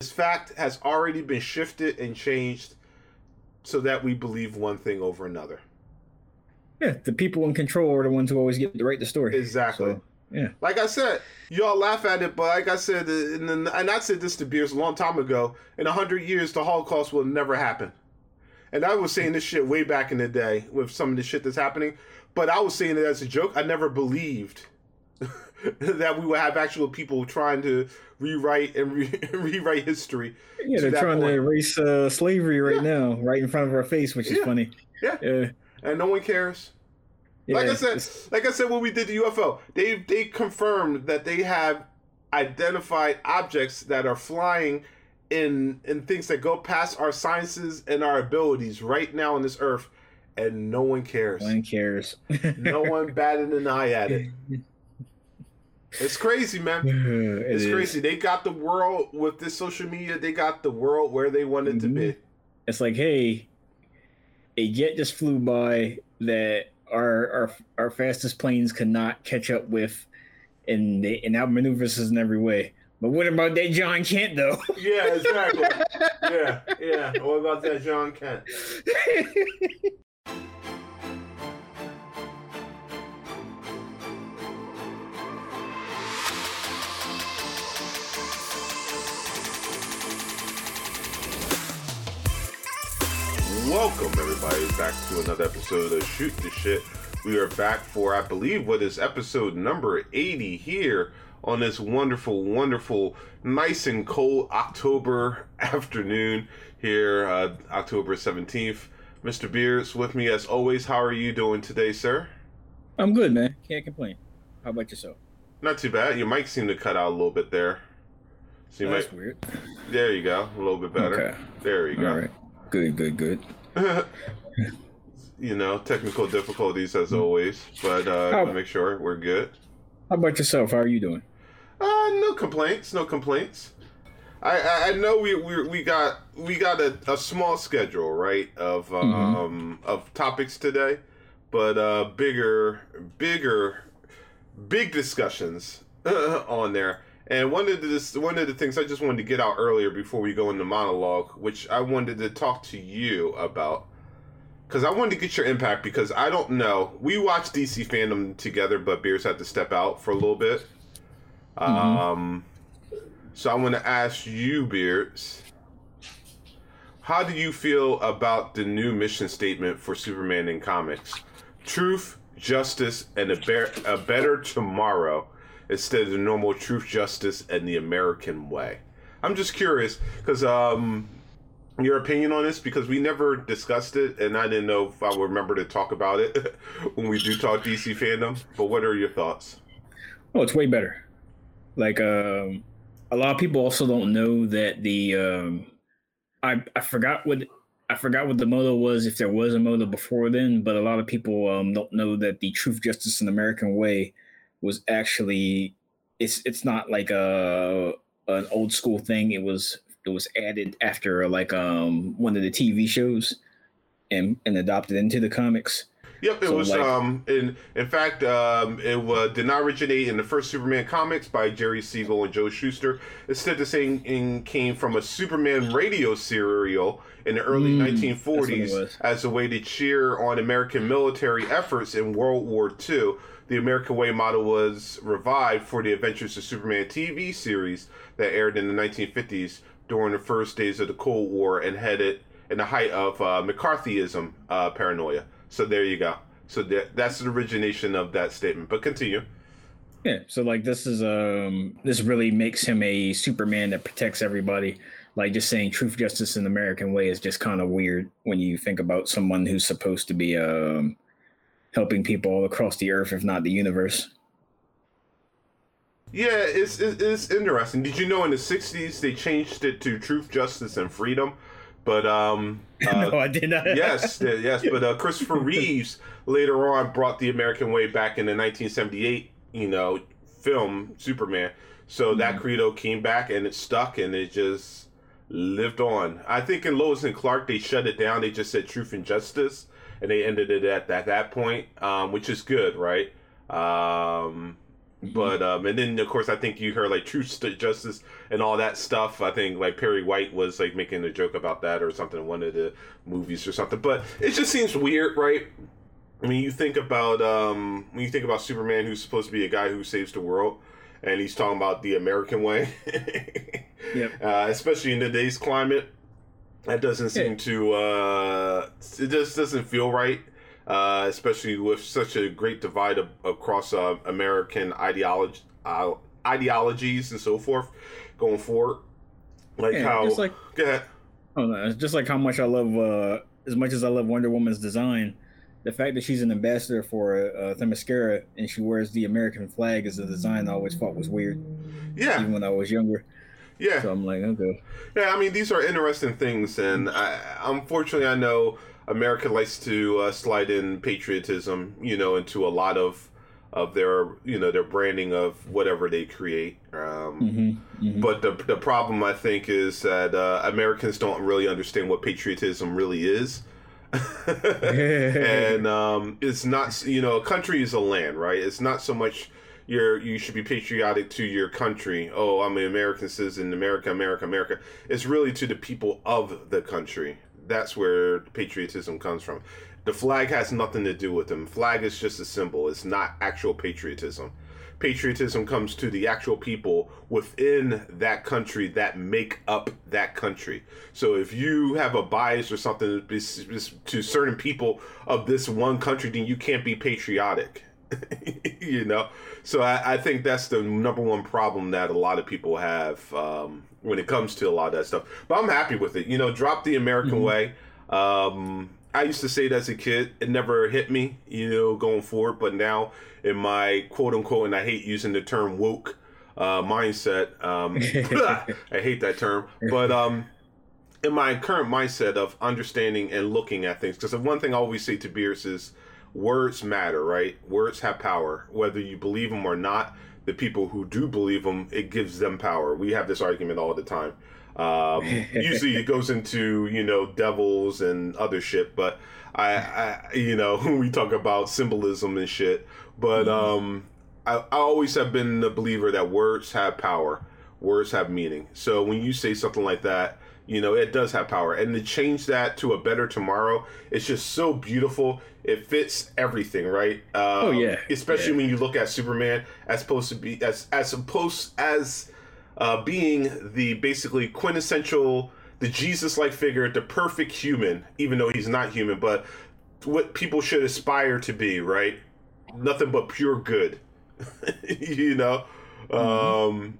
This fact has already been shifted and changed so that we believe one thing over another. Yeah, the people in control are the ones who always get to write the story. Exactly. So, yeah. Like I said, y'all laugh at it, but like I said, and, and I said this to Beers a long time ago. In a hundred years, the Holocaust will never happen. And I was saying this shit way back in the day with some of the shit that's happening, but I was saying it as a joke. I never believed that we would have actual people trying to rewrite and re- rewrite history. Yeah, they're trying point. to erase uh, slavery right yeah. now, right in front of our face, which is yeah. funny. Yeah. yeah, and no one cares. Like I said, like I said when we did the UFO, they they confirmed that they have identified objects that are flying in in things that go past our sciences and our abilities right now on this earth, and no one cares. No one cares. no one batted an eye at it. It's crazy, man. it it's is. crazy. They got the world with this social media. They got the world where they wanted mm-hmm. to be. It's like, hey, a jet just flew by that our our our fastest planes could not catch up with, and they and outmaneuvers us in every way. But what about that Jon Kent though? Yeah, exactly. yeah, yeah. What about that Jon Kent? Welcome, everybody, back to another episode of Shoot the Shit. We are back for, I believe, what is episode number 80 here on this wonderful, wonderful, nice and cold October afternoon here, uh, October 17th. Mr. Beers with me as always. How are you doing today, sir? I'm good, man. Can't complain. How about yourself? Not too bad. Your mic seemed to cut out a little bit there. So you That's might... weird. There you go. A little bit better. Okay. There you go. All right. Good, good, good. you know, technical difficulties as always, but uh, How, make sure we're good. How about yourself? How are you doing? Uh, no complaints. No complaints. I, I know we, we we got we got a, a small schedule right of mm-hmm. um mm-hmm. of topics today, but uh bigger bigger big discussions on there. And one of the one of the things I just wanted to get out earlier before we go into monologue, which I wanted to talk to you about, because I wanted to get your impact. Because I don't know, we watched DC FanDome together, but Beers had to step out for a little bit. Mm-hmm. Um, so I want to ask you, Beers, how do you feel about the new mission statement for Superman in comics? Truth, justice, and a, bear, a better tomorrow instead of the normal truth, justice, and the American way. I'm just curious because um, your opinion on this because we never discussed it, and I didn't know if I would remember to talk about it when we do talk DC FanDome. But what are your thoughts? Oh, it's way better. Like um, a lot of people also don't know that the um, I I forgot what I forgot what the motto was if there was a motto before then, but a lot of people um, don't know that the truth, justice, and American way was actually it's it's not like a an old school thing. It was it was added after like um one of the TV shows and and adopted into the comics. Yep, it so was. Like, um, in in fact, um, it was, did not originate in the first Superman comics by Jerry Siegel and Joe Shuster. Instead, the saying came from a Superman radio serial in the early mm, 1940s as a way to cheer on American military efforts in World War II the American Way model was revived for the Adventures of Superman TV series that aired in the 1950s during the first days of the Cold War and headed in the height of uh, McCarthyism uh, paranoia. So there you go. So that, that's the origination of that statement. But continue. Yeah. So like this is um this really makes him a Superman that protects everybody. Like just saying truth, justice, and American way is just kind of weird when you think about someone who's supposed to be um helping people all across the earth, if not the universe. Yeah, it's, it's interesting. Did you know in the '60s they changed it to truth, justice, and freedom? But um, uh, no, I did not. yes, yes. But uh, Christopher Reeves later on brought the American way back in the 1978, you know, film Superman. So mm-hmm. that credo came back and it stuck and it just lived on. I think in Lois and Clark they shut it down. They just said truth and justice and they ended it at, at that point, um, which is good, right? Um. But um, and then of course I think you heard like truth, justice, and all that stuff. I think like Perry White was like making a joke about that or something in one of the movies or something. But it just seems weird, right? I mean, you think about um, when you think about Superman, who's supposed to be a guy who saves the world, and he's talking about the American way. yep. Uh, especially in today's climate, that doesn't seem yeah. to. Uh, it just doesn't feel right uh, especially with such a great divide of, across uh, American ideology, uh, ideologies and so forth going forward. Like yeah, how, just like, go ahead. Oh, no, just like how much I love, uh, as much as I love Wonder Woman's design, the fact that she's an ambassador for uh, Themyscira and she wears the American flag as a design I always thought was weird. Yeah. Even when I was younger. Yeah. So I'm like, okay. Yeah, I mean, these are interesting things, and I, unfortunately, I know America likes to uh, slide in patriotism, you know, into a lot of of their you know their branding of whatever they create. Um, mm-hmm, mm-hmm. But the the problem I think is that uh, Americans don't really understand what patriotism really is. and um, it's not you know a country is a land right it's not so much you're you should be patriotic to your country oh i'm an american citizen america america america it's really to the people of the country that's where patriotism comes from. The flag has nothing to do with them. Flag is just a symbol. It's not actual patriotism. Patriotism comes to the actual people within that country that make up that country. So if you have a bias or something to certain people of this one country, then you can't be patriotic. you know, so I, I, think that's the number one problem that a lot of people have um, when it comes to a lot of that stuff. But I'm happy with it. You know, drop the American mm-hmm. way. Um, I used to say it as a kid. It never hit me, you know, going forward. But now, in my quote unquote, and I hate using the term woke uh, mindset. Um, I hate that term, but um, in my current mindset of understanding and looking at things, because the one thing I always say to Beers is, words matter, right? Words have power, whether you believe them or not the people who do believe them, it gives them power. We have this argument all the time. Um, usually it goes into you know devils and other shit, but I, I you know we talk about symbolism and shit. But mm-hmm. um, I, I always have been a believer that words have power, words have meaning. So when you say something like that, you know it does have power. And to change that to a better tomorrow it's just so beautiful. It fits everything right? Um, oh yeah. especially yeah. when you look at superman as supposed to be as as opposed as uh, being the basically quintessential the jesus like figure the perfect human even though he's not human but what people should aspire to be right? Nothing but pure good. You know? Mm-hmm. um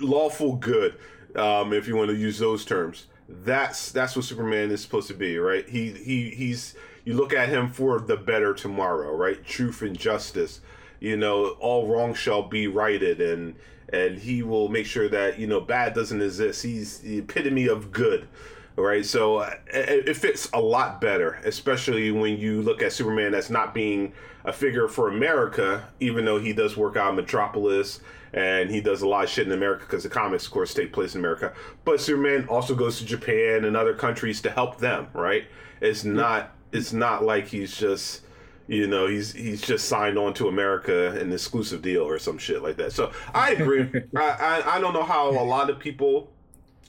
lawful good um, if you want to use those terms. That's that's what Superman is supposed to be, right? He he he's you look at him for the better tomorrow, right? Truth and justice. You know, all wrong shall be righted, and and he will make sure that you know bad doesn't exist. He's the epitome of good, right? So uh, it, it fits a lot better, especially when you look at Superman as not being a figure for America, even though he does work out Metropolis and he does a lot of shit in America because the comics, of course, take place in America. But Superman also goes to Japan and other countries to help them. Right? It's not. It's not like he's just. You know, he's he's just signed on to America an exclusive deal or some shit like that. So I agree. I, I I don't know how a lot of people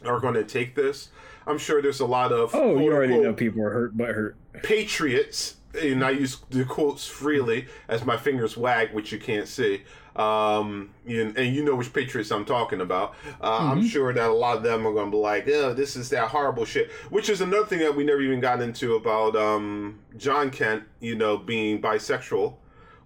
are going to take this. I'm sure there's a lot of oh, you already know people are hurt but hurt patriots and I use the quotes freely as my fingers wag, which you can't see. Um, and, and you know which Patriots I'm talking about. Uh, mm-hmm. I'm sure that a lot of them are going to be like, "Oh, this is that horrible shit." Which is another thing that we never even got into about um, Jon Kent, you know, being bisexual,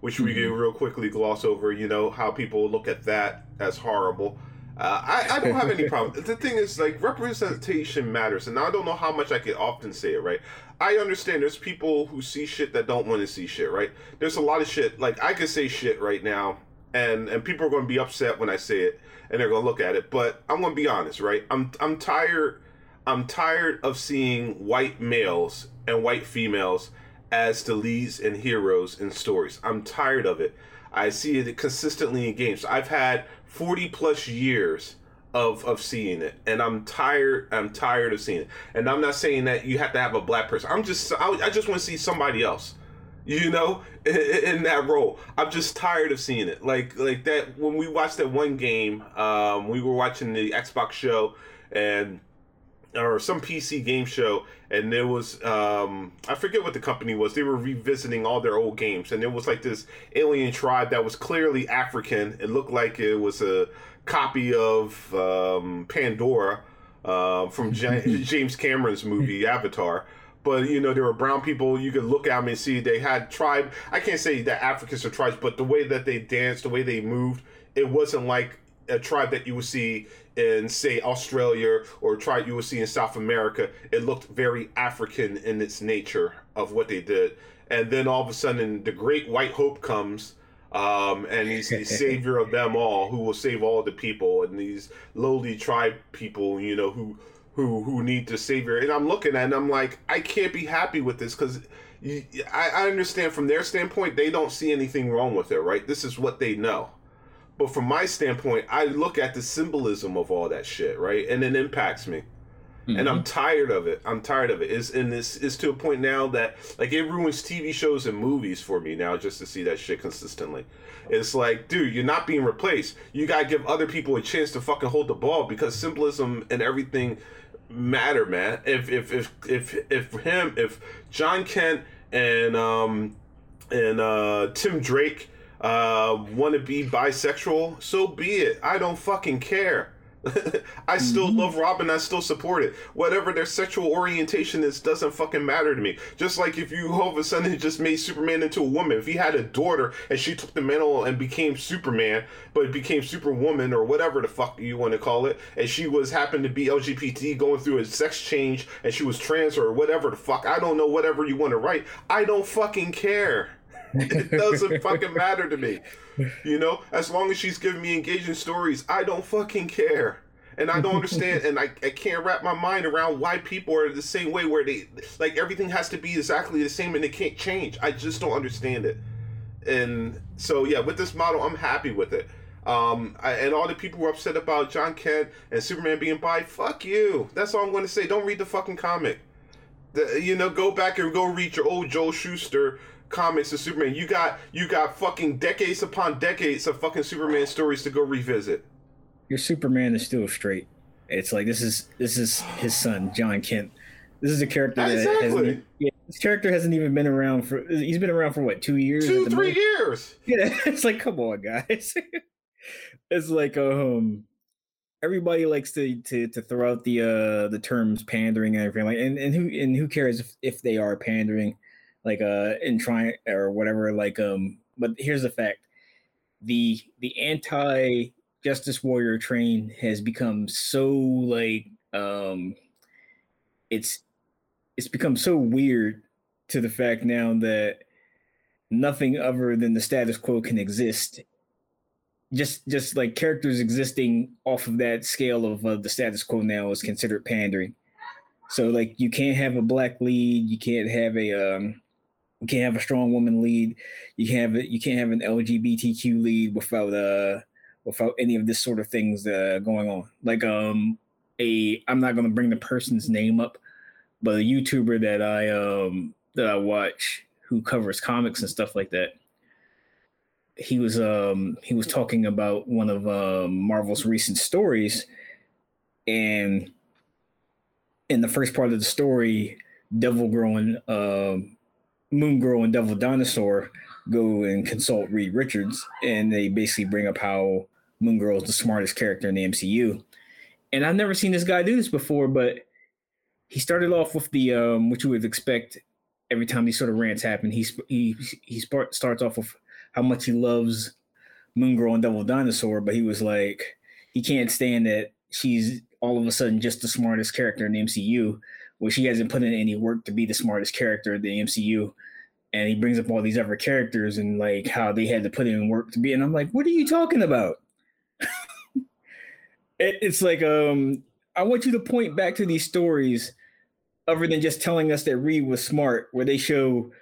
which mm-hmm. we can real quickly gloss over. You know how people look at that as horrible. Uh, I, I don't have any problem. the thing is, like, representation matters, and I don't know how much I can often say it, right? I understand there's people who see shit that don't want to see shit, right? There's a lot of shit, like, I could say shit right now, and and people are going to be upset when I say it, and they're going to look at it, but I'm going to be honest, right? I'm, I'm tired, I'm tired of seeing white males and white females as the leads and heroes in stories. I'm tired of it. I see it consistently in games. I've had 40 plus years of of seeing it and i'm tired i'm tired of seeing it and i'm not saying that you have to have a black person i'm just i, I just want to see somebody else You know, in, in, that role, I'm just tired of seeing it. Like like that when we watched that one game, um, we were watching the Xbox show and or some PC game show, and there was um, I forget what the company was. They were revisiting all their old games, and it was like this alien tribe that was clearly African. It looked like it was a copy of um, Pandora uh, from James Cameron's movie Avatar. But you know, there were brown people. You could look at them and see they had tribe. I can't say that Africans are tribes, but the way that they danced, the way they moved, it wasn't like a tribe that you would see in say Australia or a tribe you would see in South America. It looked very African in its nature of what they did. And then all of a sudden, the Great White Hope comes, um, and he's the savior of them all, who will save all the people and these lowly tribe people, you know, who who who need the savior. And I'm looking at, and I'm like, I can't be happy with this because. I, I understand from their standpoint, they don't see anything wrong with it, right? This is what they know. But from my standpoint, I look at the symbolism of all that shit, right? And it impacts me. Mm-hmm. And I'm mm-hmm. tired of it. I'm tired of it. Is and this is to a point now that like it ruins TV shows and movies for me now just to see that shit consistently. It's like, dude, you're not being replaced. You gotta give other people a chance to fucking hold the ball because symbolism and everything matter, man. If if if if if him if Jon Kent and um and uh Tim Drake uh, want to be bisexual, so be it. I don't fucking care. I still mm-hmm. love Robin. I still support it. Whatever their sexual orientation is doesn't fucking matter to me. Just like if you all of a sudden just made Superman into a woman. If he had a daughter and she took the mantle and became Superman, but became Superwoman or whatever the fuck you want to call it, and she was happened to be LGBT going through a sex change and she was trans or whatever the fuck. I don't know. Whatever you want to write. I don't fucking care it doesn't fucking matter to me. You know, as long as she's giving me engaging stories, I don't fucking care. And I don't understand, and I, I can't wrap my mind around why people are the same way where they, like, everything has to be exactly the same and it can't change. I just don't understand it. And so, yeah, with this model, I'm happy with it. Um, I, and all the people who are upset about Jon Kent and Superman being bi, fuck you. That's all I'm going to say. Don't read the fucking comic. The, you know, go back and go read your old Joe Shuster comics of Superman. You got you got fucking decades upon decades of fucking Superman stories to go revisit. Your Superman is still straight. It's like this is this is his son, Jon Kent. This is a character that exactly. hasn't. Yeah, this character hasn't even been around for. He's been around for what two years? Two three years. Yeah, it's like come on, guys. it's like um, everybody likes to to to throw out the uh the terms pandering and everything like, and and who and who cares if if they are pandering like uh in trying or whatever like um but here's the fact. The the anti justice warrior train has become so like um it's it's become so weird to the fact now that nothing other than the status quo can exist. Just just like characters existing off of that scale of uh, the status quo now is considered pandering. So like you can't have a black lead you can't have a um you can't have a strong woman lead. You can't have you can't have an LGBTQ lead without uh without any of this sort of things uh, going on. Like um a I'm not gonna bring the person's name up, but a YouTuber that I um that I watch who covers comics and stuff like that. He was um he was talking about one of um, Marvel's recent stories, and in the first part of the story, Devil growing um Moon Girl and Devil Dinosaur go and consult Reed Richards, and they basically bring up how Moon Girl is the smartest character in the MCU. And I've never seen this guy do this before, but he started off with the um, which you would expect every time these sort of rants happen. He he he starts off with how much he loves Moon Girl and Devil Dinosaur, but he was like he can't stand that she's all of a sudden just the smartest character in the MCU where she hasn't put in any work to be the smartest character in the MCU. And he brings up all these other characters and like how they had to put in work to be. And I'm like, what are you talking about? it, it's like um, I want you to point back to these stories, other than just telling us that Reed was smart, where they show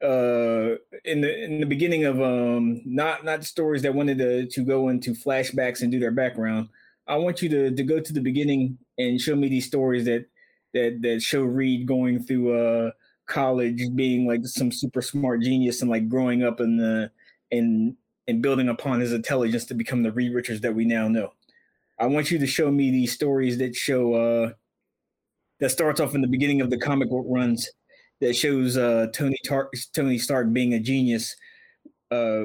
uh in the in the beginning of um not not stories that wanted to to go into flashbacks and do their background i want you to to go to the beginning and show me these stories that that that show Reed going through uh college being like some super smart genius and like growing up in the and and building upon his intelligence to become the Reed Richards that we now know. I want you to show me these stories that show uh that starts off in the beginning of the comic book runs that shows uh Tony Tar- Tony Stark being a genius uh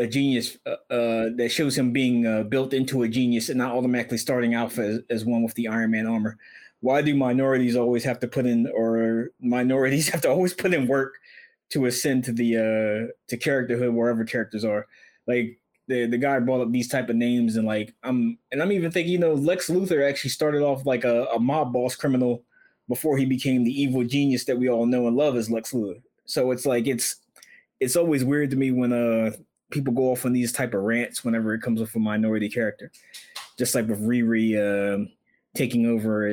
a genius uh, uh, that shows him being uh, built into a genius and not automatically starting off as, as one with the Iron Man armor. Why do minorities always have to put in, or minorities have to always put in work to ascend to the uh, to characterhood wherever characters are? Like the the guy brought up these type of names and like I'm and I'm even thinking you know Lex Luthor actually started off like a, a mob boss criminal before he became the evil genius that we all know and love as Lex Luthor. So it's like it's it's always weird to me when uh people go off on these type of rants whenever it comes with a minority character. Just like with Riri uh, taking over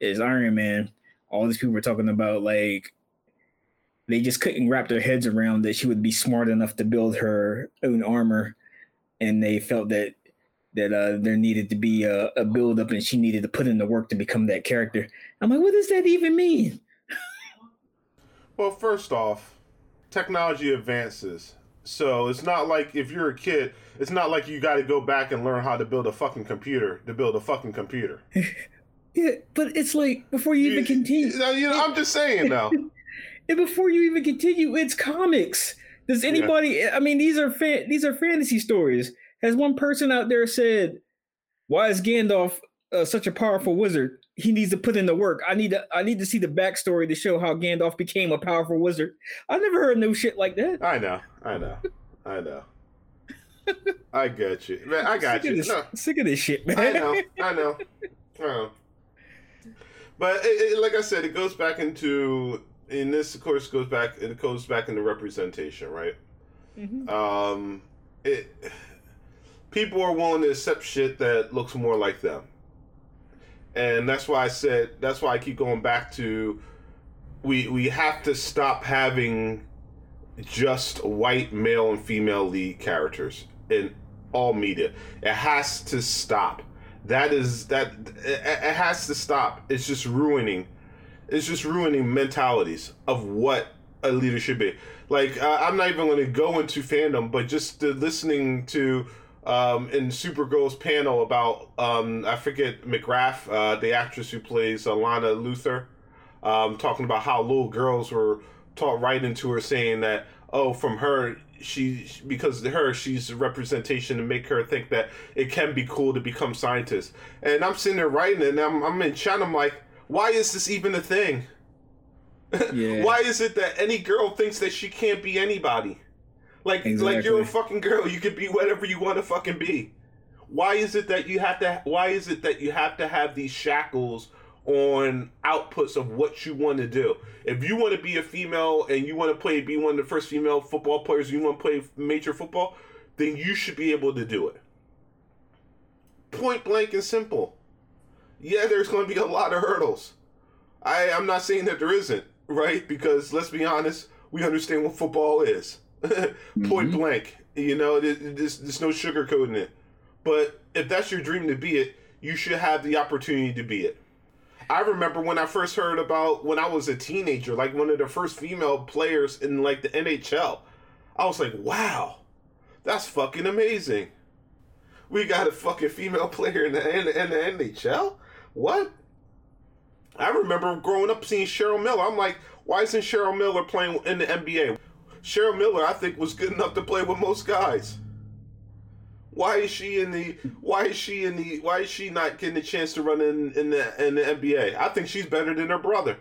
as Iron Man, all these people were talking about like they just couldn't wrap their heads around that she would be smart enough to build her own armor, and they felt that that uh, there needed to be a, a build up, and she needed to put in the work to become that character. I'm like, what does that even mean? well, first off, technology advances so it's not like if you're a kid, it's not like you got to go back and learn how to build a fucking computer to build a fucking computer. yeah, but it's like before you, you even continue. You know, I'm just saying now. and before you even continue, it's comics. Does anybody? Yeah. I mean, these are fa- these are fantasy stories. Has one person out there said, "Why is Gandalf uh, such a powerful wizard?" he needs to put in the work. I need to I need to see the backstory to show how Gandalf became a powerful wizard. I never heard no shit like that. I know, I know, I know. I got you, man. I got sick you. Of this, no. Sick of this shit, man. I know, I know, I know. But it, it, like I said, it goes back into and this, of course, goes back. It goes back into representation, right? Mm-hmm. Um, it people are willing to accept shit that looks more like them and that's why I said that's why I keep going back to we we have to stop having just white male and female lead characters in all media. It has to stop. That is that it, it has to stop. It's just ruining. It's just ruining mentalities of what a leader should be. Like uh, I'm not even going to go into fandom, but just listening to um, in Supergirl's panel about um, I forget McGrath, uh, the actress who plays Lena Luthor, um, talking about how little girls were taught right into her, saying that oh, from her she because to her she's a representation to make her think that it can be cool to become scientists. And I'm sitting there writing it, and I'm I'm in chat. I'm like, why is this even a thing? Yeah. why is it that any girl thinks that she can't be anybody? Like exactly. like you're a fucking girl. You can be whatever you want to fucking be. Why is it that you have to? Why is it that you have to have these shackles on outputs of what you want to do? If you want to be a female and you want to play, be one of the first female football players, you want to play major football, then you should be able to do it. Point blank and simple. Yeah, there's going to be a lot of hurdles. I I'm not saying that there isn't, right? Because let's be honest, we understand what football is. Point mm-hmm. blank. You know, there's, there's no sugarcoating it. But if that's your dream to be it, you should have the opportunity to be it. I remember when I first heard about when I was a teenager, like one of the first female players in like the NHL. I was like, wow, that's fucking amazing. We got a fucking female player in the, in the, NHL? What? I remember growing up seeing Cheryl Miller. I'm like, why isn't Cheryl Miller playing in the NBA? Cheryl Miller, I think, was good enough to play with most guys. Why is she in the? Why is she in the? Why is she not getting a chance to run in in the in the NBA? I think she's better than her brother,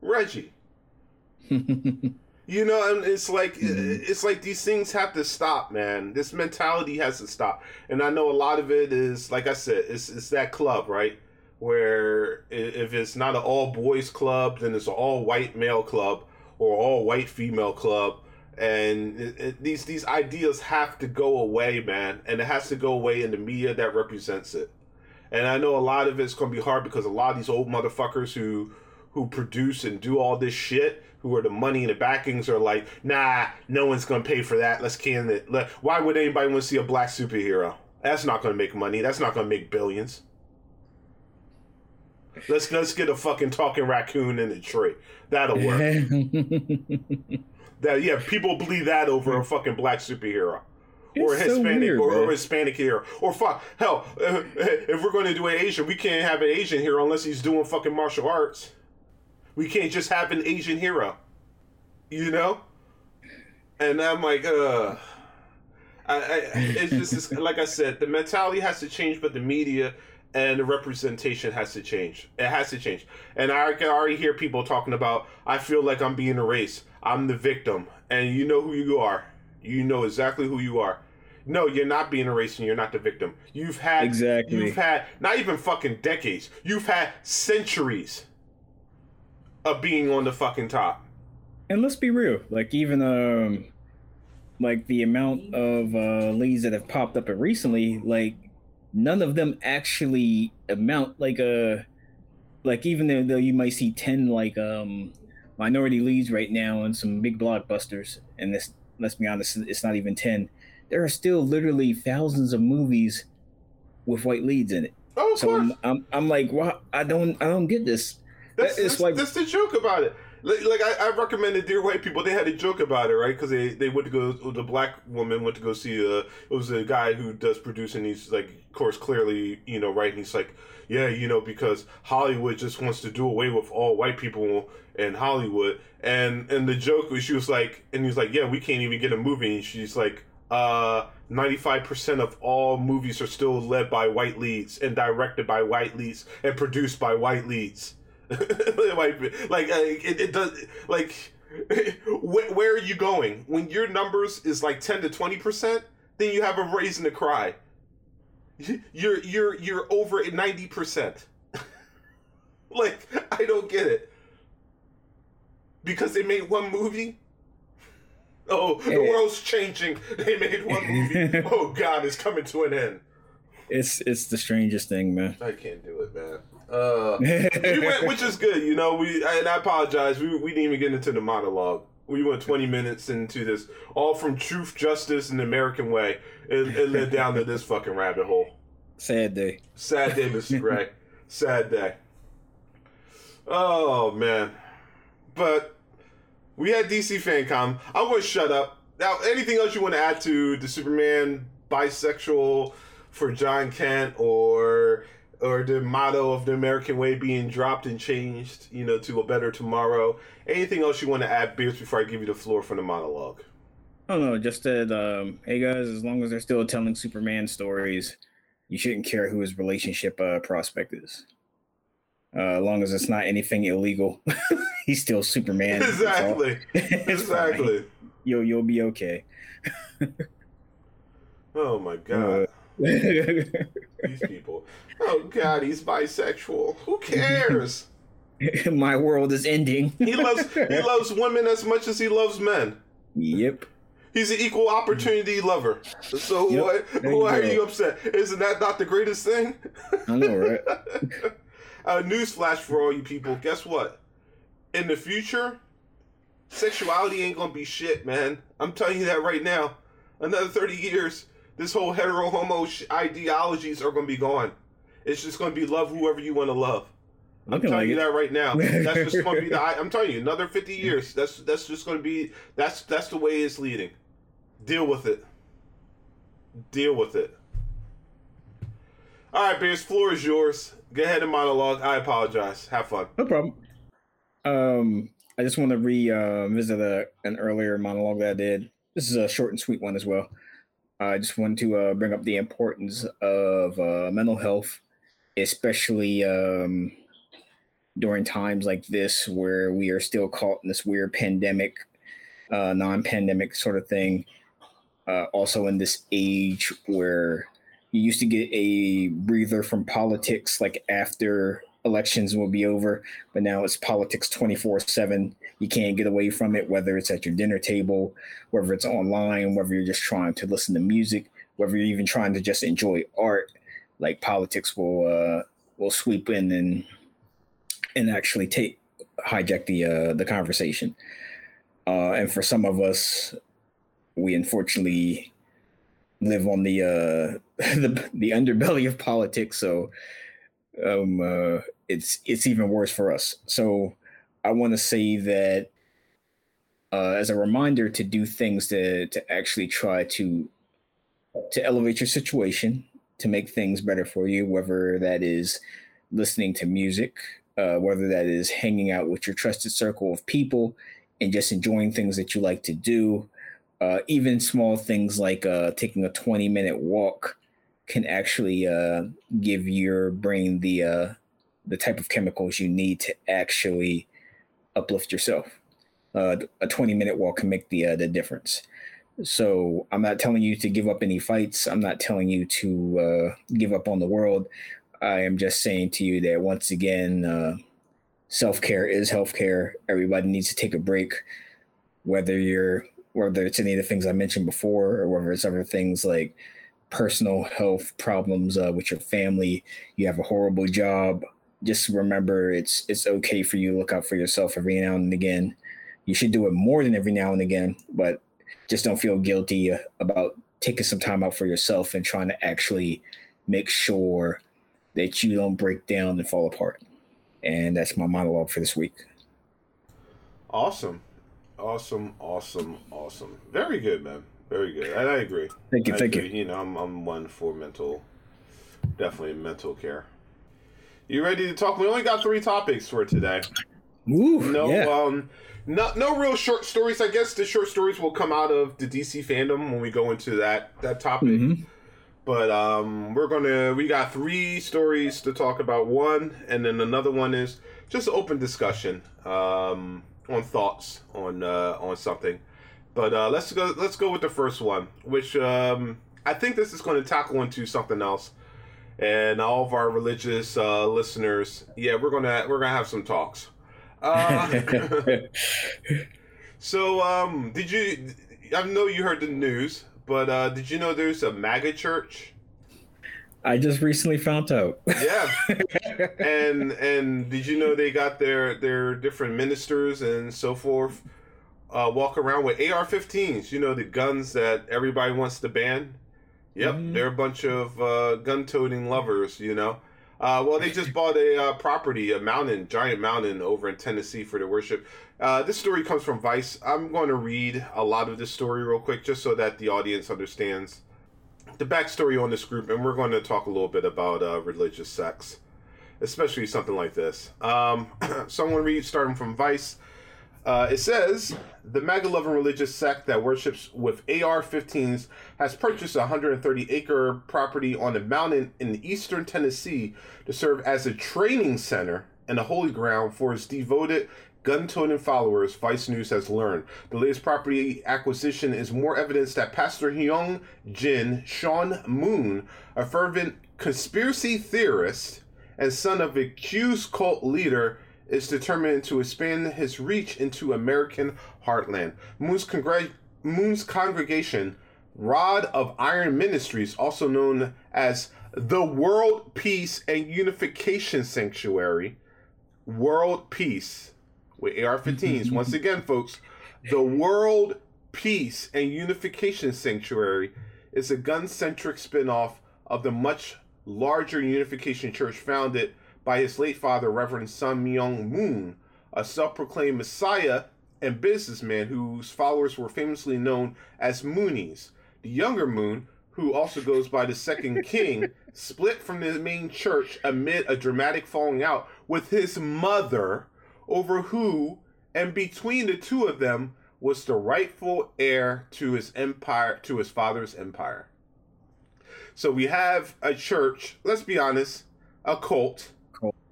Reggie. you know, and it's like mm-hmm. it's like these things have to stop, man. This mentality has to stop, and I know a lot of it is, like I said, it's it's that club, right? Where if it's not an all boys club, then it's an all white male club or all white female club and it, it, these these ideas have to go away, man, and it has to go away in the media that represents it. And I know a lot of it's gonna be hard because a lot of these old motherfuckers who who produce and do all this shit, who are the money and the backings, are like, nah, no one's gonna pay for that. Let's can it. Why would anybody want to see a black superhero? That's not gonna make money. That's not gonna make billions. Let's let's get a fucking talking raccoon in a tree. That'll work. that yeah, people believe that over a fucking black superhero. or a It's so Hispanic weird, or, or Hispanic hero. Or fuck hell, if we're going to do an Asian, we can't have an Asian hero unless he's doing fucking martial arts. We can't just have an Asian hero. You know? And I'm like, uh I, I it's just it's, like I said, the mentality has to change, but the media and the representation has to change. It has to change. And I can already hear people talking about, I feel like I'm being erased. I'm the victim. And you know who you are. You know exactly who you are. No, you're not being erased and you're not the victim. You've had Exactly. you've had not even fucking decades. You've had centuries of being on the fucking top. and let's be real like even um like the amount of uh leads that have popped up recently like none of them actually amount like uh like even though, though you might see 10 like um minority leads right now in some big blockbusters and this let's be honest it's not even 10 there are still literally thousands of movies with white leads in it Oh, of so course. I'm, I'm i'm like well i don't i don't get this that's, like- that's the joke about it. Like, like I, I recommended Dear White People. They had a joke about it, right? Because they, they went to go. The black woman went to go see. Uh, it was a guy who does producing. He's like, of course, clearly, you know, right? And he's like, yeah, you know, because Hollywood just wants to do away with all white people in Hollywood. And and the joke was, she was like, and he's like, yeah, we can't even get a movie. And she's like, uh. 95% of all movies are still led by white leads and directed by white leads and produced by white leads. like, like uh, it, it does like where, where are you going? When your numbers is like 10 to 20 percent then you have a reason to cry. You're you're you're over at 90 percent. Like i don't get it. Because they made one movie? Oh the world's changing. They made one movie. Oh god it's coming to an end. It's it's the strangest thing man. I can't do it man uh we went, which is good, you know. We and I apologize. We, we didn't even get into the monologue. We went twenty minutes into this, all from truth, justice, and the American way, and it led down to this fucking rabbit hole. sad day Sad day, Mr. Gray. Sad day. Oh man, but we had DC FanDome. I'm going to shut up now. Anything else you want to add to the Superman bisexual for Jon Kent or? Or the motto of the American way being dropped and changed, you know, to a better tomorrow. Anything else you want to add, Beers, before I give you the floor for the monologue? Oh no, just that um hey guys, as long as they're still telling Superman stories, you shouldn't care who his relationship uh prospect is. Uh as long as it's not anything illegal. He's still Superman. Exactly. Fine. exactly. You'll you'll be okay. Oh my god. These people. Oh god, he's bisexual. Who cares? My world is ending. He loves he loves women as much as he loves men. Yep. He's an equal opportunity lover. So Yep, why, there you are you upset? Isn't that not the greatest thing? I know, right? uh, newsflash for all you people. Guess what? In the future, sexuality ain't gonna be shit, man. I'm telling you that right now. Another 30 years, this whole hetero homo sh- ideologies are gonna be gone. It's just gonna be love whoever you want to love. I'm telling like you it. that right now. That's just gonna be the. I'm telling you, another 50 years. That's that's just gonna be. That's that's the way it's leading. Deal with it. Deal with it. All right, Bears. Floor is yours. Go ahead and monologue. I apologize. Have fun. No problem. Um, I just want to revisit a, an earlier monologue that I did. This is a short and sweet one as well. I just want to uh, bring up the importance of uh, mental health, especially um, during times like this where we are still caught in this weird pandemic, uh, non-pandemic sort of thing. Uh, also, in this age where you used to get a breather from politics, like after elections will be over, but now it's politics 24 7. You can't get away from it, whether it's at your dinner table, whether it's online, whether you're just trying to listen to music, whether you're even trying to just enjoy art. Like politics will uh, will sweep in and and actually take hijack the uh, the conversation. Uh, and for some of us, we unfortunately live on the uh, the the underbelly of politics. So um, uh, it's it's even worse for us. So I want to say that uh, as a reminder to do things to to actually try to to elevate your situation to make things better for you, whether that is listening to music, uh, whether that is hanging out with your trusted circle of people and just enjoying things that you like to do. Uh, even small things like uh, taking a 20 minute walk can actually uh, give your brain the uh, the type of chemicals you need to actually uplift yourself. Uh, a 20 minute walk can make the the difference. So I'm not telling you to give up any fights. I'm not telling you to uh, give up on the world. I am just saying to you that once again, uh, self care is health care. Everybody needs to take a break, whether you're whether it's any of the things I mentioned before, or whether it's other things like personal health problems uh, with your family. You have a horrible job. Just remember, it's it's okay for you to look out for yourself every now and again. You should do it more than every now and again, but just don't feel guilty uh, about taking some time out for yourself and trying to actually make sure that you don't break down and fall apart. And that's my monologue for this week. Awesome. Awesome, awesome, awesome. Very good, man. Very good. And I agree. Thank you. I thank agree. you. You know, I'm, I'm one for mental, definitely mental care. You ready to talk? We only got three topics for today. Ooh, No, yeah. um, no, no real short stories. I guess the short stories will come out of the DC FanDome when we go into that that topic. Mhm. But um, we're gonna we got three stories to talk about. One, and then another one is just open discussion um, on thoughts on uh, on something. But uh, let's go let's go with the first one, which um, I think this is going to tackle into something else. And all of our religious uh, listeners, yeah, we're gonna we're gonna have some talks. Uh, so, um, did you? I know you heard the news, but uh, did you know there's a MAGA church? I just recently found out. Yeah, and and did you know they got their their different ministers and so forth uh, walk around with AR-15s? You know the guns that everybody wants to ban. Yep, Mhm. they're a bunch of uh, gun-toting lovers. You know. Uh, well, they just bought a uh, property, a mountain, giant mountain over in Tennessee for their worship. Uh, this story comes from Vice. I'm going to read a lot of this story real quick just so that the audience understands the backstory on this group, and we're going to talk a little bit about uh, religious sex, especially something like this. Um, so I'm going to read starting from Vice. Uh, it says the MAGA loving religious sect that worships with AR 15s has purchased a 130 acre property on a mountain in eastern Tennessee to serve as a training center and a holy ground for its devoted gun toting followers, Vice News has learned. The latest property acquisition is more evidence that Pastor Hyung Jin Sean Moon, a fervent conspiracy theorist and son of accused cult leader, is determined to expand his reach into American heartland. Moon's, Moon's congregation, Rod of Iron Ministries, also known as the World Peace and Unification Sanctuary, World Peace with AR 15s. Once again, folks, the World Peace and Unification Sanctuary is a gun centric spin off of the much larger Unification Church founded by his late father, Reverend Sun Myung Moon, a self proclaimed messiah and businessman whose followers were famously known as Moonies. The younger Moon, who also goes by the Second King, split from the main church amid a dramatic falling out with his mother over who and between the two of them was the rightful heir to his empire to his father's empire. So we have a church, let's be honest, a cult.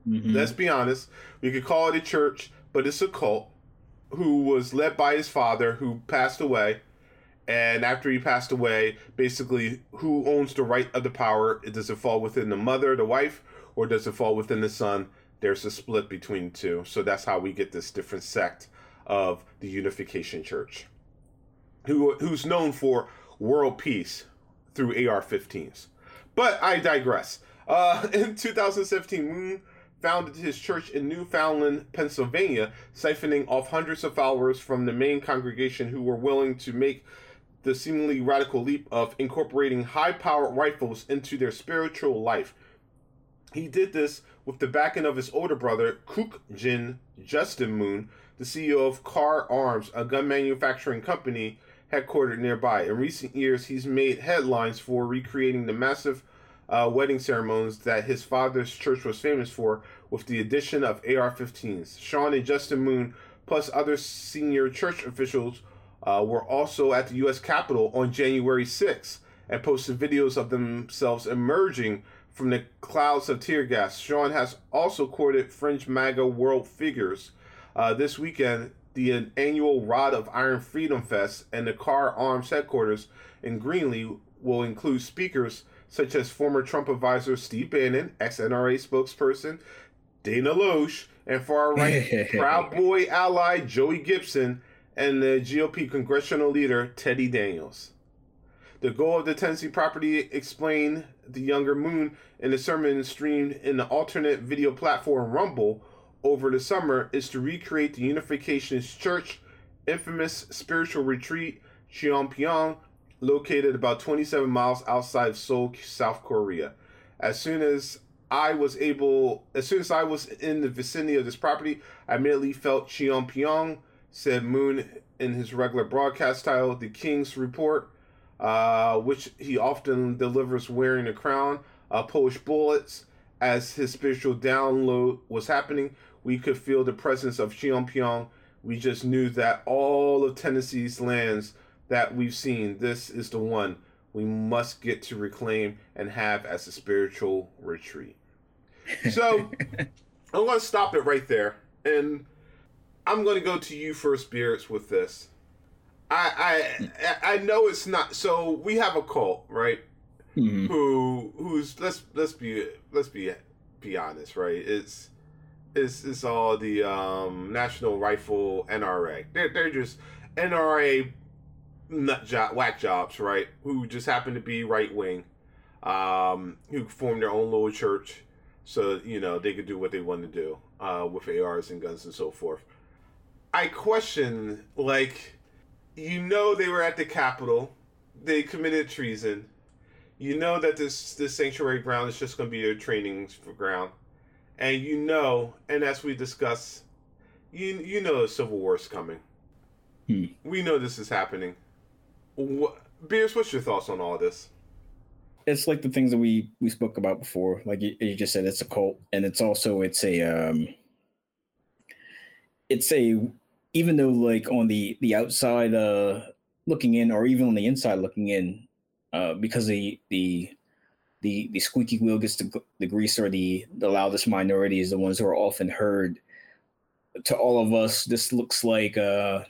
Mhm. Let's be honest. We could call it a church, but it's a cult who was led by his father who passed away. And after he passed away, basically, who owns the right of the power? Does it fall within the mother, the wife, or does it fall within the son? There's a split between two. So that's how we get this different sect of the Unification Church, who who's known for world peace through AR-15s. But I digress. Uh, in 2017, Moon founded his church in Newfoundland, Pennsylvania, siphoning off hundreds of followers from the main congregation who were willing to make the seemingly radical leap of incorporating high powered rifles into their spiritual life. He did this with the backing of his older brother, Kook Jin Justin Moon, the CEO of Kahr Arms, a gun manufacturing company headquartered nearby. In recent years, he's made headlines for recreating the massive uh, wedding ceremonies that his father's church was famous for with the addition of AR 15s. Sean and Justin Moon, plus other senior church officials, uh, were also at the U.S. Capitol on January 6 and posted videos of themselves emerging from the clouds of tear gas. Sean has also courted fringe MAGA world figures. Uh, this weekend, the annual Rod of Iron Freedom Fest and the Kahr Arms headquarters in Greeley will include speakers such as former Trump advisor Steve Bannon, ex NRA spokesperson Dana Loesch, and far right Proud Boy ally Joey Gibson, and the GOP congressional leader Teddy Daniels. The goal of the Tennessee property explained the younger Moon in the sermon streamed in the alternate video platform Rumble over the summer is to recreate the Unificationist Church infamous spiritual retreat Cheonpyeong located about 27 miles outside of Seoul, South Korea. As soon as I was able, as soon as I was in the vicinity of this property, I immediately felt Cheonpyeong, said Moon in his regular broadcast title, The King's Report, uh, which he often delivers wearing a crown, uh, Polish bullets. As his spiritual download was happening, we could feel the presence of Cheonpyeong. We just knew that all of Tennessee's lands that we've seen, this is the one we must get to reclaim and have as a spiritual retreat. So I'm going to stop it right there. And I'm going to go to you first, Spirits, with this. I, I I know it's not. So we have a cult, right? Mm-hmm. Who who's let's let's be let's be be honest, right? It's it's it's all the um, National Rifle NRA. They're they're just NRA nut job, whack jobs, right? Who just happen to be right wing, um, who formed their own little church, so you know they could do what they want to do uh, with ARs and guns and so forth. I question, like, you know, they were at the Capitol, they committed treason. You know that this this sanctuary ground is just going to be a training ground, and you know, and as we discuss, you you know, the civil war is coming. Hmm. We know this is happening Beers, what's your thoughts on all this? It's like the things that we we spoke about before. Like you, you just said, it's a cult, and it's also it's a um, it's a even though like on the the outside uh looking in, or even on the inside looking in, uh, because the the the the squeaky wheel gets the, the grease or the the loudest minority is the ones who are often heard to all of us this looks like uh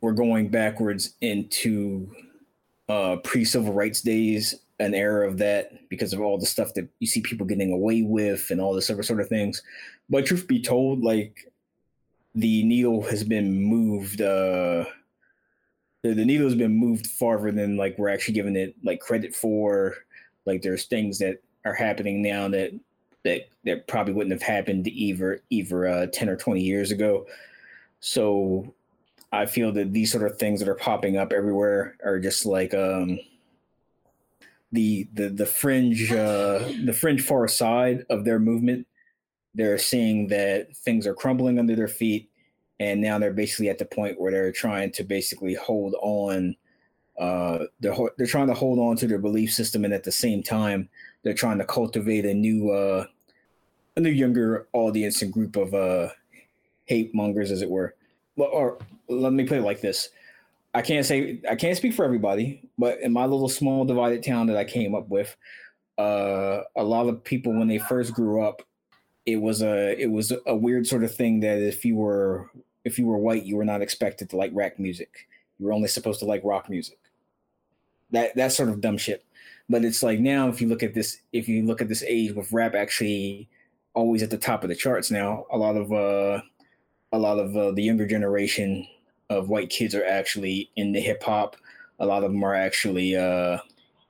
we're going backwards into uh, pre civil rights days, an era of that because of all the stuff that you see people getting away with and all this other sort of things. But truth be told, like the needle has been moved. Uh, the, the needle has been moved farther than like we're actually giving it like credit for. Like there's things that are happening now that that that probably wouldn't have happened either either uh, ten or twenty years ago. So I feel that these sort of things that are popping up everywhere are just like um, the the the fringe uh, the fringe far side of their movement. They're seeing that things are crumbling under their feet, and now they're basically at the point where they're trying to basically hold on. Uh, they're they're trying to hold on to their belief system, and at the same time, they're trying to cultivate a new uh, a new younger audience and group of uh, hate mongers, as it were or let me put it like this. I can't say I can't speak for everybody, but in my little small divided town that I came up with, uh, a lot of people when they first grew up, it was a it was a weird sort of thing that if you were if you were white, you were not expected to like rap music. You were only supposed to like rock music. That that sort of dumb shit. But it's like now, if you look at this, if you look at this age with rap actually always at the top of the charts now, a lot of uh a lot of uh, the younger generation of white kids are actually into hip hop. A lot of them are actually uh,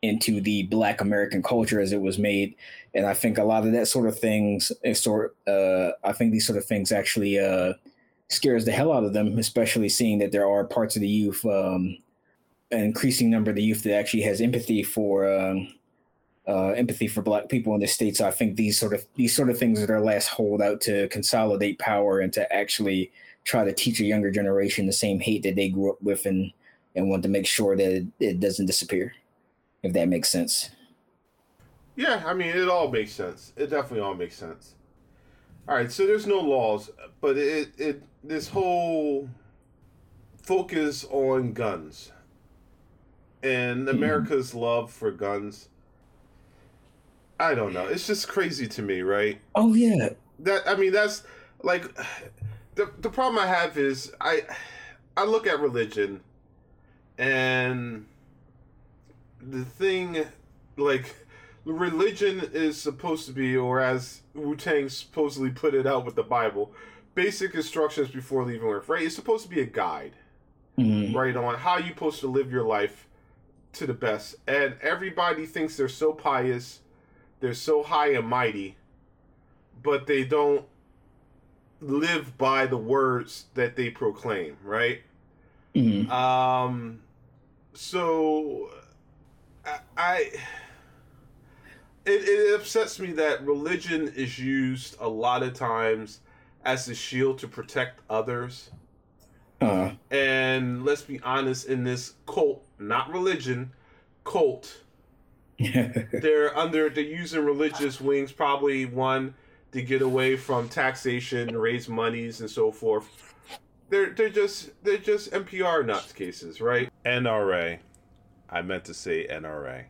into the Black American culture as it was made, and I think a lot of that sort of things, sort, uh, I think these sort of things actually uh, scares the hell out of them, especially seeing that there are parts of the youth, um, an increasing number of the youth that actually has empathy for um, uh, empathy for black people in the states. I think these sort of these sort of things are their last holdout to consolidate power and to actually try to teach a younger generation the same hate that they grew up with and and want to make sure that it, doesn't disappear. If that makes sense. Yeah, I mean it all makes sense. It definitely all makes sense. All right, so there's no laws, but it it this whole focus on guns and mm-hmm. America's mm-hmm. love for guns I don't know. It's just crazy to me, right? Oh yeah. That I mean, that's like the the problem I have is I I look at religion and the thing like religion is supposed to be, or as Wu Tang supposedly put it out with the Bible, basic instructions before leaving Earth. Right? It's supposed to be a guide, mm-hmm. right, on how you're supposed to live your life to the best. And everybody thinks they're so pious they're so high and mighty, but they don't live by the words that they proclaim, right? Mm-hmm. Um, so I, I it, it upsets me that religion is used a lot of times as a shield to protect others. Uh-huh. And let's be honest, in this cult, not religion, cult, they're under they're using religious wings probably one to get away from taxation, raise monies and so forth. They're they're just they're just NPR nuts cases, right? NRA, I meant to say NRA,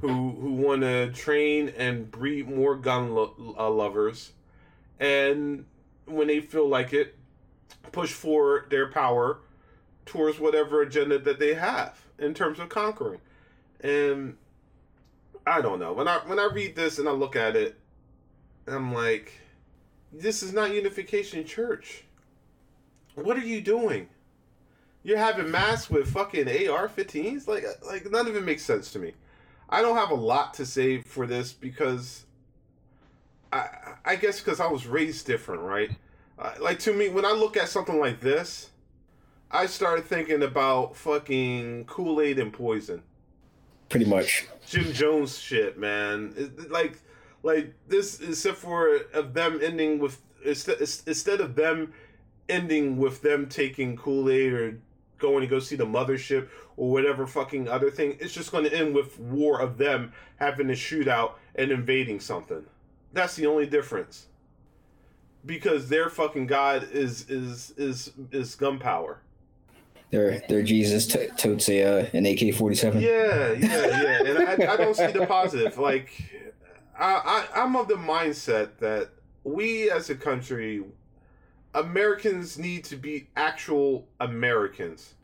who who want to train and breed more gun lo- uh, lovers, and when they feel like it, push for their power towards whatever agenda that they have in terms of conquering, and I don't know. When I when I read this and I look at it, I'm like, this is not Unification Church. What are you doing? You're having mass with fucking AR-15s? Like like none of it makes sense to me. I don't have a lot to say for this because I I guess because I was raised different, right? Uh, like to me, when I look at something like this, I started thinking about fucking Kool Aid and poison pretty much. Jim Jones shit, man. It, like, like this, except for of them ending with instead of them ending with them taking Kool Aid or going to go see the mothership or whatever fucking other thing. It's just going to end with war of them having a shootout and invading something. That's the only difference. Because their fucking god is is is is gunpowder their their Jesus t- totes a uh, an AK forty seven. Yeah, yeah, yeah, and I, I don't see the positive. Like, I, I I'm of the mindset that we as a country, Americans need to be actual Americans.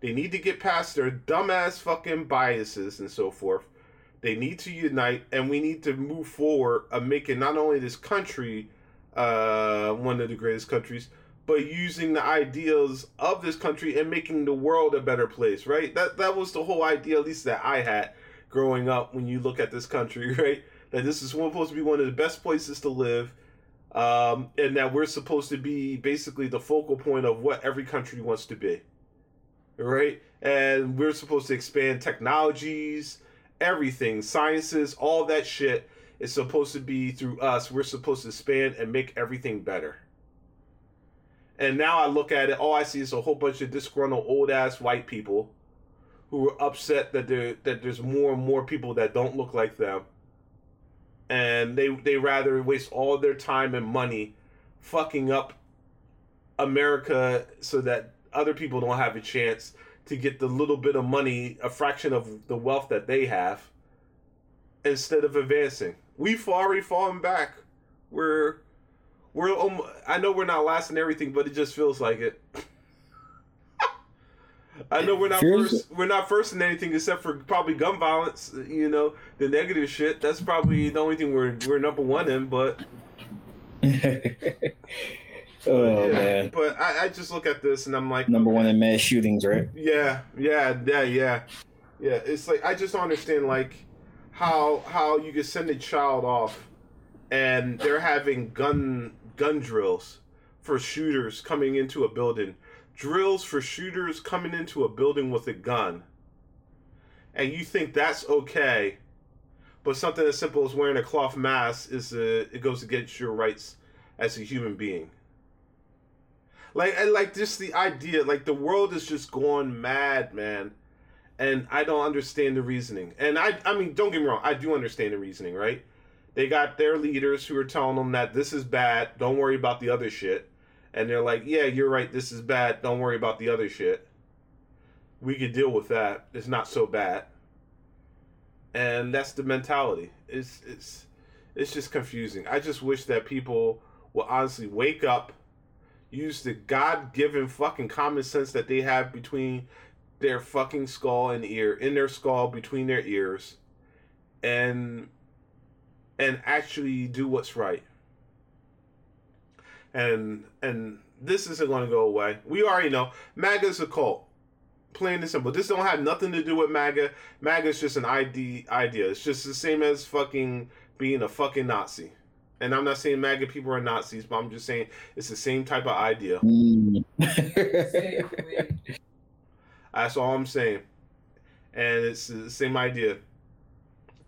They need to get past their dumbass fucking biases and so forth. They need to unite, and we need to move forward of making not only this country uh, one of the greatest countries, but using the ideals of this country and making the world a better place, right? That that was the whole idea, at least that I had growing up. When you look at this country, right, that this is supposed to be one of the best places to live, um, and that we're supposed to be basically the focal point of what every country wants to be, right? And we're supposed to expand technologies, everything, sciences, all that shit is supposed to be through us. We're supposed to expand and make everything better and now I look at it, all I see is a whole bunch of disgruntled old ass white people who are upset that there that there's more and more people that don't look like them. And they they rather waste all their time and money fucking up America so that other people don't have a chance to get the little bit of money, a fraction of the wealth that they have, instead of advancing. We've already fallen back. We're we're um, I know we're not last in everything, but it just feels like it. I know we're not first. We're not first in anything except for probably gun violence. You know, the negative shit. That's probably the only thing we're we're number one in. But oh yeah, man! But I, I just look at this and I'm like, number okay. one in mass shootings, right? Yeah, yeah, yeah, yeah, yeah. It's like I just don't understand like how how you can send a child off and they're having gun gun drills for shooters coming into a building, drills for shooters coming into a building with a gun, and you think that's okay, but something as simple as wearing a cloth mask is a, it goes against your rights as a human being. Like and like just the idea, like the world is just going mad, man. And I don't understand the reasoning. And I I mean, don't get me wrong, I do understand the reasoning, right? They got their leaders who are telling them that this is bad, don't worry about the other shit. And they're like, Yeah, you're right, this is bad, don't worry about the other shit. We could deal with that. It's not so bad. And that's the mentality. It's it's it's just confusing. I just wish that people will honestly wake up use the God given fucking common sense that they have between their fucking skull and ear, in their skull, between their ears, and and actually do what's right. And and this isn't going to go away. We already know MAGA's a cult. Plain and simple. This don't have nothing to do with MAGA. MAGA is just an ID idea. It's just the same as fucking being a fucking Nazi. And I'm not saying MAGA people are Nazis, but I'm just saying it's the same type of idea. Mm. That's all I'm saying. And it's the same idea.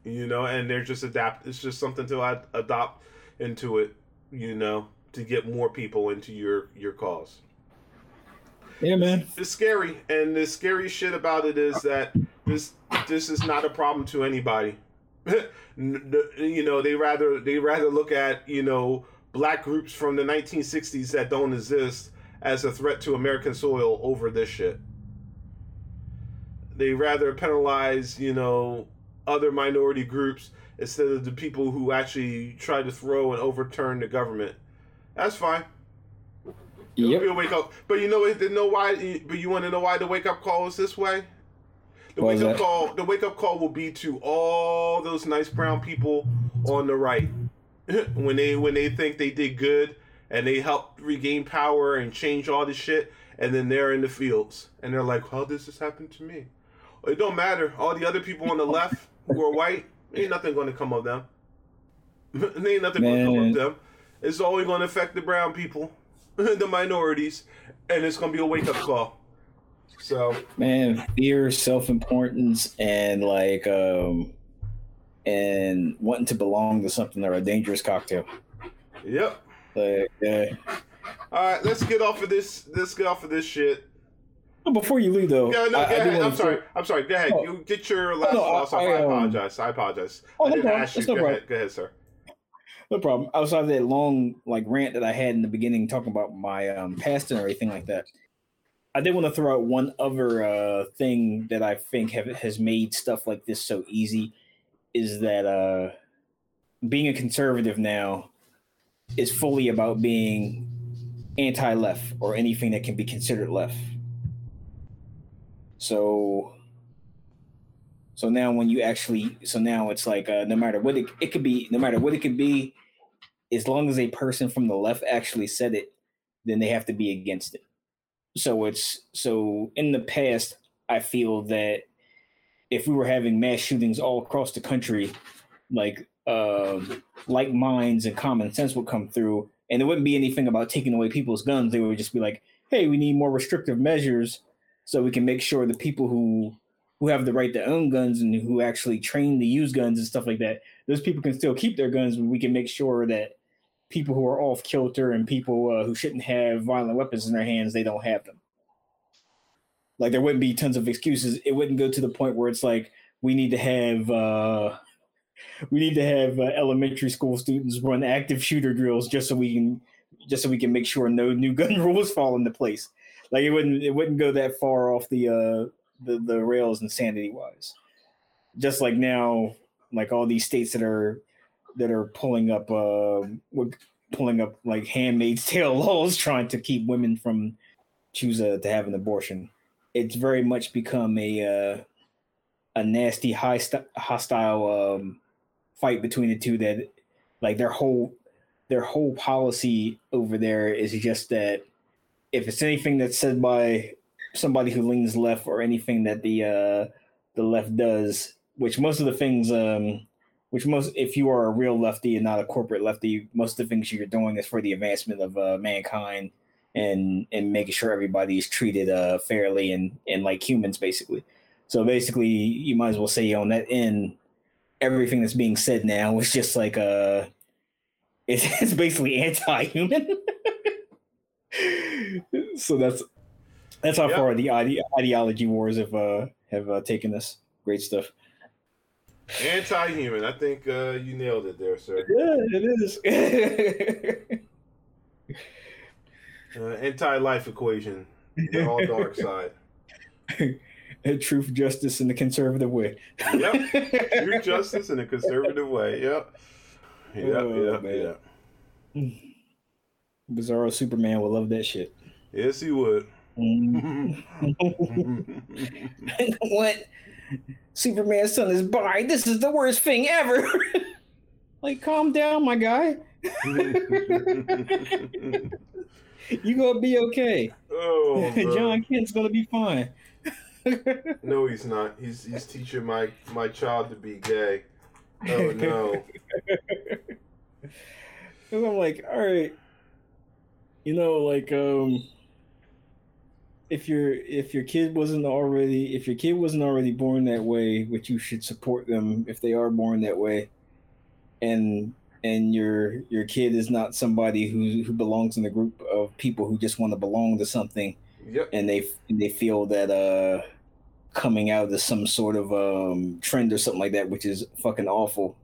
You know, and they're just adapt. It's just something to ad- adopt into it. You know, to get more people into your your cause. Yeah, man. It's scary, and the scary shit about it is that this this is not a problem to anybody. you know, they rather they rather look at you know black groups from the 1960s that don't exist as a threat to American soil over this shit. They rather penalize you know other minority groups instead of the people who actually try to throw and overturn the government. That's fine. It'll be a wake up. But you know, know why? But you want to know why the wake up call is this way? The wake up call. The wake up call will be to all those nice brown people on the right when they when they think they did good and they helped regain power and change all this shit, and then they're in the fields and they're like, "How does this happen to me?" It don't matter. All the other people on the left who are white, ain't nothing going to come of them. ain't nothing going to come of them. It's only going to affect the brown people, the minorities, and it's going to be a wake up call. So man, fear, self importance, and like um, and wanting to belong to something are a dangerous cocktail. Yep. Like, uh, all right, let's get off of this. Let's get off of this shit. Before you leave, though, yeah, no, I, I I'm sorry. Say, I'm sorry. Go ahead. Oh, you get your last no, thoughts. I, I, I, um, apologize. I apologize. Oh, I no ask you. No go, ahead. go ahead, sir. No problem. Outside of that long like rant that I had in the beginning, talking about my um, past and everything like that, I did want to throw out one other uh, thing that I think have, has made stuff like this so easy is that uh, being a conservative now is fully about being anti-left or anything that can be considered left. So, so now when you actually, so now it's like uh, no matter what it, it could be, no matter what it could be, as long as a person from the left actually said it, then they have to be against it. So it's so in the past i feel that if we were having mass shootings all across the country like uh, like minds and common sense would come through and it wouldn't be anything about taking away people's guns. They would just be like hey we need more restrictive measures so we can make sure the people who who have the right to own guns and who actually train to use guns and stuff like that those people can still keep their guns and we can make sure that people who are off kilter and people uh, who shouldn't have violent weapons in their hands, they don't have them. Like there wouldn't be tons of excuses. It wouldn't go to the point where it's like we need to have uh, we need to have uh, elementary school students run active shooter drills just so we can just so we can make sure no new gun rules fall into place. Like it wouldn't it wouldn't go that far off the uh, the the rails insanity wise. Just like now, like all these states that are that are pulling up uh pulling up like handmaid's tale laws trying to keep women from choose uh, to have an abortion it's very much become a uh, a nasty high st- hostile um, fight between the two that like their whole their whole policy over there is just that if it's anything that's said by somebody who leans left or anything that the uh, the left does which most of the things um, which most if you are a real lefty and not a corporate lefty, most of the things you're doing is for the advancement of uh, mankind and and making sure everybody is treated uh, fairly and and like humans basically. So basically, you might as well say on that end, everything that's being said now is just like uh it's, it's basically anti-human. So that's that's how Yep. far the ide- ideology wars have uh have uh, taken us. Great stuff. Anti-human. I think uh, you nailed it there, sir. Yeah, it is. Uh, anti-life equation. They're all dark side. Truth, justice, and the conservative way. Yep. True justice in a conservative way. Yep. Yep. Oh, yep. man. Yep. Bizarro Superman will love that shit. Yes, he would. what? Superman's son is by. This is the worst thing ever. like, calm down, my guy. You gonna be okay. oh, bro. Jon Kent's gonna be fine. No, he's not. He's he's teaching my my child to be gay. Oh no. Cause I'm like, all right, you know, like, um, if your if your kid wasn't already if your kid wasn't already born that way, which you should support them if they are born that way, and and your your kid is not somebody who who belongs in a group of people who just want to belong to something, Yep. and they and they feel that uh coming out is some sort of um trend or something like that, which is fucking awful.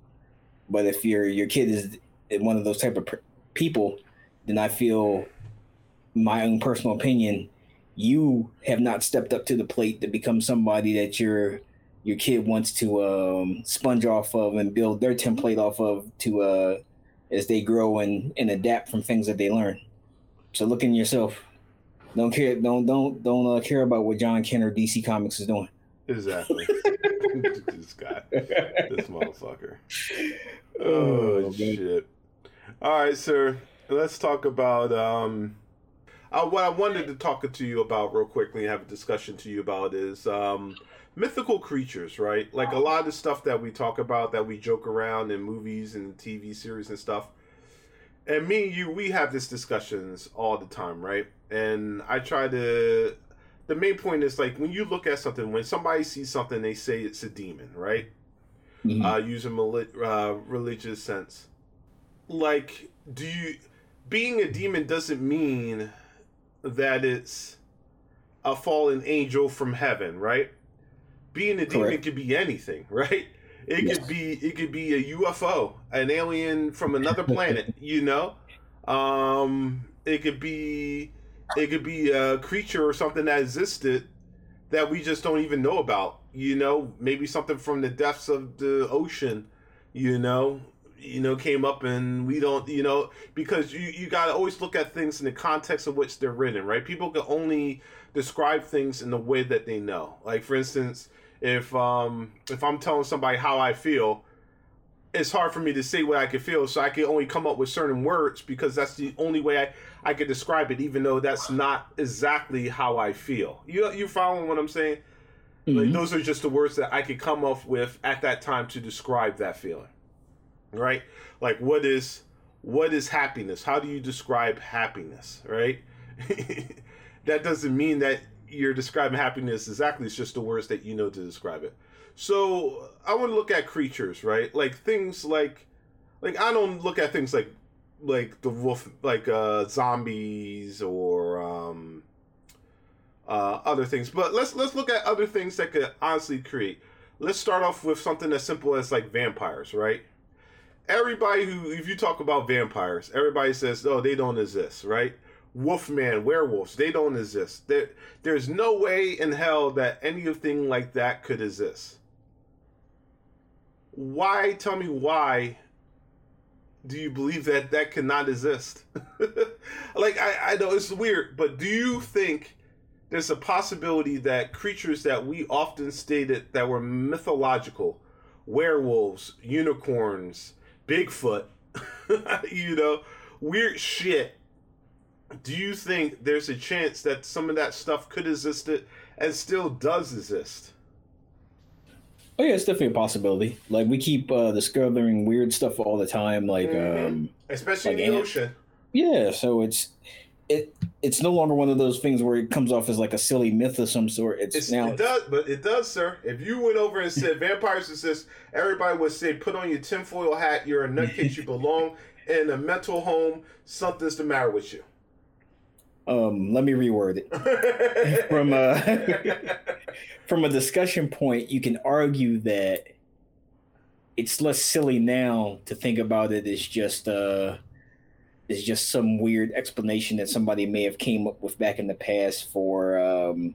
But if your your kid is one of those type of per- people, then I feel my own personal opinion, you have not stepped up to the plate to become somebody that your your kid wants to um, sponge off of and build their template off of to uh, as they grow and, and adapt from things that they learn. So look in yourself. Don't care. Don't don't don't uh, care about what Jon Kent or DC Comics is doing. Exactly. this guy. This motherfucker. Oh, Oh, shit. All right, sir. Let's talk about um uh, what I wanted to talk to you about real quickly and have a discussion to you about is um mythical creatures, right? Like a lot of the stuff that we talk about that we joke around in movies and TV series and stuff. And me and you, we have these discussions all the time, right? And I try to the main point is like when you look at something, when somebody sees something, they say it's a demon, right? Mhm. uh, use a mali- uh, religious sense. Like, do you being a demon doesn't mean that it's a fallen angel from heaven, right? Being a demon Correct. could be anything, right? It Yes. could be it could be a UFO, an alien from another planet, you know. Um, it could be it could be a creature or something that existed that we just don't even know about. You know, maybe something from the depths of the ocean, you know, you know, came up and we don't, you know, because you you got to always look at things in the context of which they're written, right? People can only describe things in the way that they know. Like for instance, if um if I'm telling somebody how I feel, it's hard for me to say what I can feel, so I can only come up with certain words because that's the only way I I could describe it, even though that's not exactly how I feel. You you following what I'm saying? Like Mhm. those are just the words that I could come up with at that time to describe that feeling. Right? Like what is what is happiness? How do you describe happiness, right? that doesn't mean that you're describing happiness exactly. It's just the words that you know to describe it. So I want to look at creatures, right? Like things like like I don't look at things like like the wolf like uh zombies or um uh, other things. But let's let's look at other things that could honestly create. Let's start off with something as simple as like vampires, right? Everybody who, if you talk about vampires, everybody says, "Oh, they don't exist," right? Wolfman, werewolves, they don't exist. There, there's no way in hell that anything like that could exist. Why? Tell me why. Do you believe that that cannot exist? like I, I know it's weird, but do you think there's a possibility that creatures that we often stated that were mythological, werewolves, unicorns, Bigfoot, you know, weird shit. Do you think there's a chance that some of that stuff could exist and still does exist? Oh yeah, it's definitely a possibility. Like we keep uh, discovering weird stuff all the time. Like Mhm. um, Especially Like in the ocean. yeah, so it's it it's no longer one of those things where it comes off as like a silly myth of some sort. It's, It's, now it does, but it does, sir. If you went over and said vampires exist, everybody would say, "Put on your tinfoil hat. You're a nutcase. You belong in a mental home. Something's the matter with you." um let me reword it. From uh from a discussion point, you can argue that it's less silly now to think about it as just uh is just some weird explanation that somebody may have came up with back in the past for um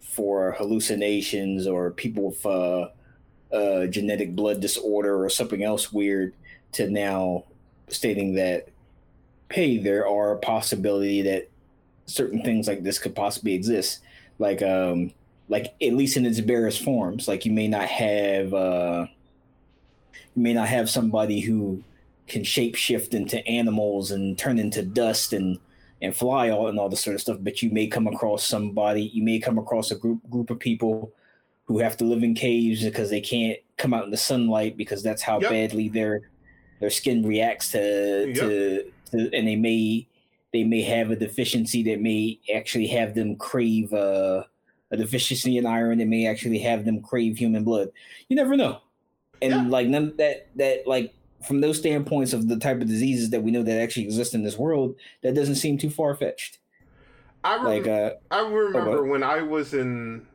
for hallucinations or people with uh genetic blood disorder or something else weird to now stating that hey there are a possibility that certain things like this could possibly exist. Like um like at least in its barest forms. Like you may not have uh you may not have somebody who can shapeshift into animals and turn into dust and and fly all and all this sort of stuff but you may come across somebody you may come across a group group of people who have to live in caves because they can't come out in the sunlight because that's how Yep. badly their their skin reacts to, to to and they may they may have a deficiency that may actually have them crave uh, a deficiency in iron that may actually have them crave human blood you never know and Yeah. like none that that like from those standpoints of the type of diseases that we know that actually exist in this world that doesn't seem too far-fetched I rem- like uh I remember when I was in.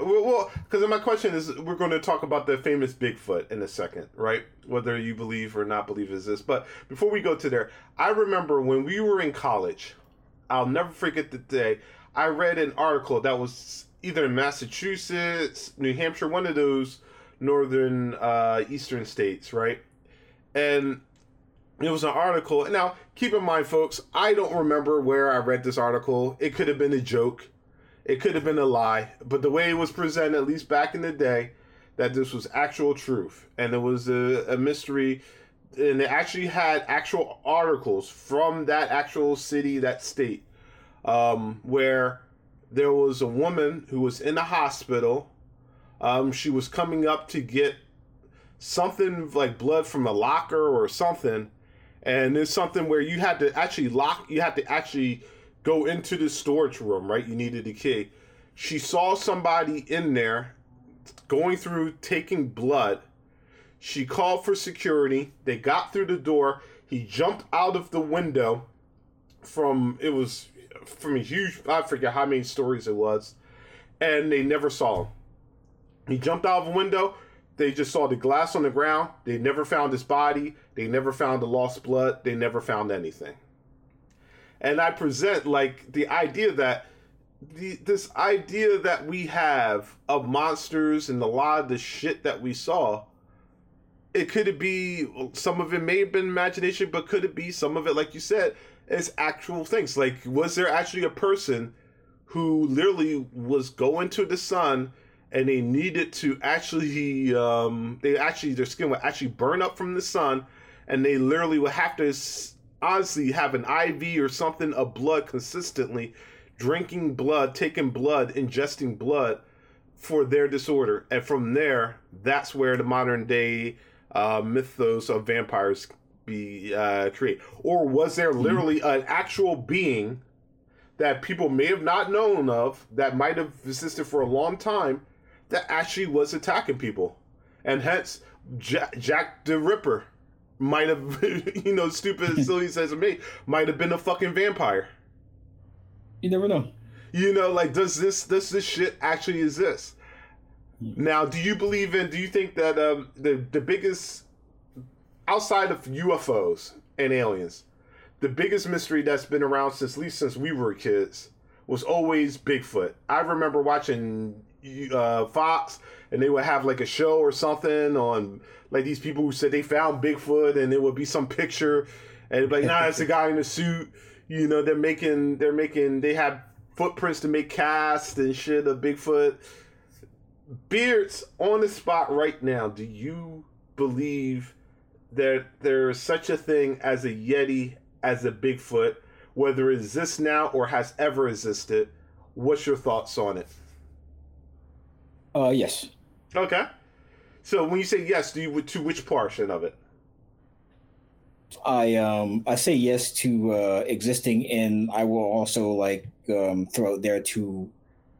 Well, because my question is, we're going to talk about the famous Bigfoot in a second, right? Whether you believe or not believe is this. But before we go to there, I remember when we were in college. I'll never forget the day I read an article that was either in Massachusetts, New Hampshire, one of those northern uh, eastern states, right? And it was an article. Now, keep in mind, folks, I don't remember where I read this article. It could have been a joke, it could have been a lie, but the way it was presented, at least back in the day, that this was actual truth, and it was a, a mystery, and it actually had actual articles from that actual city, that state, um, where there was a woman who was in the hospital. Um, she was coming up to get something like blood from a locker or something and it's something where you had to actually lock you had to actually go into the storage room right? You needed a key. She saw somebody in there going through taking blood. She called for security. They got through the door. He jumped out of the window from it was from a huge i forget how many stories it was and they never saw him. He jumped out of a window they just saw the glass on the ground. They never found his body. They never found the lost blood. They never found anything. And I present like the idea that the this idea that we have of monsters and a lot of the shit that we saw. It could it be some of it may have been imagination, but could it be some of it, like you said, is actual things? Like, was there actually a person who literally was going to the sun and they needed to actually um, they actually their skin would actually burn up from the sun and they literally would have to honestly have an iv or something of blood consistently drinking blood taking blood ingesting blood for their disorder. And from there that's where the modern day uh, mythos of vampires be uh, created or was there literally an actual being that people may have not known of that might have existed for a long time that actually was attacking people, and hence Jack, Jack the Ripper might have, you know, stupid as silly says it may, might have been a fucking vampire. you never know You know, like does this does this shit actually exist? Now, do you believe in? Do you think that um, the the biggest outside of UFOs and aliens, the biggest mystery that's been around since at least since we were kids was always Bigfoot. I remember watching uh, Fox, and they would have like a show or something on like these people who said they found Bigfoot, and it would be some picture, and like, nah, it's a guy in a suit. You know, they're making they're making they have footprints to make casts and shit of Bigfoot. Beards on the spot right now. Do you believe that there is such a thing as a Yeti, as a Bigfoot, whether it exists now or has ever existed? What's your thoughts on it? Uh yes Okay. So when you say yes, do you to which portion of it? I um I say yes to uh existing and I will also like um throw it there to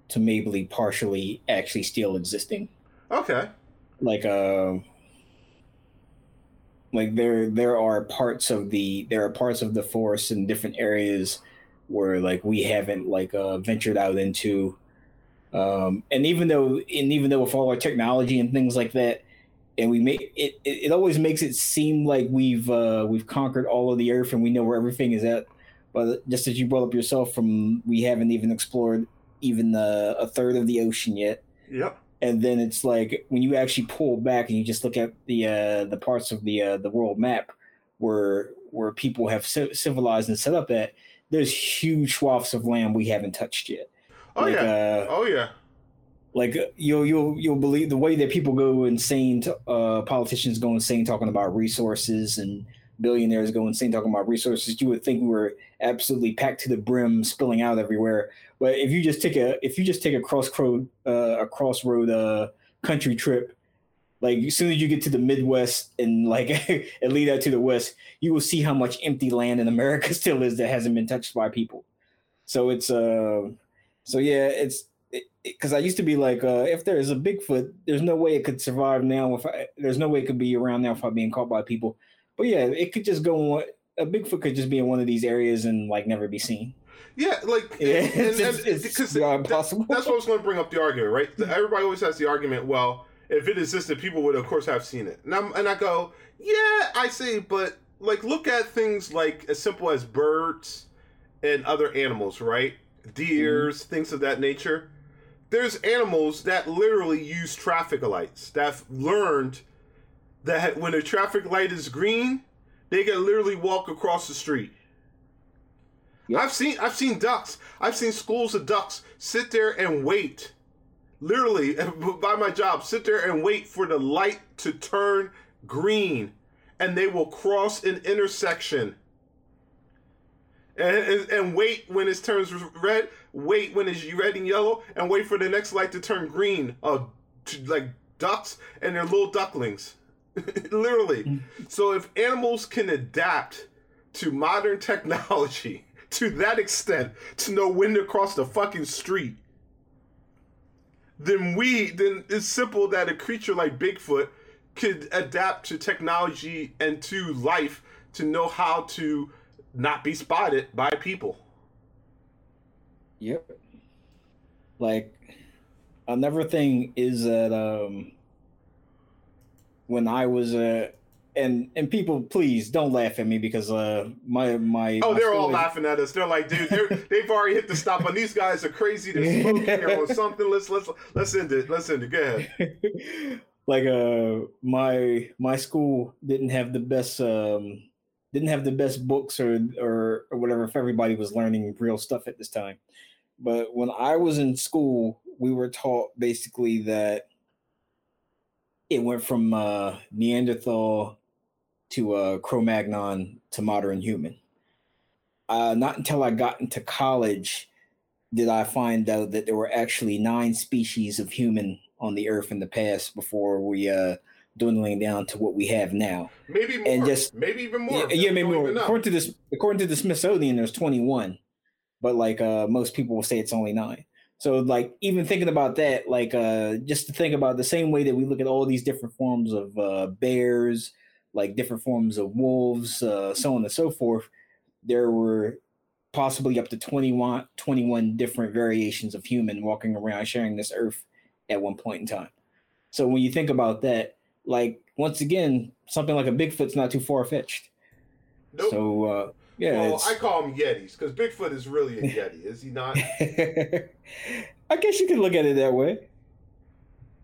to maybe partially actually still existing. Okay. Like uh like there there are parts of the there are parts of the forest in different areas where like we haven't like uh ventured out into um and even though and even though with all our technology and things like that and we make it, it always makes it seem like we've uh we've conquered all of the earth and we know where everything is at but just as you brought up yourself from we haven't even explored even the, a third of the ocean yet Yep. and then it's like when you actually pull back and you just look at the uh, the parts of the uh, the world map where where people have civilized and set up at, there's huge swaths of land we haven't touched yet. Oh like, yeah. Uh, oh yeah. like uh, you'll you'll you'll believe the way that people go insane. To, uh, politicians go insane talking about resources and billionaires go insane talking about resources. You would think we were absolutely packed to the brim, spilling out everywhere. But if you just take a if you just take a crossroad uh, a crossroad uh, country trip, like as soon as you get to the Midwest and like and lead out to the West, you will see how much empty land in America still is that hasn't been touched by people. So it's uh, so yeah, it's because I used to be like, uh, if there is a Bigfoot, there's no way it could survive now. If I, there's no way it could be around now without being caught by people. But yeah, it could just go on. A Bigfoot could just be in one of these areas and like never be seen. Yeah, like Yeah, and, and, it's, and- it's, because that's what I was going to bring up the argument, right? Everybody always has the argument. Well, if it existed, people would of course have seen it. And, I'm, and I go, yeah, I see, but like look at things like as simple as birds and other animals, right? Mm-hmm. Deers, things of that nature. There's animals that literally use traffic lights that have learned that when a traffic light is green, they can literally walk across the street. Yep. I've seen I've seen ducks. I've seen schools of ducks sit there and wait. Literally by my job, sit there and wait for the light to turn green and they will cross an intersection. And, and, and wait when it turns red, wait when it's red and yellow, and wait for the next light to turn green. Uh, to, like ducks and their little ducklings. Literally. So if animals can adapt to modern technology to that extent to know when to cross the fucking street, then we then it's simple that a creature like Bigfoot could adapt to technology and to life to know how to not be spotted by people. Yep. Like another thing is that um when I was uh and and people please don't laugh at me because uh my my Oh, my they're all laughing at us. They're like, dude, they're, they've already hit the stop on these guys are crazy. They're smoking or something. Let's let's let's end it. Let's end it. Go ahead. like uh my my school didn't have the best um didn't have the best books or or or whatever if everybody was learning real stuff at this time. But when i was in school we were taught basically that it went from uh neanderthal to uh cro-magnon to modern human. Uh not until i got into college did i find out that there were actually nine species of human on the earth in the past before we uh dwindling down to what we have now. Maybe more. And just- maybe even more. Yeah, yeah maybe more. According to this according to the Smithsonian, there's 21. But like uh most people will say it's only nine. So like even thinking about that, like uh just to think about the same way that we look at all these different forms of uh bears, like different forms of wolves, uh so on and so forth, there were possibly up to 21, 21 different variations of human walking around sharing this earth at one point in time. So when you think about that, like once again, something like a Bigfoot's not too far fetched. Nope. So uh, yeah, well, I call them Yetis because Bigfoot is really a Yeti, is he not? I guess you could look at it that way.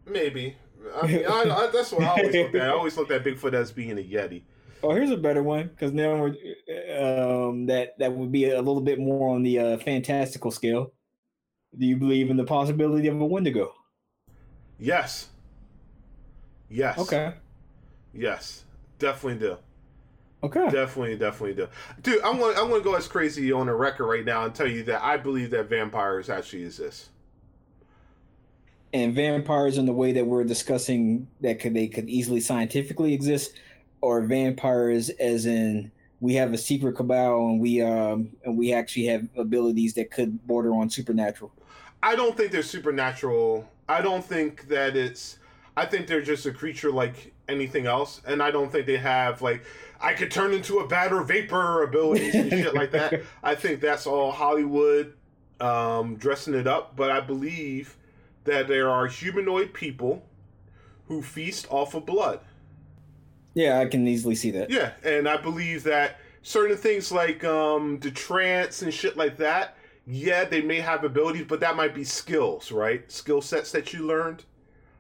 Maybe. I mean, I, I, that's what I always looked at. I always looked at Bigfoot as being a Yeti. Oh, here's a better one because now we're um, that that would be a little bit more on the uh, fantastical scale. Do you believe in the possibility of a Wendigo? Yes. Yes. Okay. Yes. Definitely do. Okay. Definitely, definitely do. Dude, I'm going. I'm going to go as crazy on the record right now and tell you that I believe that vampires actually exist. and vampires in the way that we're discussing that could they could easily scientifically exist or vampires as in we have a secret cabal and we um and we actually have abilities that could border on supernatural. I don't think they're supernatural. I don't think that it's. I think they're just a creature like anything else, and I don't think they have like I could turn into a bat or vapor abilities and shit like that. I think that's all Hollywood um, dressing it up. But I believe that there are humanoid people who feast off of blood. Yeah, I can easily see that. Yeah, and I believe that certain things like um, the trance and shit like that. Yeah, they may have abilities, but that might be skills, right? Skill sets that you learned.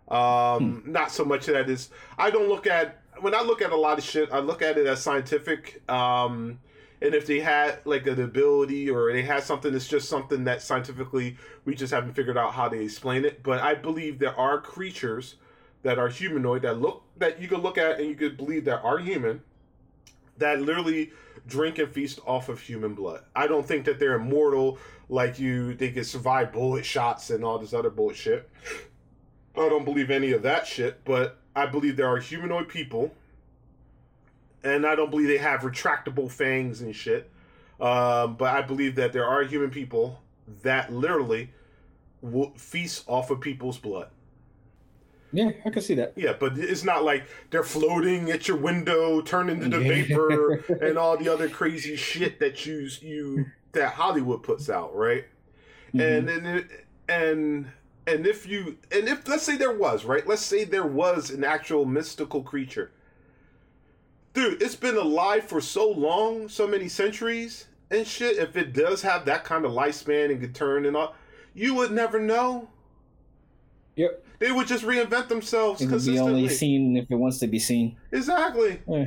Um, hmm. Not so much that is. I don't look at when I look at a lot of shit. I look at it as scientific. Um, and if they had like an ability or they had something that's just something that scientifically we just haven't figured out how to explain it. But I believe there are creatures that are humanoid that look that you could look at and you could believe that are human that literally drink and feast off of human blood. I don't think that they're immortal like you they can survive bullet shots and all this other bullshit. I don't believe any of that shit, but I believe there are humanoid people and I don't believe they have retractable fangs and shit. Um, but I believe that there are human people that literally will feast off of people's blood. Yeah, I can see that. Yeah, but it's not like they're floating at your window, turning into vapor, and all the other crazy shit that you you that Hollywood puts out, right? Mm-hmm. And and and and if you and if let's say there was right, let's say there was an actual mystical creature, dude. It's been alive for so long, so many centuries and shit. If it does have that kind of lifespan and could turn and all, you would never know. Yep. They would just reinvent themselves. It would be only seen if it wants to be seen. Exactly. Yeah.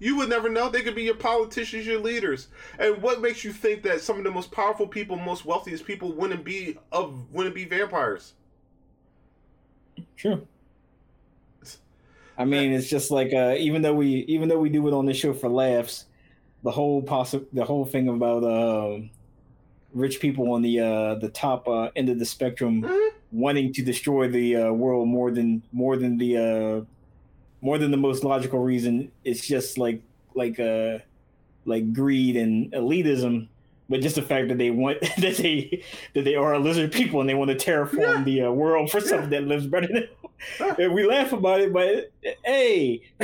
You would never know. They could be your politicians, your leaders. And what makes you think that some of the most powerful people, most wealthiest people, wouldn't be of wouldn't be vampires? True. I mean, it's just like uh, even though we even though we do it on this show for laughs, the whole possi- the whole thing about uh, rich people on the uh, the top uh, end of the spectrum mm-hmm. wanting to destroy the uh, world more than more than the uh, more than the most logical reason. It's just like like uh like greed and elitism, but just the fact that they want that they that they are a lizard people and they want to terraform yeah. the uh, world for something that lives better than. and we laugh about it, but hey.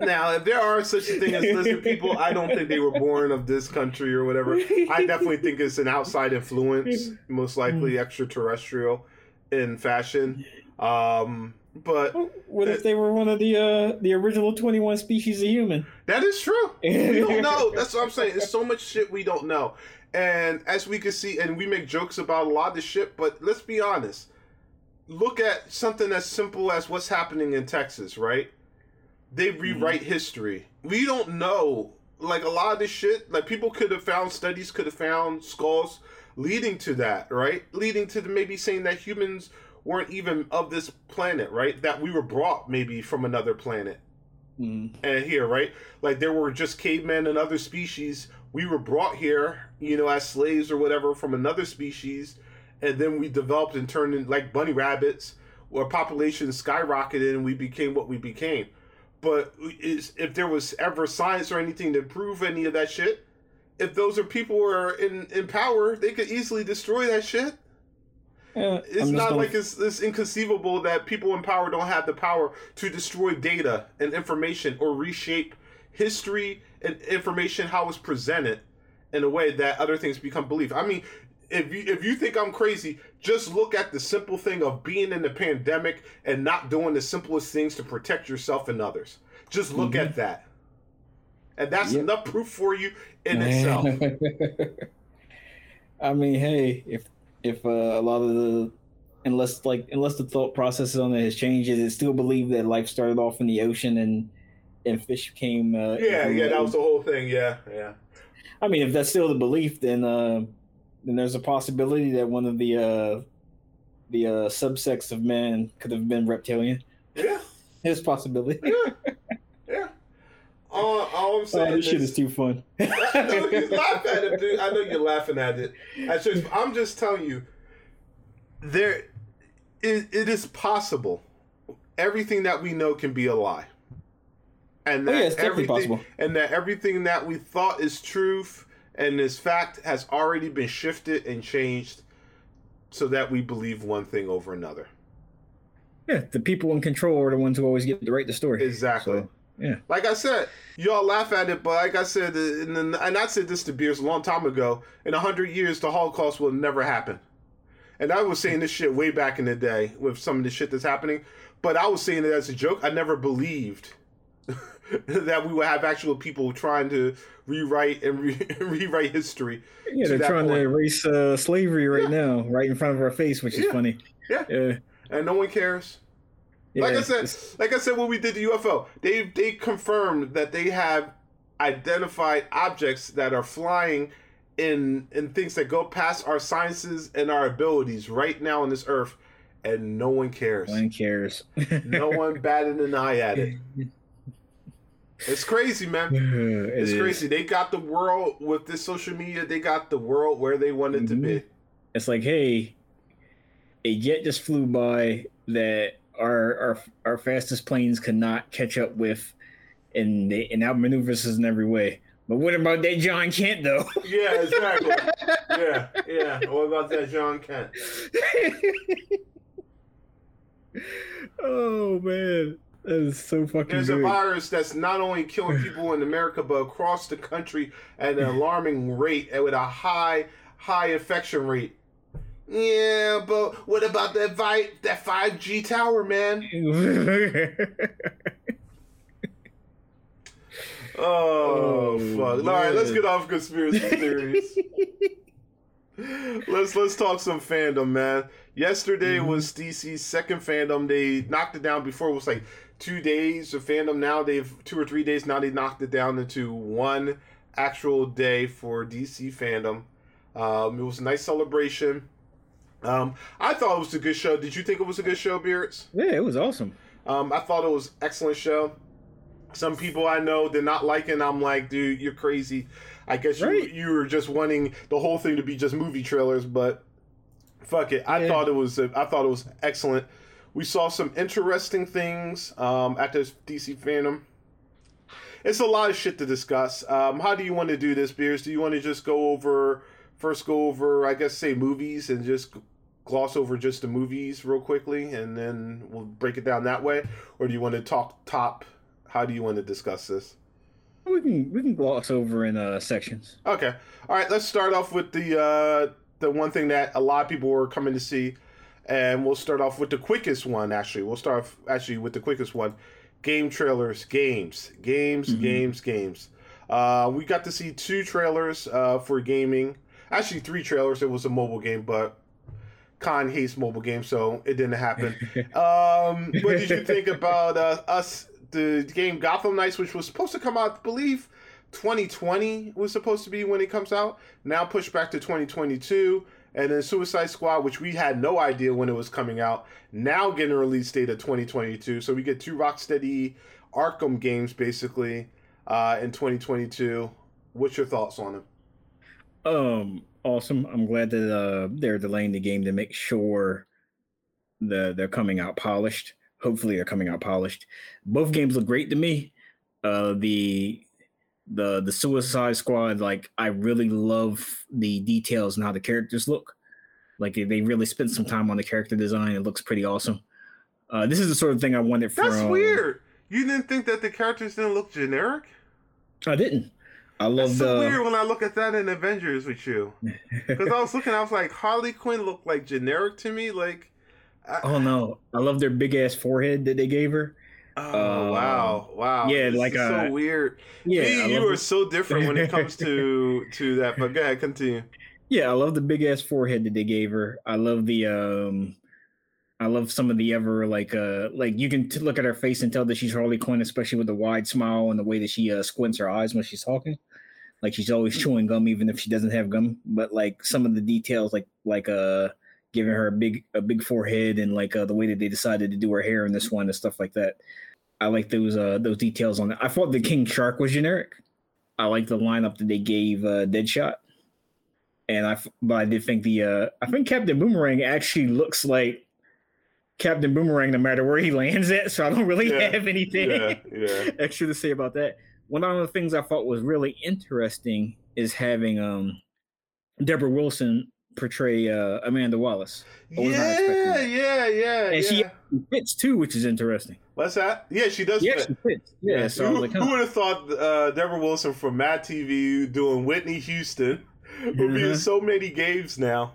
now, if there are such a thing as lizard people, I don't think they were born of this country or whatever. I definitely think it's an outside influence, most likely extraterrestrial in fashion. Um, but what if they were one of the uh, the original twenty one species of human? That is true. we don't know. That's what I'm saying. There's so much shit we don't know. And as we can see, and we make jokes about a lot of shit, but let's be honest. Look at something as simple as what's happening in Texas, right? They mm-hmm. rewrite mm-hmm. history. We don't know. Like a lot of this shit, like people could have found studies, could have found skulls leading to that, right? Leading to the, maybe saying that humans weren't even of this planet, right? That we were brought maybe from another planet. Mm. And here, right? Like there were just cavemen and other species. We were brought here, you know, as slaves or whatever from another species, and then we developed and turned in like bunny rabbits, where population skyrocketed and we became what we became. But is if there was ever science or anything to prove any of that shit, if those are people who are in in power, they could easily destroy that shit. Yeah, it's not like it's, it's inconceivable that people in power don't have the power to destroy data and information or reshape history and information how it's presented in a way that other things become belief. I mean, if you if you think I'm crazy, just look at the simple thing of being in the pandemic and not doing the simplest things to protect yourself and others. Just look mm-hmm. at that. And that's yep. enough proof for you in itself. I mean, hey, if if uh, a lot of the unless like unless the thought process on it has changed, is it still believe that life started off in the ocean and and fish came? Uh, yeah, yeah, that was the whole thing. Yeah, yeah. I mean, if that's still the belief, then uh, then there's a possibility that one of the uh, the uh, subsects of man could have been reptilian. Yeah, there's possibility. Yeah. All, all I'm saying oh, this is, shit is too fun. I know you laugh at it, dude. I know you're laughing at it. I'm just telling you, there, it, it is possible. Everything that we know can be a lie. and Oh, that yeah, it's definitely everything possible. and that everything that we thought is truth and is fact has already been shifted and changed so that we believe one thing over another. Yeah, the people in control are the ones who always get to write the story. Exactly. So, yeah. Like I said, y'all laugh at it, but like I said, and, and I said this to Beers a long time ago. In a hundred years, the Holocaust will never happen. And I was saying this shit way back in the day with some of the shit that's happening, but I was saying it as a joke. I never believed that we would have actual people trying to rewrite and re- rewrite history. Yeah, they're trying point. to erase uh, slavery right now, right in front of our face, which is Yeah. funny. Yeah. Yeah. and no one cares. Yeah, like I said, like I said when we did the UFO, they they confirmed that they have identified objects that are flying in in things that go past our sciences and our abilities right now on this earth, and no one cares. no one cares. no one batted an eye at it. It's crazy, man. It It's is. crazy. They got the world with this social media. They got the world where they wanted to be. Mm-hmm. It's like, hey, a jet just flew by that our our our fastest planes could not catch up with, and they and outmaneuvers us in every way. But what about that Jon Kent though? Yeah, exactly. yeah, yeah. What about that, Jon Kent? oh man, that is so fucking There's a virus that's not only killing people in America but across the country at an alarming rate and with a high, high infection rate. Yeah, but what about that vi- that 5G tower, man? Oh, Oh, fuck! All right, let's get off conspiracy theories. let's let's talk some fandom, man. Yesterday Mhm. was DC's second FanDome. They knocked it down before. It was like two days of FanDome. Now they've two or three days. Now they knocked it down into one actual day for DC FanDome. Um, it was a nice celebration. Um, I thought it was a good show. Did you think it was a good show, Beards? yeah, it was awesome. Um, I thought it was excellent show. Some people I know did not like it. And I'm like, dude, you're crazy. I guess you Right. you were just wanting the whole thing to be just movie trailers, but fuck it. I Yeah. thought it was I thought it was excellent. We saw some interesting things um, at this DC FanDome. It's a lot of shit to discuss. Um, how do you want to do this, Beers? Do you want to just go over first go over I guess say movies and just gloss over just the movies real quickly and then we'll break it down that way? Or do you want to talk top? How do you want to discuss this? We can we can gloss over in uh sections. okay. All right let's start off with the uh the one thing that a lot of people were coming to see and we'll start off with the quickest one actually. We'll start off actually with the quickest one. Game trailers games games Mhm. games games. Uh we got to see two trailers uh for gaming. Actually three trailers. It was a mobile game but Khan hates mobile games, so it didn't happen. Um, what did you think about uh, us, the game Gotham Knights, which was supposed to come out, I believe, 2020 was supposed to be when it comes out. Now pushed back to 2022, and then Suicide Squad, which we had no idea when it was coming out, now getting a release date of 2022. So we get two Rocksteady Arkham games basically uh, in 2022. What's your thoughts on them? Um, awesome. I'm glad that uh they're delaying the game to make sure the they're coming out polished. Hopefully, they're coming out polished. Both games look great to me. Uh, the the the Suicide Squad, like I really love the details and how the characters look. Like they, they really spent some time on the character design. It looks pretty awesome. Uh, this is the sort of thing I wanted from. That's weird. You didn't think that the characters didn't look generic? I didn't. I love That's so the. weird when I look at that in Avengers with you. Because I was looking, I was like, Harley Quinn looked like generic to me. Like, I, oh no! I love their big ass forehead that they gave her. oh um, wow, wow, yeah, This like, uh, so weird. Yeah, Me, you are so different when it comes to to that. But go ahead, continue. Yeah, I love the big ass forehead that they gave her. I love the um I love some of the ever like uh like you can t- look at her face and tell that she's Harley Quinn, especially with the wide smile and the way that she uh squints her eyes when she's talking. Like she's always chewing gum even if she doesn't have gum. But like some of the details like like uh giving her a big a big forehead and like uh, the way that they decided to do her hair in this one and stuff like that. I like those uh those details on it. I thought the King Shark was generic. I like the lineup that they gave uh Deadshot and i but I did think the uh I think Captain Boomerang actually looks like Captain Boomerang no matter where he lands at, so I don't really Yeah. have anything Yeah, yeah. extra to say about that. One of the things I thought was really interesting is having um Debra Wilson portray uh, Amanda Wallace. I was not expecting Yeah, yeah, yeah, And she fits too, which is interesting. What's that? Yeah, she does Yeah, fit. she fits. Yeah, so who, like, who would have thought uh, Debra Wilson from Mad TV doing Whitney Houston would be in Mhm. so many games now?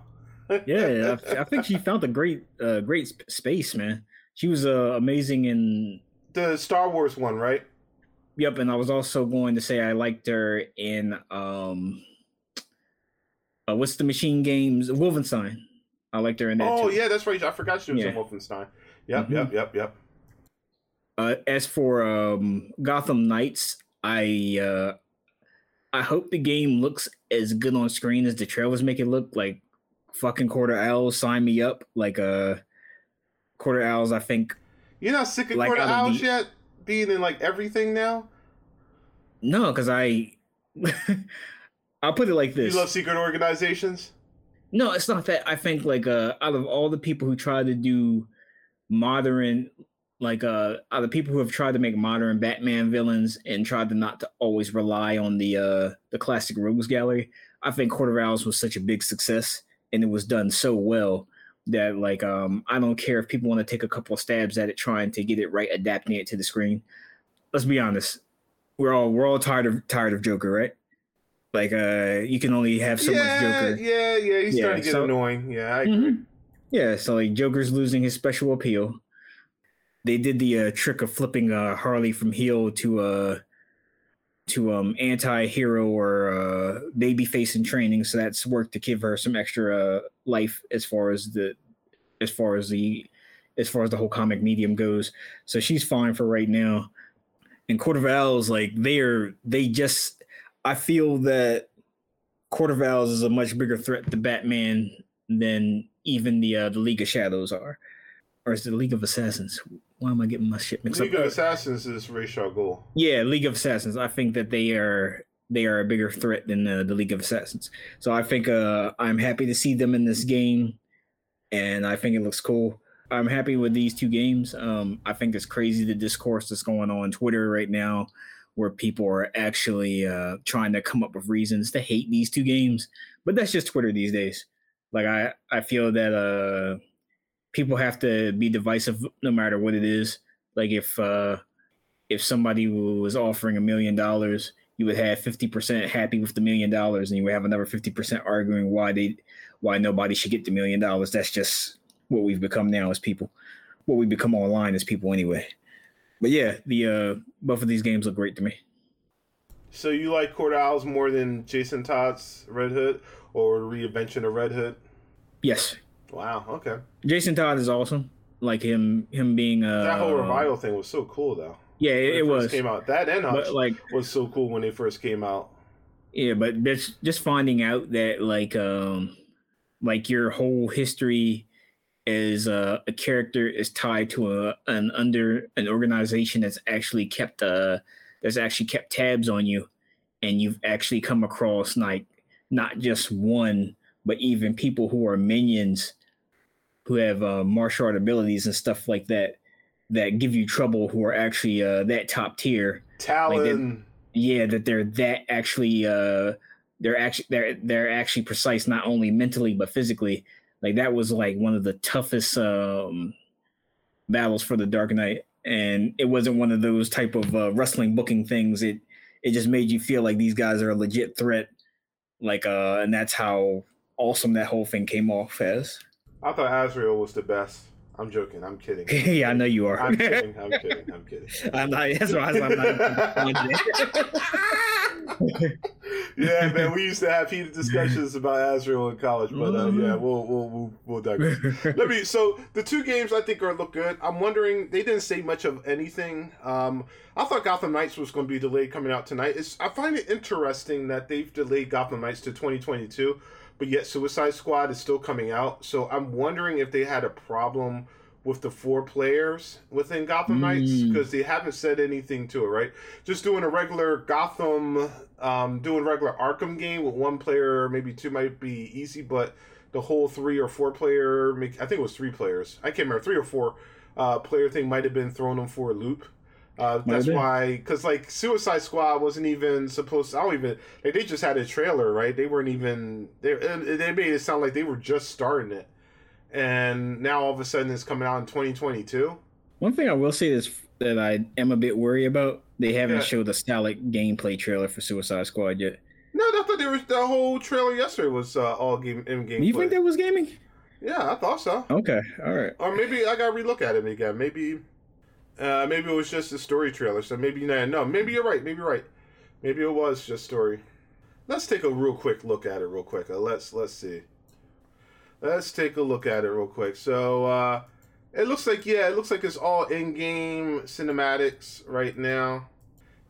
yeah, I, I think she found a great, uh, great space, man. She was uh, amazing in. the Star Wars one, right? Yep, and I was also going to say I liked her in um, uh, what's the machine games? Wolfenstein. I liked her in that. Oh too. yeah, that's right. I forgot she was in Wolfenstein. Yep, Mhm. yep, yep, yep. Uh, as for um, Gotham Knights, I uh, I hope the game looks as good on screen as the trailers make it look. Like fucking Court of Owls, sign me up. Like uh, Court of Owls, I think. You're not sick of Like, Court of Owls the- yet? Being in like everything now? No, because I. I'll put it like this. You love secret organizations? No, it's not that. I think like uh out of all the people who try to do modern like uh out of people who have tried to make modern Batman villains and tried to not to always rely on the uh the classic rogues gallery, I think of Owls was such a big success and it was done so well that like um I don't care if people want to take a couple of stabs at it trying to get it right, adapting it to the screen. Let's be honest. We're all we're all tired of tired of Joker, right? Like uh you can only have so yeah, much Joker. yeah, yeah. He's Yeah, starting to get so- annoying. Yeah, I agree. Mhm. Yeah, so like Joker's losing his special appeal. They did the uh, trick of flipping uh, Harley from heel to uh to um anti-hero or uh baby face in training, so that's worked to give her some extra uh, life as far as the as far as the as far as the whole comic medium goes. So she's fine for right now. And of Owls, like they're they just I feel that Owls is a much bigger threat to Batman than even the uh, the League of Shadows are, or is the League of Assassins? Why am I getting my shit mixed League up? of Uh, Assassins is Ra's al Ghul. yeah, League of Assassins. I think that they are they are a bigger threat than uh, the League of Assassins. So I think uh, I'm happy to see them in this game, and I think it looks cool. I'm happy with these two games. Um, I think it's crazy the discourse that's going on Twitter right now, where people are actually uh, trying to come up with reasons to hate these two games. But that's just Twitter these days. Like I, I feel that uh, people have to be divisive no matter what it is. Like if uh, if somebody was offering a million dollars, you would have fifty percent happy with the million dollars, and you would have another fifty percent arguing why they why nobody should get the million dollars. That's just what we've become now as people. What we become online as people anyway. But yeah, the uh both of these games look great to me. So you like Court Owls more than Jason Todd's Red Hood or Reinvention of Red Hood? Yes. Wow. Okay. Jason Todd is awesome. Like him him being uh That whole revival thing was so cool, though. Yeah, when it, it first was. came out. That and Hutch But like was so cool when they first came out. Yeah, but just just finding out that like um like your whole history as uh, a character is tied to a an under an organization that's actually kept uh that's actually kept tabs on you and you've actually come across like not just one but even people who are minions who have uh, martial art abilities and stuff like that that give you trouble who are actually uh, that top tier Talon. yeah that they're that actually uh they're actually they're they're actually precise not only mentally but physically. Like that was like one of the toughest um battles for the dark knight and it wasn't one of those type of uh, wrestling booking things. It it just made you feel like these guys are a legit threat. Like uh and that's how awesome that whole thing came off as I thought Azrael was the best. I'm joking. I'm kidding. yeah i know you are I'm kidding. I'm kidding. I'm kidding. I'm not, that's why I'm not yeah, man, we used to have heated discussions about Azrael in college, but uh, yeah, we'll we'll we'll, we'll digress. Let me. So the two games I think are look good. I'm wondering they didn't say much of anything. Um, I thought Gotham Knights was going to be delayed coming out tonight. It's I find it interesting that they've delayed Gotham Knights to 2022, but yet Suicide Squad is still coming out. So I'm wondering if they had a problem with the four players within Gotham Knights Mm. because they haven't said anything to it, right? Just doing a regular Gotham, um, doing regular Arkham game with one player, maybe two might be easy, but the whole three or four player, make I think it was three players. I can't remember three or four uh, player thing might have been thrown them for a loop. Uh, that's why, because like Suicide Squad wasn't even supposed. To, I don't even like they just had a trailer, right? They weren't even they. They made it sound like they were just starting it, and now all of a sudden it's coming out in 2022. One thing I will say is that I am a bit worried about. They haven't Yeah. showed a Stalic gameplay trailer for Suicide Squad yet. No, I thought there was the whole trailer yesterday was uh, all game in game. You think that was gaming? Yeah, I thought so. Okay, all right. Or maybe I gotta relook at it again. Maybe, uh, maybe it was just a story trailer. So maybe no, no. Maybe you're right. Maybe you're right. Maybe it was just story. Let's take a real quick look at it, real quick. Uh, let's let's see. Let's take a look at it real quick. So uh, it looks like yeah, it looks like it's all in-game cinematics right now.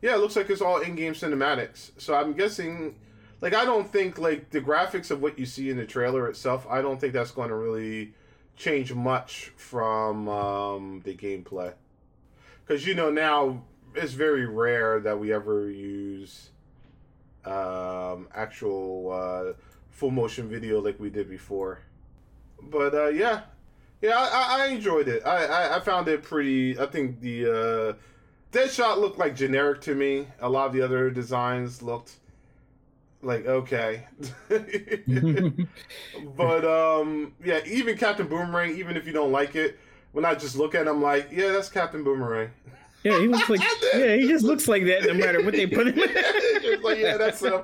Yeah, it looks like it's all in-game cinematics. So I'm guessing, like, I don't think like the graphics of what you see in the trailer itself. I don't think that's going to really change much from um, the gameplay. Because you know now it's very rare that we ever use um, actual uh, full motion video like we did before. But uh, yeah, yeah, I, I- enjoyed it. I, I, I found it pretty. I think the uh, Deadshot looked like generic to me. A lot of the other designs looked like okay. but um, yeah, even Captain Boomerang, even if you don't like it, when I just look at him, like, yeah, that's Captain Boomerang. yeah, he looks like yeah, he just looks like that no matter what they put him in. Like, yeah, that's him.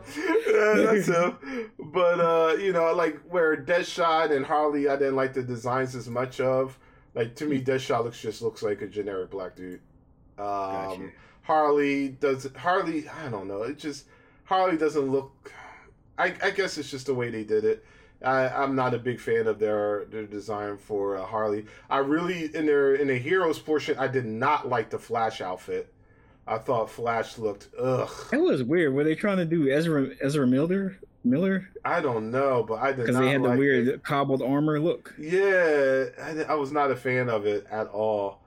Yeah, that's him. But uh, you know, like where Deadshot and Harley, I didn't like the designs as much of. Like to me, Deadshot looks just looks like a generic black dude. Um, Gotcha. Harley does Harley. I don't know. It just Harley doesn't look. I, I guess it's just the way they did it. I, I'm not a big fan of their their design for uh, Harley. I really in their in the heroes portion, I did not like the Flash outfit. I thought Flash looked ugh. That was weird. Were they trying to do Ezra Ezra Miller Miller I don't know, but I did because they had the weird it. cobbled armor look? Yeah, I, I was not a fan of it at all.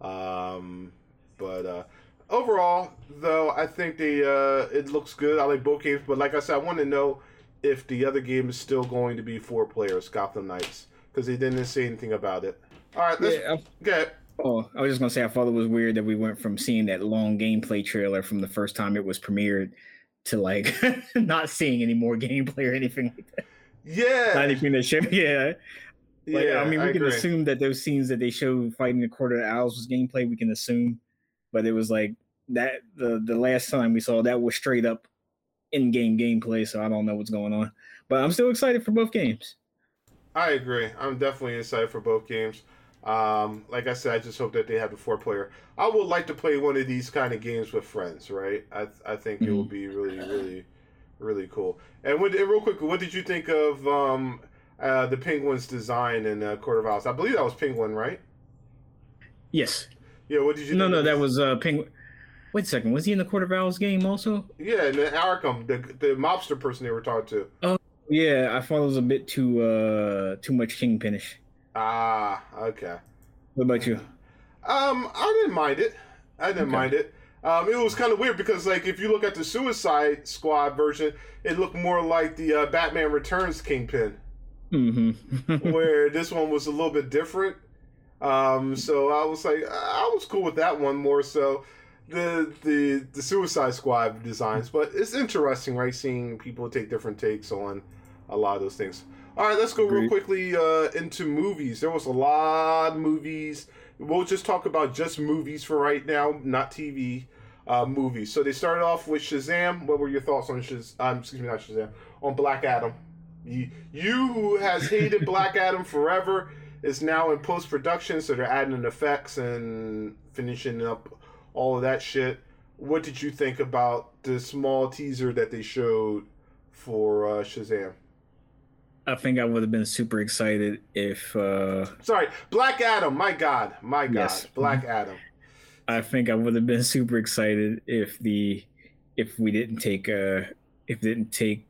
Um, but uh, overall, though, I think they uh, it looks good. I like both games, but like I said, I want to know if the other game is still going to be four players, Gotham Knights, because they didn't say anything about it. All right, let's Yeah, get. oh, I was just gonna say I thought it was weird that we went from seeing that long gameplay trailer from the first time it was premiered to like not seeing any more gameplay or anything like that. Not Yeah, anything that showed. Yeah, like yeah. I mean, we can agree. assume that those scenes that they showed fighting the quarter of the Owls was gameplay. We can assume, but it was like that. The the last time we saw that was straight up in-game gameplay. So I don't know what's going on, but I'm still excited for both games. I agree. I'm definitely excited for both games. Um, like I said, I just hope that they have a four player. I would like to play one of these kind of games with friends, right? I I think it will be really, really, really cool. And, what, and real quick, what did you think of um, uh, the Penguins' design in uh, Court of Owls? I believe that was Penguin, right? Yes. Yeah. What did you? No, think no, that was uh Penguin. Wait a second. Was he in the Court of Owls game also? Yeah, and then Arkham, the the mobster person they were talking to. Oh yeah, I thought it was a bit too uh too much kingpinish. Ah, okay. What about you? Um, I didn't mind it. I didn't Okay. mind it. Um, it was kind of weird because, like, if you look at the Suicide Squad version, it looked more like the uh, Batman Returns Kingpin, Mm-hmm. where this one was a little bit different. Um, so I was like, I was cool with that one more so the the the Suicide Squad designs, but it's interesting, right? Seeing people take different takes on a lot of those things. All right, let's go real quickly uh, into movies. There was a lot of movies. We'll just talk about just movies for right now, not TV uh, movies. So they started off with Shazam. What were your thoughts on Shazam? Um, excuse me, not Shazam. On Black Adam. You, you who has hated Black Adam forever is now in post production, so they're adding in effects and finishing up all of that shit. What did you think about the small teaser that they showed for uh, Shazam? I think I would have been super excited if uh Sorry, Black Adam. My God, my God, Yes. Black Adam. I think I would have been super excited if the if we didn't take uh if it didn't take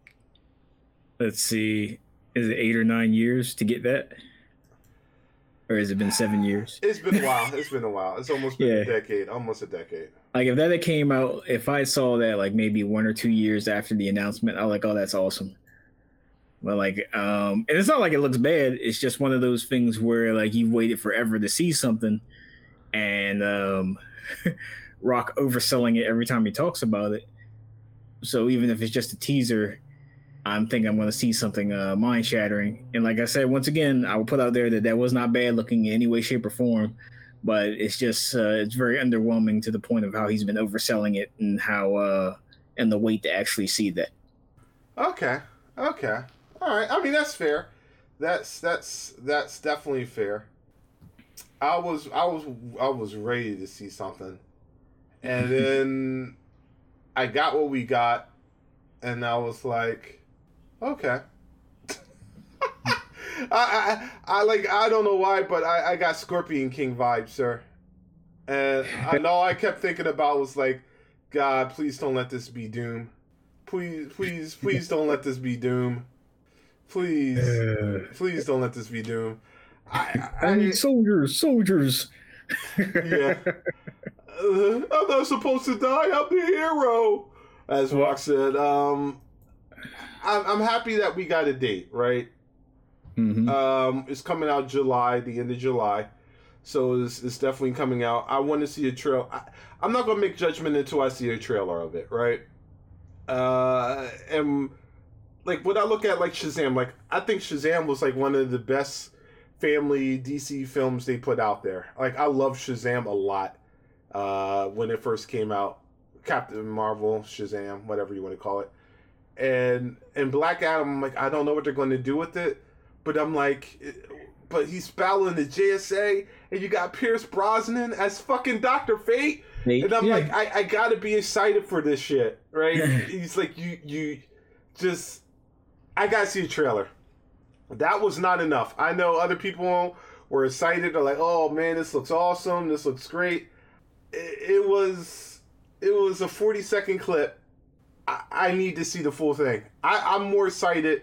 let's see is it eight or nine years to get that or has it been seven years? It's been a while. It's been a while. It's almost been Yeah. a decade. Almost a decade. Like if that had came out, if I saw that like maybe one or two years after the announcement, I was like, oh, that's awesome. But like, um, and it's not like it looks bad. It's just one of those things where like you've waited forever to see something, and um, Rock overselling it every time he talks about it. So even if it's just a teaser, I'm thinking I'm going to see something uh, mind shattering. And like I said, once again, I will put out there that that was not bad looking in any way, shape, or form. But it's just uh, it's very underwhelming to the point of how he's been overselling it and how uh, and the wait to actually see that. Okay. Okay. All right. I mean, that's fair. That's that's that's definitely fair. I was I was I was ready to see something, and then I got what we got, and I was like, okay. I, I I like I don't know why, but I, I got Scorpion King vibes, sir. And I know I kept thinking about was like, God, please don't let this be Doom. Please, please, please don't let this be Doom. Please, please don't let this be Doom. I, I, I need soldiers, soldiers. yeah. Uh, I'm not supposed to die. I'm the hero, as Rock said. Um, I'm, I'm happy that we got a date, right? Mhm. Um, it's coming out July, the end of July, so it's, it's definitely coming out. I want to see a trail. I, I'm not gonna make judgment until I see a trailer of it, right? Uh, and like when I look at like Shazam, like I think Shazam was like one of the best family DC films they put out there. Like I love Shazam a lot. Uh, when it first came out, Captain Marvel, Shazam, whatever you want to call it, and and Black Adam, I'm like I don't know what they're going to do with it, but I'm like, but he's battling the JSA, and you got Pierce Brosnan as fucking Doctor Fate. They- And I'm yeah. like, I, I gotta be excited for this shit, right? He's like, you you just I gotta see a trailer. That was not enough. I know other people were excited. They're like, oh man, this looks awesome. This looks great. It, it was it was a 40 second clip. I, I need to see the full thing. I, I'm more excited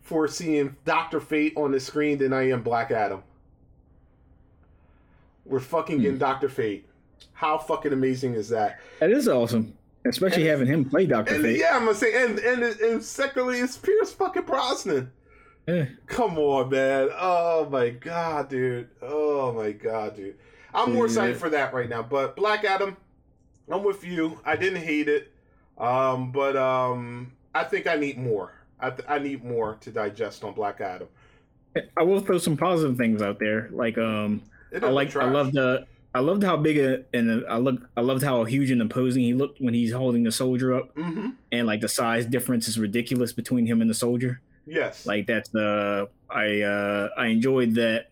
for seeing Doctor Fate on the screen than I am Black Adam. We're fucking getting hmm. Doctor Fate. How fucking amazing is that? that is awesome, especially having him play Doctor Fate. yeah, I'm gonna say, and and and secondly, it's Pierce fucking Brosnan. Yeah. Come on, man. Oh my god, dude. Oh my god, dude. I'm more excited for that right now. But Black Adam, I'm with you. I didn't hate it, um, but um, I think I need more. I, th- I need more to digest on Black Adam. I will throw some positive things out there. Like um, I like I loved the I loved how big a, and I look I loved how huge and imposing he looked when he's holding the soldier up, Mhm. and like the size difference is ridiculous between him and the soldier. Yes. Like that's the I uh I enjoyed that.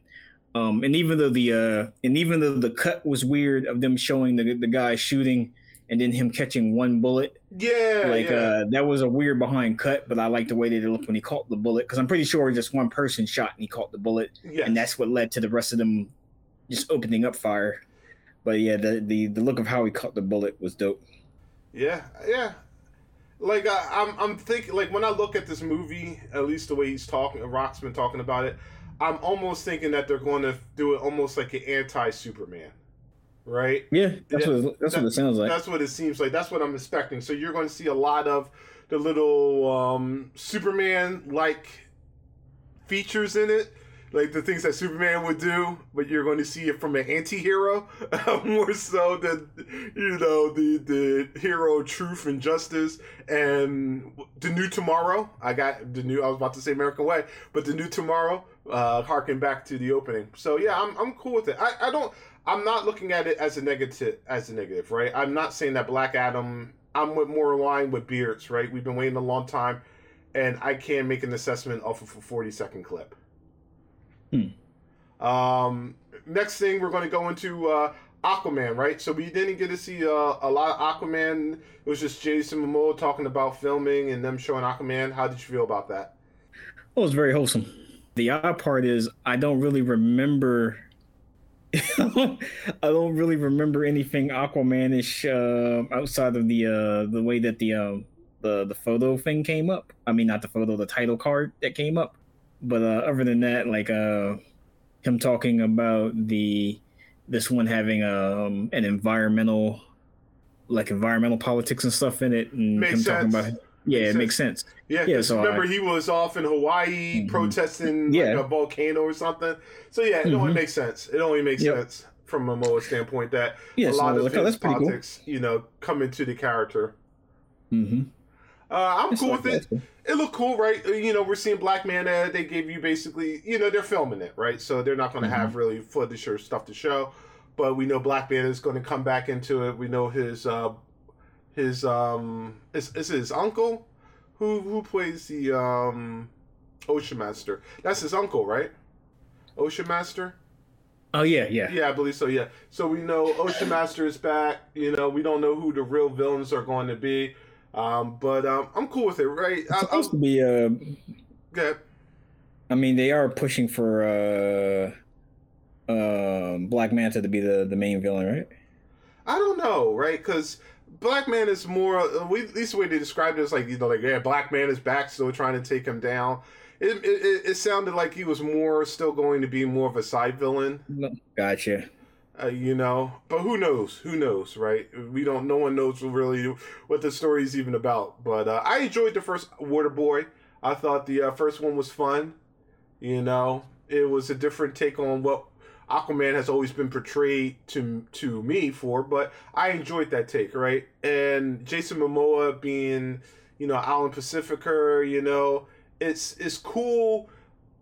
Um, and even though the uh, and even though the cut was weird of them showing the the guy shooting and then him catching one bullet, yeah. like yeah. uh, that was a weird behind cut. But I like the way that it looked when he caught the bullet because I'm pretty sure just one person shot and he caught the bullet, yes. and that's what led to the rest of them just opening up fire. But yeah, the the the look of how he caught the bullet was dope. Yeah, yeah. Like I, I'm, I'm thinking. Like when I look at this movie, at least the way he's talking, Rock's been talking about it. I'm almost thinking that they're going to do it almost like an anti-Superman, right? Yeah, that's what that's that- what it sounds like. That's what it seems like. That's what I'm expecting. So you're going to see a lot of the little um, Superman-like features in it, like the things that Superman would do, but you're going to see it from an anti-hero more so than you know the the hero truth and justice and the new tomorrow. I got the new. I was about to say American Way, but the new tomorrow. Uh, harken back to the opening. So yeah, I'm I'm cool with it. I, I don't. I'm not looking at it as a negative as a negative, right? I'm not saying that Black Adam. I'm with more aligned with Beards, right? We've been waiting a long time, and I can make an assessment off of a 40 second clip. Hmm. Um, next thing we're going to go into uh, Aquaman, right? So we didn't get to see uh, a lot of Aquaman. It was just Jason Momoa talking about filming and them showing Aquaman. How did you feel about that? Well, was very wholesome. The odd part is I don't really remember. I don't really remember anything Aquamanish uh, outside of the uh, the way that the uh, the the photo thing came up. I mean, not the photo, the title card that came up. But uh, other than that, like uh, him talking about the this one having um an environmental like environmental politics and stuff in it and Makes him sense. talking about yeah it makes sense Yeah, Yeah, so remember I- he was off in Hawaii Mhm. protesting Yeah. like a volcano or something. So yeah, it only Mhm. makes sense. It only makes Yep. sense from a Momoa standpoint that yeah a so lot of like, oh, that's pretty cool politics, you know, come into the character. mm-hmm. Uh, I'm cool like with it. that. It looked cool, right? Uh, You know, we're seeing Black Manta. They gave you basically, you know, they're filming it, right? So they're not going to Mm-hmm. have really footage or stuff to show. But we know Black Manta is going to come back into it. We know his, uh, his, um, is, is his uncle who who plays the um, Ocean Master. That's his uncle, right? Ocean Master. oh yeah yeah Yeah, I believe so. Yeah. So we know Ocean Master is back. You know, we don't know who the real villains are going to be. Um, but um, I'm cool with it, right? it's I, supposed I'm to be uh good. I mean, they are pushing for uh, um Black Manta to be the the main villain, right? I don't know, right? Because Black Man is more. uh, We, at least the way they described it is like you know, like yeah, Black Man is back, still trying to take him down. It, it, it, sounded like he was more still going to be more of a side villain, Gotcha. uh, you know. But who knows? Who knows, right? We don't. No one knows really what the story is even about. But uh, I enjoyed the first Water Boy. I thought the uh, first one was fun. You know, it was a different take on what Aquaman has always been portrayed to to me for, but I enjoyed that take, right? And Jason Momoa being, you know, Alan Pacificer, you know, it's it's cool.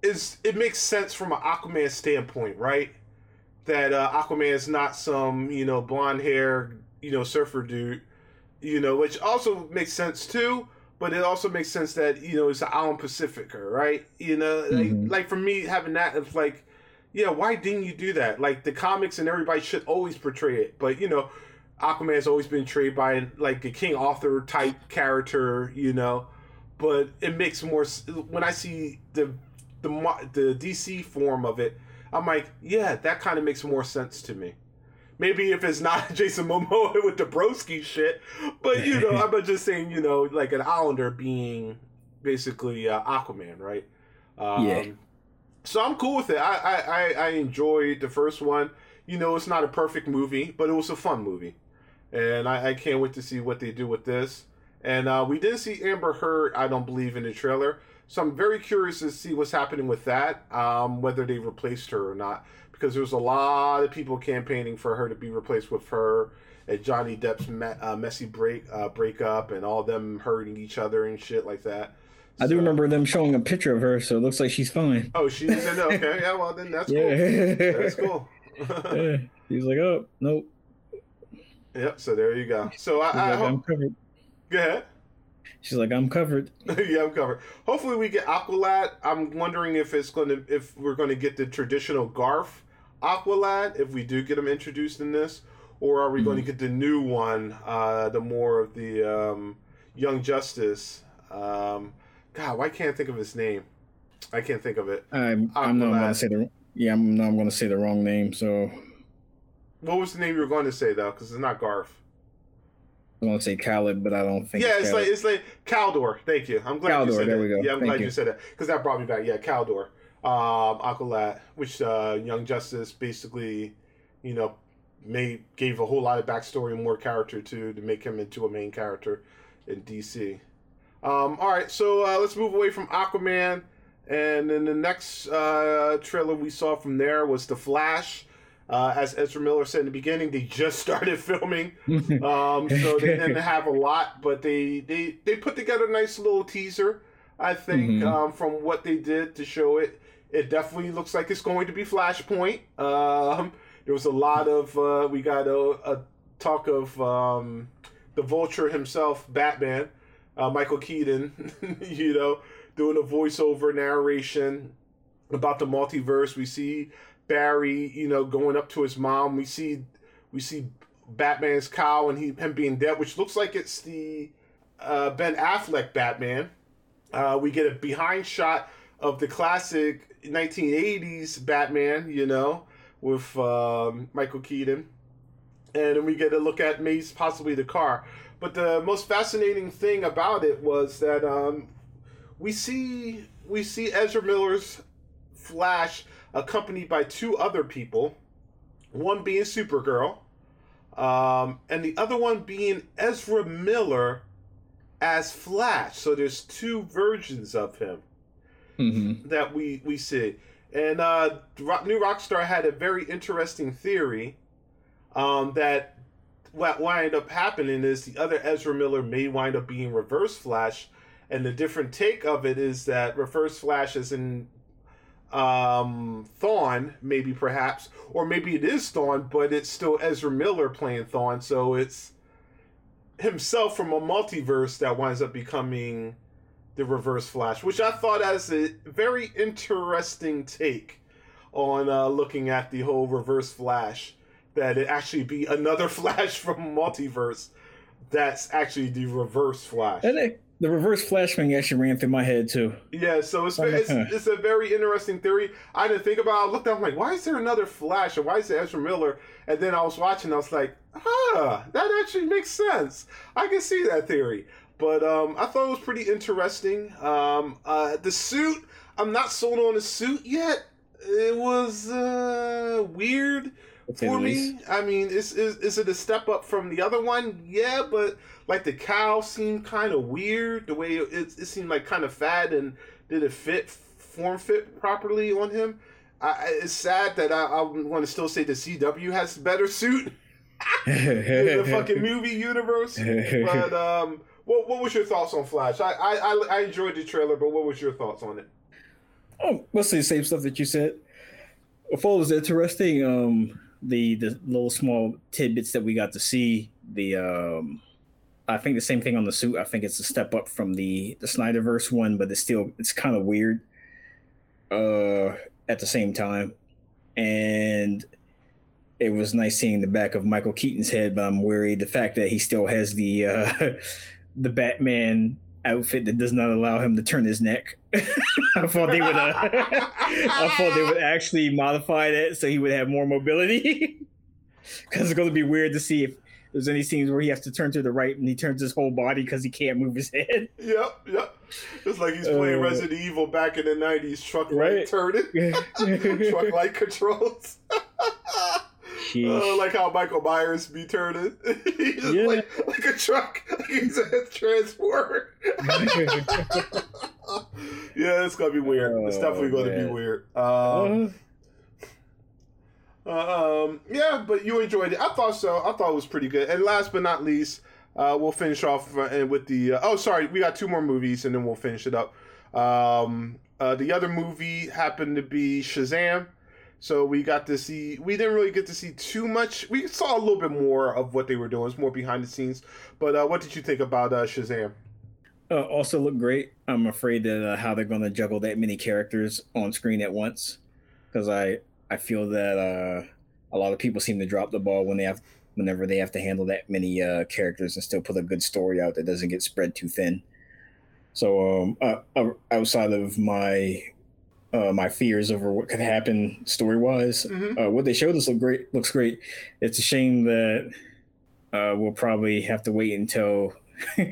It's it makes sense from an Aquaman standpoint, right? That uh, Aquaman is not some you know blonde hair you know surfer dude, you know, which also makes sense too. But it also makes sense that you know it's an Alan Pacificer, right? You know, like, Mhm. like for me having that, it's like yeah, why didn't you do that? Like the comics and everybody should always portray it, but you know, Aquaman has always been portrayed by like a King Arthur type character, you know. But it makes more when I see the the the DC form of it. I'm like, yeah, that kind of makes more sense to me. Maybe if it's not Jason Momoa with the broski shit, but you know, I'm just saying, you know, like an Islander being basically uh, Aquaman, right? Um, Yeah. So I'm cool with it. I, I, I, enjoyed the first one. You know, it's not a perfect movie, but it was a fun movie. And I, I can't wait to see what they do with this. And uh, we didn't see Amber Heard, I don't believe, in the trailer. So I'm very curious to see what's happening with that, um, whether they replaced her or not. Because there was a lot of people campaigning for her to be replaced with her and Johnny Depp's me- uh, messy break uh, breakup and all them hurting each other and shit like that. I do So- remember them showing a picture of her, so it looks like she's fine. Oh, she's in. Okay, yeah. Well, then that's cool. That's cool. yeah. He's like, oh nope. yep. So there you go. So I, I like, I'm covered. Go ahead. She's like, I'm covered. yeah, I'm covered. Hopefully, we get Aqualad. I'm wondering if it's going to if we're going to get the traditional Garth Aqualad if we do get him introduced in this, or are we going to get the new one, uh, the more of the um, Young Justice? Um, God, why can't I think of his name? I can't think of it. I'm, I'm not gonna say the yeah. I'm not gonna say the wrong name, so What was the name you were going to say though? Because it's not Garth. I'm gonna say Kaldur, but I don't think. Yeah, it's Kaldur. like it's like Kaldur. Thank you. I'm glad you Kaldur, said there that. we go. Yeah, I'm Thank glad you. you. said that because that brought me back. Yeah, Kaldur, um, Aqualad, which uh, Young Justice basically, you know, made gave a whole lot of backstory and more character to to make him into a main character in DC. Um, all right, so uh, let's move away from Aquaman, and then the next uh, trailer we saw from there was The Flash. Uh, as Ezra Miller said in the beginning, they just started filming. Um, so they didn't have a lot, but they, they, they put together a nice little teaser. I think Mhm. um, from what they did to show it, it definitely looks like it's going to be Flashpoint. Um, there was a lot of uh, we got a, a talk of um, the Vulture himself, Batman, uh, Michael Keaton, you know, doing a voiceover narration about the multiverse. We see Barry, you know, going up to his mom. We see we see Batman's cow and he him being dead, which looks like it's the uh, Ben Affleck Batman. Uh, we get a behind shot of the classic 1980s Batman, you know, with um, Michael Keaton, and then we get a look at Mace, possibly the car. But the most fascinating thing about it was that um, we see we see Ezra Miller's Flash accompanied by two other people, one being Supergirl, um, and the other one being Ezra Miller as Flash. So there's two versions of him Mm-hmm. that we we see. And uh, New Rockstar had a very interesting theory um, that what wind up happening is the other Ezra Miller may wind up being Reverse Flash, and the different take of it is that Reverse Flash is in um, Thawne, maybe perhaps, or maybe it is Thawne, but it's still Ezra Miller playing Thawne, so it's himself from a multiverse that winds up becoming the Reverse Flash, which I thought as a very interesting take on uh, looking at the whole Reverse Flash. That it actually be another Flash from multiverse that's actually the Reverse Flash. And it, the reverse flash thing actually ran through my head too. Yeah, so it's, it's it's a very interesting theory. I didn't think about. it. I looked up, I'm like, why is there another Flash, and why is it Ezra Miller? And then I was watching, I was like, ah, that actually makes sense. I can see that theory. But um, I thought it was pretty interesting. Um, uh, the suit, I'm not sold on the suit yet. It was uh, weird for me. I mean, is, is is it a step up from the other one? Yeah, but like the cow seemed kind of weird. The way it, it, it seemed like kind of fat, and did it fit form fit properly on him? I, it's sad that I, I want to still say the CW has better suit in the fucking movie universe. But um, what what was your thoughts on Flash? I I, I, I enjoyed the trailer, but what was your thoughts on it? Oh, mostly the same stuff that you said. I thought it was interesting. Um, the the little small tidbits that we got to see. The um, I think the same thing on the suit. I think it's a step up from the the Snyderverse one, but it's still it's kind of weird. Uh, at the same time, and it was nice seeing the back of Michael Keaton's head, but I'm worried the fact that he still has the uh, the Batman outfit that does not allow him to turn his neck. I thought they would. Uh, I thought they would actually modify that so he would have more mobility. Because it's going to be weird to see if there's any scenes where he has to turn to the right and he turns his whole body because he can't move his head. Yep, yep. It's like he's playing Uh, Resident Evil back in the '90s. Truck light Right. turning, truck light controls. Uh, like how Michael Myers be turning. He's just Yeah. like, like a truck. Like he's a transport. yeah, it's gonna be weird. it's Oh, definitely gonna be weird. Um, Uh, uh, um, yeah, but you enjoyed it. I thought so. I thought it was pretty good. And last but not least, uh, we'll finish off uh, and with the. Uh, oh, sorry, we got two more movies, and then we'll finish it up. Um, uh, the other movie happened to be Shazam. So we got to see. We didn't really get to see too much. We saw a little bit more of what they were doing. It's more behind the scenes. But uh, what did you think about uh, Shazam? uh, also look great. I'm afraid that uh, how they're going to juggle that many characters on screen at once, because I I feel that uh, a lot of people seem to drop the ball when they have whenever they have to handle that many uh, characters and still put a good story out that doesn't get spread too thin. So um, outside of my uh, my fears over what could happen story wise, Mm-hmm. uh, what they showed us look great. Looks great. It's a shame that uh, we'll probably have to wait until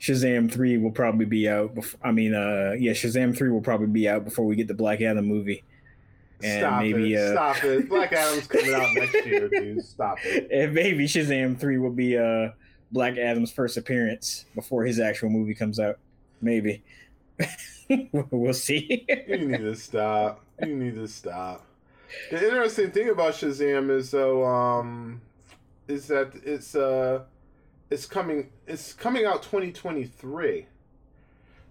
Shazam three will probably be out. Before, I mean, uh, yeah, Shazam three will probably be out before we get the Black Adam movie. And Stop maybe, it! uh, Stop it! Black Adam's coming out next year, dude. Stop it! And maybe Shazam three will be uh, Black Adam's first appearance before his actual movie comes out. Maybe we'll see. You need to stop. You need to stop. The interesting thing about Shazam is though, um, is that it's uh, it's coming it's coming out 2023,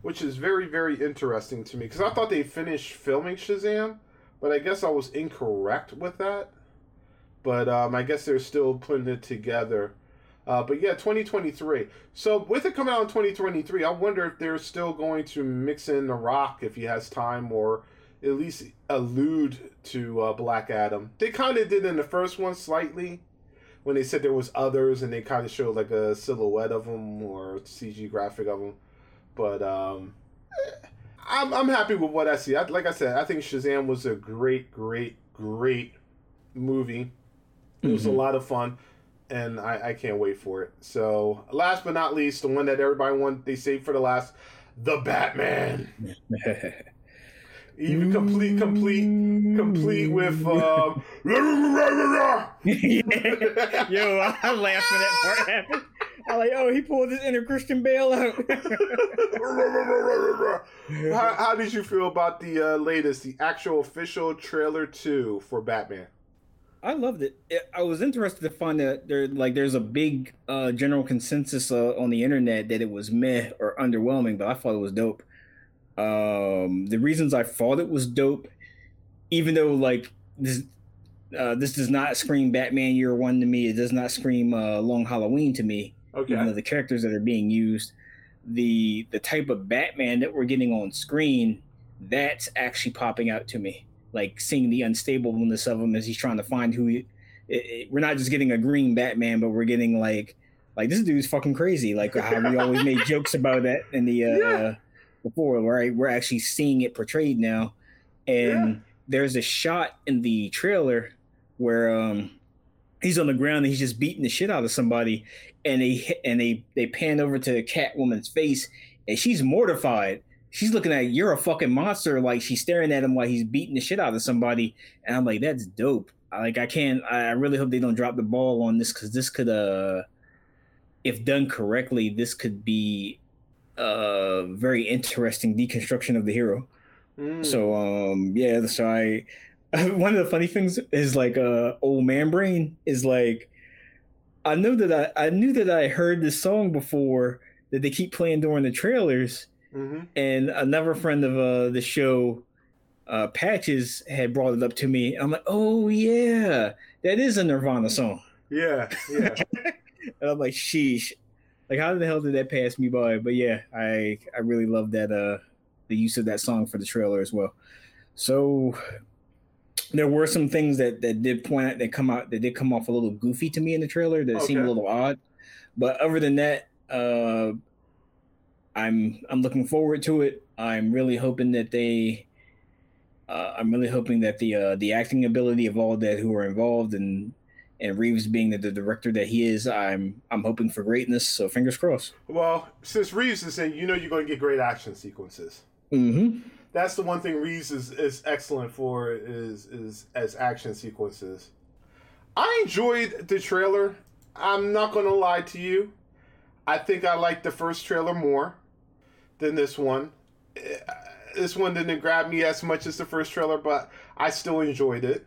which is very very interesting to me because I thought they finished filming Shazam, but I guess I was incorrect with that. But um, I guess they're still putting it together. Uh, but yeah, 2023. So with it coming out in 2023, I wonder if they're still going to mix in The Rock if he has time, or at least allude to uh, Black Adam. They kind of did in the first one slightly, when they said there was others, and they kind of showed like a silhouette of them or CG graphic of them. But um, eh, I'm I'm happy with what I see. I, like I said, I think Shazam was a great, great, great movie. It was a Mhm. lot of fun and I, I can't wait for it. So, last but not least, the one that everybody want they saved for the last, the Batman. Even complete, complete, complete with. Um. Yo, I laughed when that part happened. I'm like, oh, he pulled his inner Christian Bale out. how, how, did you feel about the uh, latest, the actual official trailer two for Batman? I loved it. I was interested to find that there, like, there's a big uh, general consensus uh, on the internet that it was meh or underwhelming, but I thought it was dope. Um, the reasons I thought it was dope, even though like this, uh, this does not scream Batman Year One to me. It does not scream uh, Long Halloween to me. Okay. Even though the characters that are being used, the the type of Batman that we're getting on screen, that's actually popping out to me. Like seeing the unstableness of him as he's trying to find who he. It, it, we're not just getting a green Batman, but we're getting like like this dude's fucking crazy. Like how we always made jokes about that in the uh, yeah. before, right? We're actually seeing it portrayed now, and yeah. there's a shot in the trailer where um he's on the ground and he's just beating the shit out of somebody, and they and they they pan over to the Catwoman's face, and she's mortified. She's looking at you're a fucking monster, like she's staring at him while he's beating the shit out of somebody, and I'm like, that's dope. Like I can't. I really hope they don't drop the ball on this because this could, uh, if done correctly, this could be a very interesting deconstruction of the hero. Mm. So um yeah, so I one of the funny things is like uh old man brain is like I know that I I knew that I heard this song before that they keep playing during the trailers, mm-hmm. and another friend of uh, the show, uh, Patches, had brought it up to me. I'm like, oh yeah, that is a Nirvana song. Yeah, yeah. and I'm like, sheesh, like how the hell did that pass me by? But yeah, I I really love that uh the use of that song for the trailer as well. So there were some things that that did point out that come out that did come off a little goofy to me in the trailer that okay. seemed a little odd. But other than that, uh, I'm I'm looking forward to it. I'm really hoping that they. Uh, I'm really hoping that the uh, the acting ability of all that who are involved and and Reeves being the, the, director that he is, I'm I'm hoping for greatness. So fingers crossed. Well, since Reeves is saying, you know, you're going to get great action sequences. Mm-hmm that's the one thing Reeves is, is excellent for is is as action sequences. I enjoyed the trailer. I'm not gonna lie to you. I think I liked the first trailer more than this one. This one didn't grab me as much as the first trailer, but I still enjoyed it.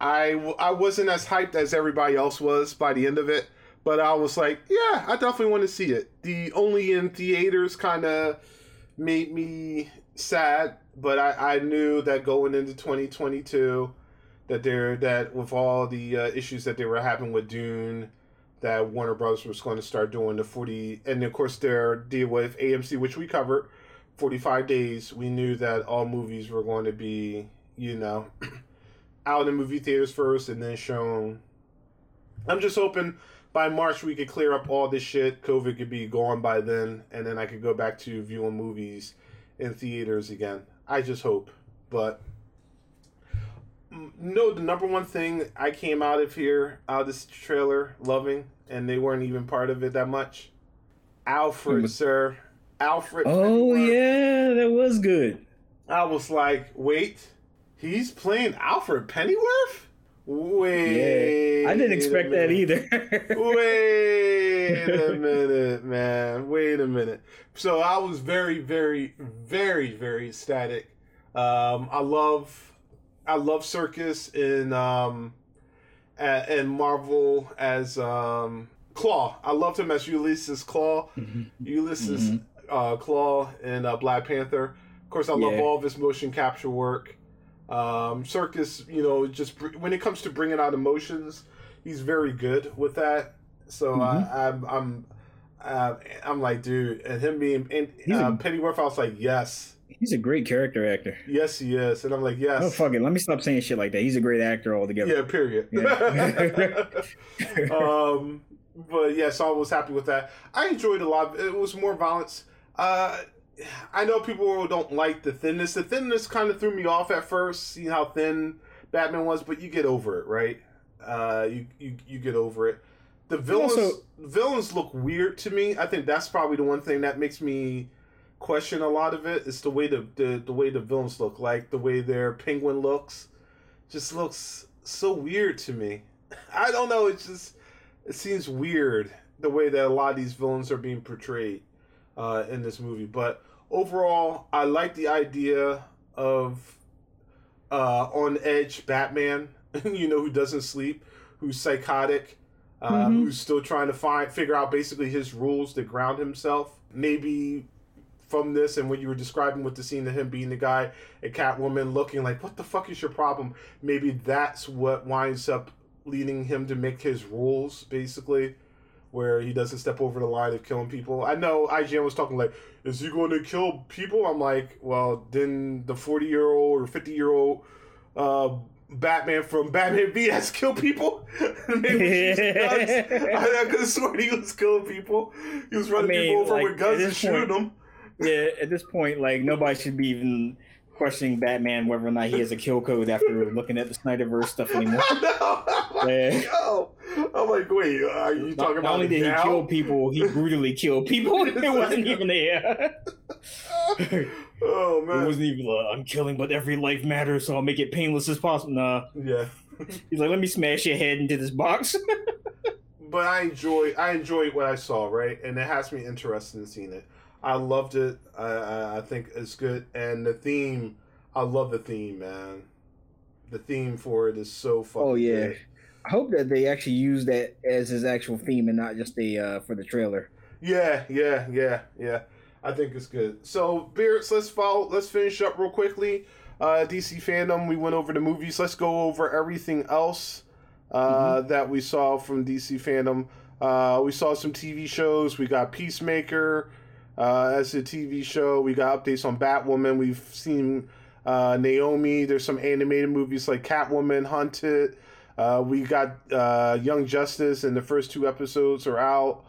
I, I wasn't as hyped as everybody else was by the end of it, but I was like, yeah, I definitely want to see it. The only in theaters kind of made me sad, but I, I knew that going into 2022, that there that with all the uh, issues that they were having with Dune, that Warner Bros was going to start doing the 40, and of course their deal with AMC, which we covered, 45 days. We knew that all movies were going to be, you know, out in movie theaters first and then shown. I'm just hoping by March we could clear up all this shit. COVID could be gone by then, and then I could go back to viewing movies in theaters again. I just hope. But no, the number one thing I came out of here, out of this trailer, loving, and they weren't even part of it that much. Alfred, sir. Alfred. Oh, yeah, that was good. I was like, wait, he's playing Alfred Pennyworth? Wait. Yeah, I didn't expect that either. Wait a minute, man. Wait a minute. So I was very, very, very, very ecstatic. Um, I love, I love Serkis in um, and Marvel as um, Klaue. I loved him as Ulysses Klaue, Mm-hmm. Ulysses mm-hmm. Uh, Klaue in uh, Black Panther. Of course, I love yeah. all of his motion capture work. Um, Serkis, you know, just when it comes to bringing out emotions, he's very good with that. So mm-hmm. I, I'm, I'm, uh, I'm like, dude, and him being and uh, Pennyworth, I was like, yes. He's a great character actor. Yes, he is, and I'm like, yes. Oh fuck it, let me stop saying shit like that. He's a great actor altogether. Yeah, period. Yeah. um, but yeah, so I was happy with that. I enjoyed a lot. It was more violence. Uh, I know people don't like the thinness. The thinness kind of threw me off at first, seeing how thin Batman was, but you get over it, right? Uh, you, you you get over it. The villains also, villains look weird to me. I think that's probably the one thing that makes me question a lot of it is the way the, the the way the villains look, like the way their penguin looks, just looks so weird to me. I don't know. It's just it seems weird the way that a lot of these villains are being portrayed uh, in this movie. But overall, I like the idea of uh, on edge Batman. you know, who doesn't sleep, who's psychotic, uh, mm-hmm. who's still trying to find figure out basically his rules to ground himself. Maybe from this and what you were describing with the scene of him being the guy at Catwoman looking like, what the fuck is your problem? Maybe that's what winds up leading him to make his rules, basically, where he doesn't step over the line of killing people. I know IGN was talking like, is he going to kill people? I'm like, well, then the 40 year old or 50 year old uh, Batman from Batman v has killed people. Maybe I, I could have sworn he was killing people. He was running I mean, people over like, with guns and shooting them yeah, at this point, like nobody should be even questioning Batman whether or not he has a kill code after looking at the Snyderverse stuff anymore. yeah. Yo, I'm like, wait, are you talking not, about? Not only did now? he kill people, he brutally killed people. it wasn't even there. oh man, it wasn't even. Uh, I'm killing, but every life matters, so I'll make it painless as possible. Nah. Yeah. He's like, let me smash your head into this box. but I enjoy, I enjoyed what I saw, right, and it has me interested in seeing it. I loved it. I, I think it's good, and the theme. I love the theme, man. The theme for it is so fucking. Oh yeah, good. I hope that they actually use that as his actual theme and not just the uh, for the trailer. Yeah, yeah, yeah, yeah. I think it's good. So, Beards, let's follow. Let's finish up real quickly. Uh, DC FanDome. We went over the movies. Let's go over everything else uh, mm-hmm. that we saw from DC FanDome. Uh, we saw some TV shows. We got Peacemaker uh, as a TV show. We got updates on Batwoman. We've seen uh, Naomi. There's some animated movies like Catwoman, Hunted. Uh, we got uh, Young Justice, and the first two episodes are out.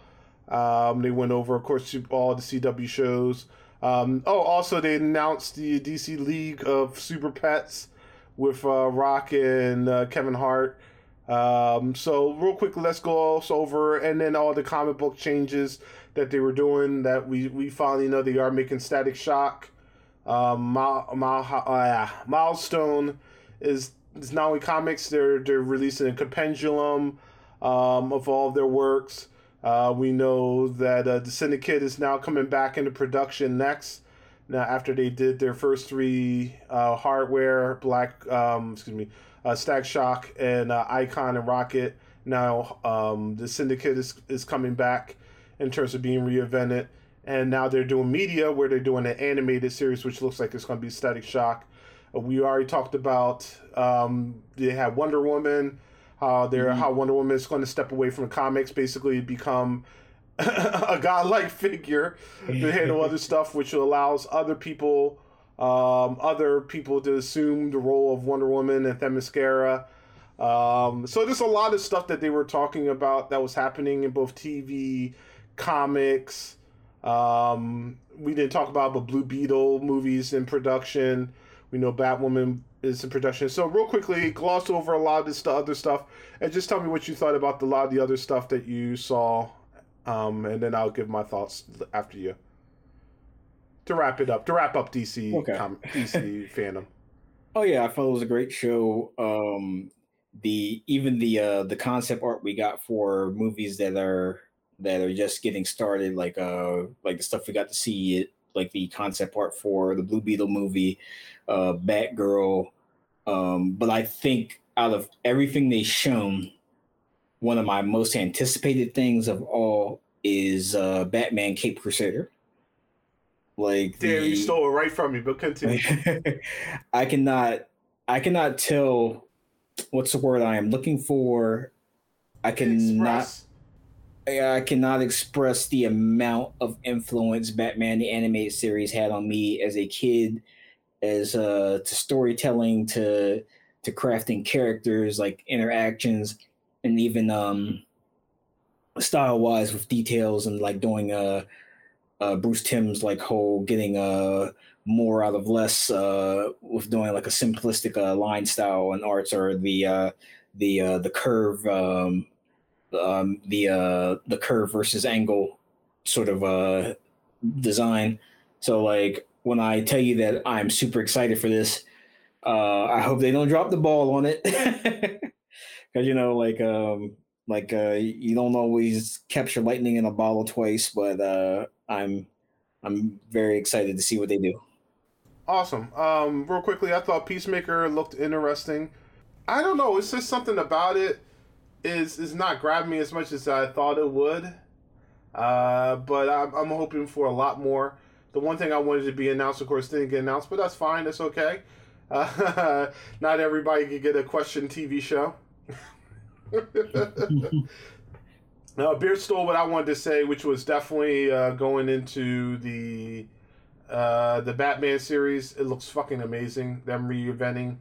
Um, they went over, of course, all the CW shows. Um, oh, also they announced the DC League of Super Pets with uh, Rock and uh, Kevin Hart. Um, so real quick, let's go over and then all the comic book changes that they were doing that we, we finally know they are making Static Shock. Um, uh, Milestone is is not only comics; they're they're releasing a compendium um, of all of their works. Uh, we know that uh, the Syndicate is now coming back into production next. Now, after they did their first three uh, hardware, Black, um, excuse me, uh, Static Shock and uh, Icon and Rocket. Now, um, the Syndicate is, is coming back in terms of being reinvented. And now they're doing media where they're doing an animated series, which looks like it's going to be Static Shock. Uh, we already talked about um, they have Wonder Woman, how they're mm-hmm. how Wonder Woman is going to step away from the comics, basically become a godlike figure to handle other stuff, which allows other people, um, other people to assume the role of Wonder Woman and Themyscira. Um, so there's a lot of stuff that they were talking about that was happening in both TV comics. Um, we didn't talk about but Blue Beetle movies in production. We know Batwoman is in production. So real quickly, gloss over a lot of this other stuff, and just tell me what you thought about the, a lot of the other stuff that you saw, um, and then I'll give my thoughts after you. To wrap it up, to wrap up DC okay. com- DC FanDome. Oh yeah, I thought it was a great show. Um, the even the uh, the concept art we got for movies that are that are just getting started, like uh like the stuff we got to see it like the concept art for the Blue Beetle movie, uh Batgirl. Um, but I think out of everything they've shown, one of my most anticipated things of all is uh Batman Caped Crusader. Like Damn, the, you stole it right from me, but continue. I cannot I cannot tell what's the word I am looking for. I cannot Express I cannot express the amount of influence Batman the animated series had on me as a kid, as uh, to storytelling, to to crafting characters, like interactions, and even um, style wise with details and like doing uh, uh Bruce Timm's like whole getting uh more out of less uh with doing like a simplistic uh, line style and arts or the uh the uh the curve um um, the uh, the curve versus angle sort of uh, design. So like when I tell you that I'm super excited for this, uh, I hope they don't drop the ball on it because you know like um like uh you don't always capture lightning in a bottle twice, but uh I'm I'm very excited to see what they do. Awesome. Um, real quickly, I thought Peacemaker looked interesting. I don't know. It's just something about it is is not grabbing me as much as I thought it would. Uh, but I'm, I'm hoping for a lot more. The one thing I wanted to be announced, of course, didn't get announced, but that's fine. That's okay. Uh, not everybody can get a question TV show. uh, Beard stole what I wanted to say, which was definitely uh, going into the uh, the Batman series, it looks fucking amazing. Them reinventing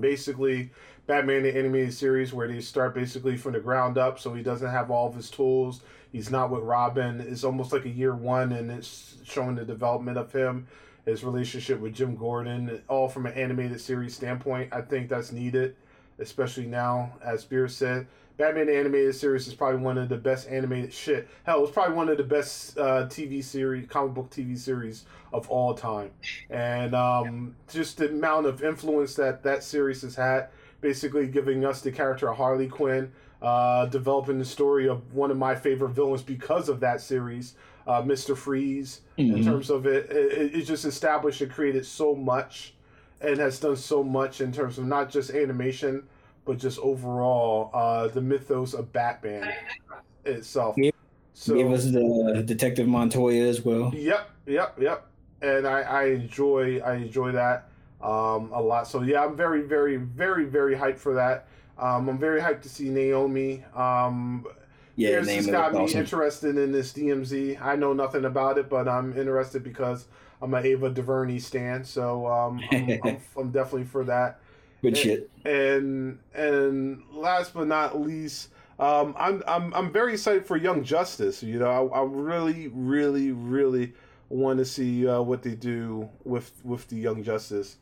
basically Batman the animated series where they start basically from the ground up, so he doesn't have all of his tools. He's not with Robin. It's almost like a year one, and it's showing the development of him, his relationship with Jim Gordon, all from an animated series standpoint. I think that's needed, especially now, as Beer said. Batman the animated series is probably one of the best animated shit. Hell, it's probably one of the best uh, TV series, comic book TV series of all time. And um, just the amount of influence that that series has had, basically giving us the character of Harley Quinn, uh, developing the story of one of my favorite villains because of that series, uh, Mister Freeze. Mm-hmm. In terms of it, it, it just established and created so much, and has done so much in terms of not just animation but just overall uh, the mythos of Batman itself. Yep. So it was the Detective Montoya as well. Yep, yep, yep. And I, I enjoy I enjoy that um, a lot. So yeah, I'm very, very, very, very hyped for that. Um, I'm very hyped to see Naomi. Um, yeah, this got me awesome. interested in this DMZ. I know nothing about it, but I'm interested because I'm an Ava DuVernay stan. So um, I'm, I'm, I'm definitely for that. Good and, shit. And and last but not least, um, I'm I'm I'm very excited for Young Justice. You know, I, I really, really, really want to see uh, what they do with with the Young Justice,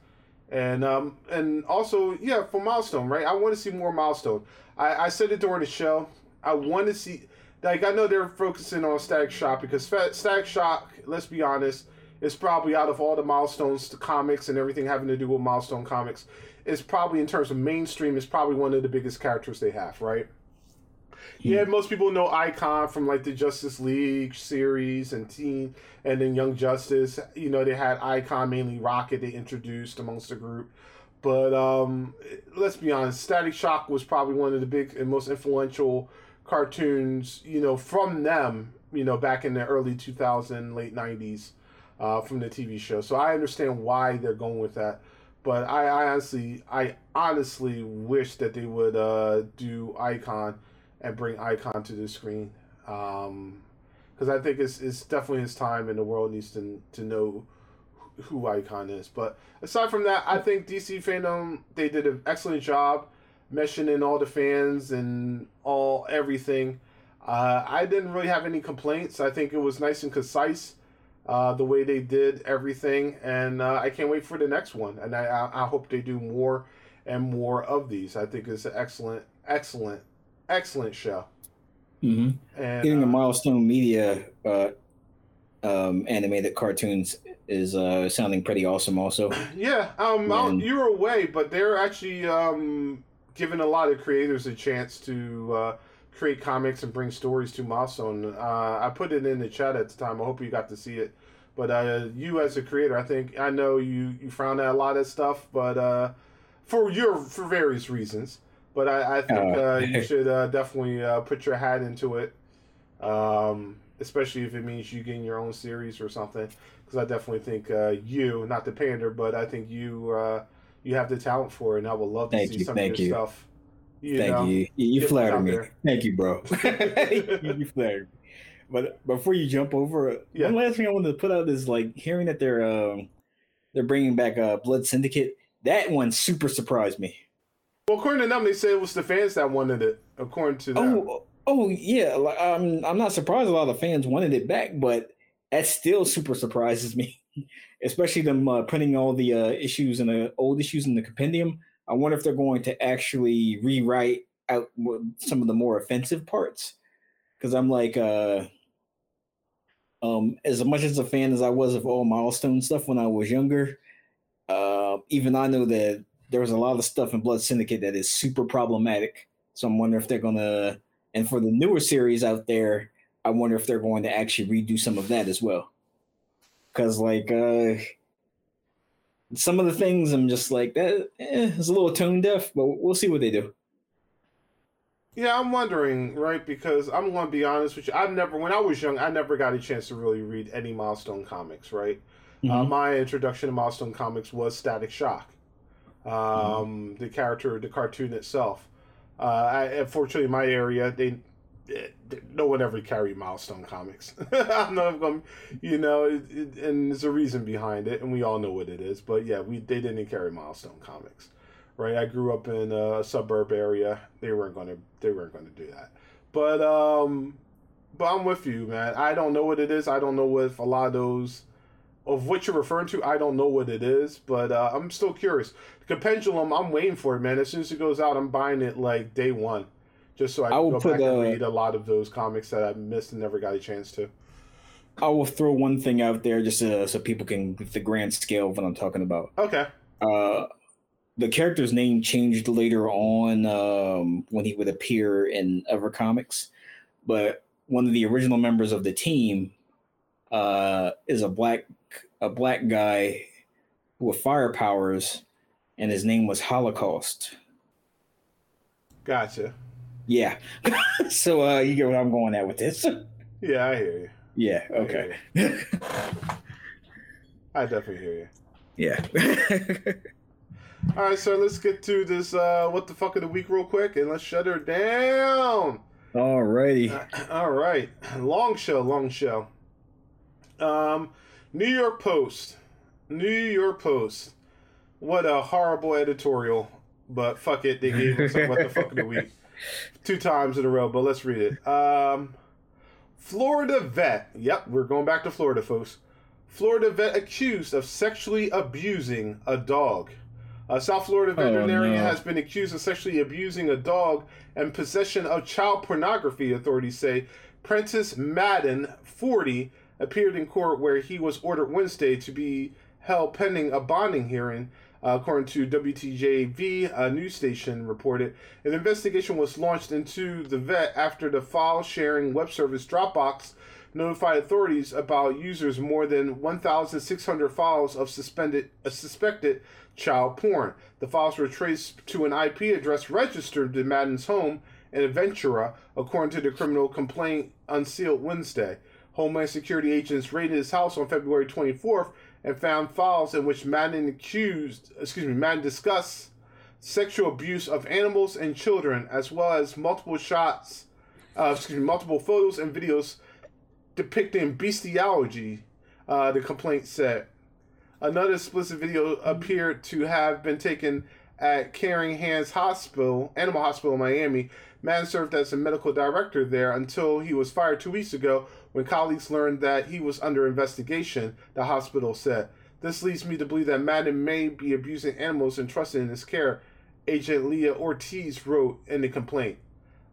and um and also yeah for Milestone, right? I want to see more Milestone. I I said it during the show. I want to see. Like I know they're focusing on Static Shock because Static Shock, let's be honest, is probably out of all the milestones, to comics and everything having to do with milestone comics, is probably in terms of mainstream is probably one of the biggest characters they have, right? Yeah, most people know Icon from like the Justice League series and Teen, and then Young Justice. You know, they had Icon mainly Rocket they introduced amongst the group. But um, let's be honest, Static Shock was probably one of the big and most influential cartoons, you know, from them, you know, back in the early 2000, late 90s uh, from the TV show. So I understand why they're going with that. But I, I honestly, I honestly wish that they would uh, do Icon and bring Icon to the screen, because um, I think it's it's definitely his time, and the world needs to to know who Icon is. But aside from that, I think DC FanDome they did an excellent job meshing in all the fans and all everything. Uh, I didn't really have any complaints. I think it was nice and concise uh, the way they did everything, and uh, I can't wait for the next one. And I, I hope they do more and more of these. I think it's an excellent, excellent, excellent show. Mm-hmm. And getting the uh, milestone media uh, um, animated cartoons is uh, sounding pretty awesome. Also, yeah, um, and... you're away, but they're actually um, giving a lot of creators a chance to uh, create comics and bring stories to Milestone. Uh, I put it in the chat at the time. I hope you got to see it. But uh, you as a creator, I think I know you you found out a lot of stuff, but uh, for your for various reasons. But I, I think oh. uh, you should uh, definitely uh, put your hat into it, um, especially if it means you getting your own series or something. Because I definitely think you, not the pander, but I think you you have the talent for it, and I would love to Thank see you. some of your you. stuff you Thank know, you. You, you flattered me. There. Thank you, bro. you flattered me. But before you jump over, yeah. one last thing I wanted to put out is like hearing that they're um, they're bringing back uh, Blood Syndicate. That one super surprised me. Well, according to them, they said it was the fans that wanted it. According to them. Oh, oh yeah. Like, um, I'm not surprised a lot of fans wanted it back, but that still super surprises me. Especially them uh, putting all the uh, issues and the old issues in the compendium. I wonder if they're going to actually rewrite out some of the more offensive parts. Because I'm like, uh, Um, as much as a fan as I was of all milestone stuff when I was younger, uh, even I know that there was a lot of stuff in Blood Syndicate that is super problematic. So I'm wondering if they're gonna, and for the newer series out there, I wonder if they're going to actually redo some of that as well. Because like uh, some of the things, I'm just like that. Eh, it's a little tone deaf, but we'll see what they do. Yeah, I'm wondering, right? Because I'm going to be honest with you. I've never, when I was young, I never got a chance to really read any Milestone comics, right? Uh, mm-hmm. Uh, my introduction to Milestone comics was Static Shock, um, mm-hmm. the character, the cartoon itself. Uh, I, unfortunately, in my area, they, they no one ever carried Milestone comics. I'm not going, you know, it, it, and there's a reason behind it, and we all know what it is. But yeah, we they didn't carry Milestone comics right? I grew up in a suburb area. They weren't going to they weren't going to do that. But um but I'm with you, man. I don't know what it is. I don't know what a lot of those of what you're referring to. I don't know what it is, but uh, I'm still curious. The Pendulum, I'm waiting for it, man. As soon as it goes out, I'm buying it like day one, just so I, I can go back and read a lot of those comics that I missed and never got a chance to. I will throw one thing out there just uh, so people can get the grand scale of what I'm talking about. Okay. Uh, the character's name changed later on um, when he would appear in other comics, but one of the original members of the team uh, is a black a black guy with fire powers, and his name was Holocaust. Gotcha. Yeah. so uh, you get what I'm going at with this. Yeah, I hear you. Yeah. Okay. I, you. I definitely hear you. Yeah. All right, so let's get to this uh, what the fuck of the week real quick, and let's shut her down. Alrighty. Uh, all right, long show, long show. Um, New York Post, New York Post. What a horrible editorial, but fuck it, they gave us what the fuck of the week two times in a row. But let's read it. Um, Florida vet. Yep, we're going back to Florida, folks. Florida vet accused of sexually abusing a dog. A South Florida veterinarian oh, no. has been accused of sexually abusing a dog and possession of child pornography, authorities say. Prentice Madden, 40, appeared in court where he was ordered Wednesday to be held pending a bonding hearing. Uh, according to WTVJ, a news station reported, an investigation was launched into the vet after the file sharing web service Dropbox notified authorities about users more than 1,600 files of suspended uh, suspected child porn. The files were traced to an IP address registered in Madden's home in Aventura, according to the criminal complaint unsealed Wednesday. Homeland Security agents raided his house on February 24th and found files in which Madden accused, excuse me, Madden discussed sexual abuse of animals and children, as well as multiple shots, uh, excuse me, multiple photos and videos depicting bestiality. Uh, the complaint said. Another explicit video appeared to have been taken at Caring Hands Hospital, Animal Hospital in Miami. Madden served as a medical director there until he was fired two weeks ago when colleagues learned that he was under investigation, the hospital said. This leads me to believe that Madden may be abusing animals entrusted in his care, Agent Leah Ortiz wrote in the complaint.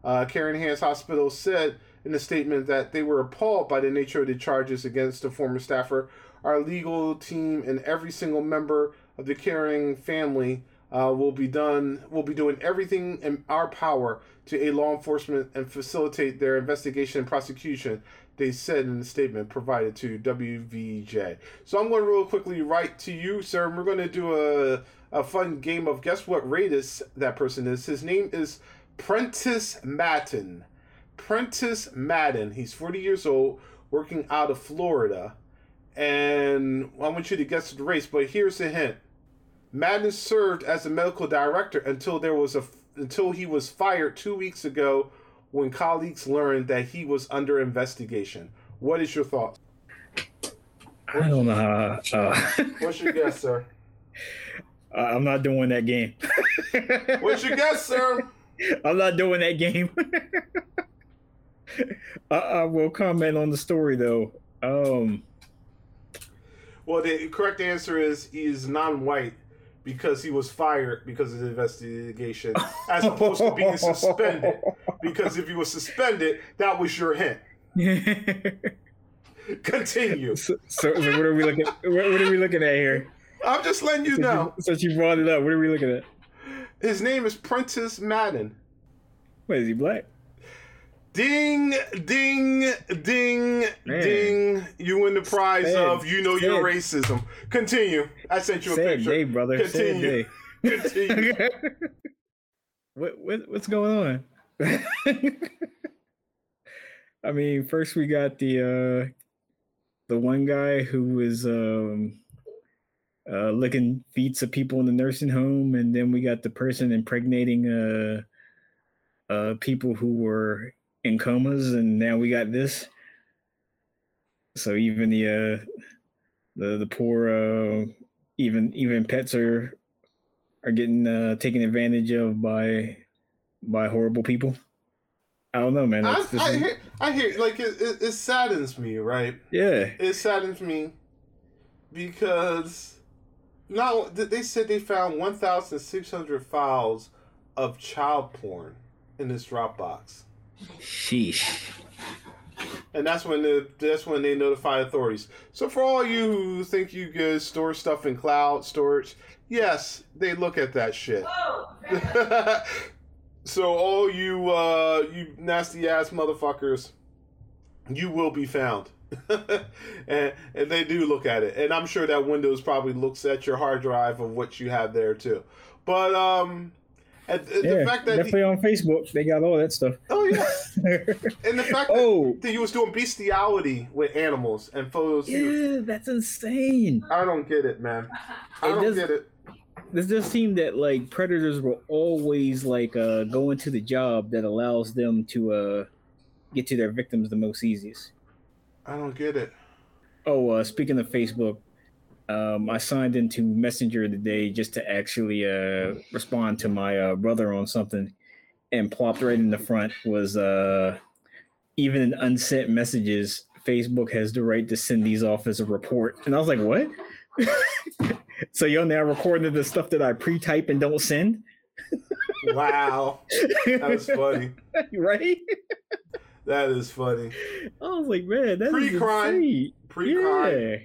Uh, Caring Hands Hospital said in a statement that they were appalled by the nature of the charges against the former staffer our legal team and every single member of the caring family uh, will be done will be doing everything in our power to aid law enforcement and facilitate their investigation and prosecution they said in the statement provided to WVJ. So I'm going to real quickly write to you, sir, and we're going to do a, a fun game of guess what race that person is. His name is Prentice Madden. Prentice Madden. He's 40 years old, working out of Florida and I want you to guess the race. But here's the hint: Madden served as a medical director until there was a until he was fired two weeks ago when colleagues learned that he was under investigation. What is your thought? I don't know how. Uh, What's your guess, sir? I'm not doing that game. What's your guess, sir? I'm not doing that game. I, I will comment on the story though. Um, well, the correct answer is he is non-white because he was fired because of the investigation, as opposed to being suspended. Because if he was suspended, that was your hint. Continue. So, so, so what are we looking? What, what are we looking at here? I'm just letting you Since know. you, since you brought it up, what are we looking at? His name is Prentice Madden. Wait, is he black? Ding, ding, ding, Man. ding. You win the prize Sad. of you know your racism. Continue. I sent you a Sad picture. day, brother. Continue. Continue. What, what what's going on? I mean, first we got the uh the one guy who was um uh licking feet of people in the nursing home, and then we got the person impregnating uh uh people who were in comas, and now we got this. So even the uh the the poor uh even even pets are are getting uh taken advantage of by by horrible people. I don't know, man. I, I hear, I hear, like it, it, it saddens me, right? yeah. It saddens me because now they said they found 1,600 files of child porn in this Dropbox, Sheesh. and that's when the that's when they notify authorities. So for all you who think you could store stuff in cloud storage, yes, they look at that shit. so all you uh you nasty ass motherfuckers, you will be found. and, and they do look at it. And I'm sure that Windows probably looks at your hard drive of what you have there too. But um and, and Yeah, the fact that definitely on Facebook, they got all that stuff. oh yeah, and the fact that, oh, that he was doing bestiality with animals and photos. yeah, that's insane. I don't get it, man. I It don't does- get it. This does seem that like predators will always like uh go into the job that allows them to uh get to their victims the most easiest. I don't get it. Oh, uh, speaking of Facebook, um, I signed into Messenger today just to actually uh, respond to my uh, brother on something, and plopped right in the front was uh, even in unsent messages, Facebook has the right to send these off as a report. And I was like, what? so you're now recording the stuff that I pre-type and don't send, Wow, that's funny. right? That is funny. I was like, man, that's Pre-crime. Pre-crime. Yeah.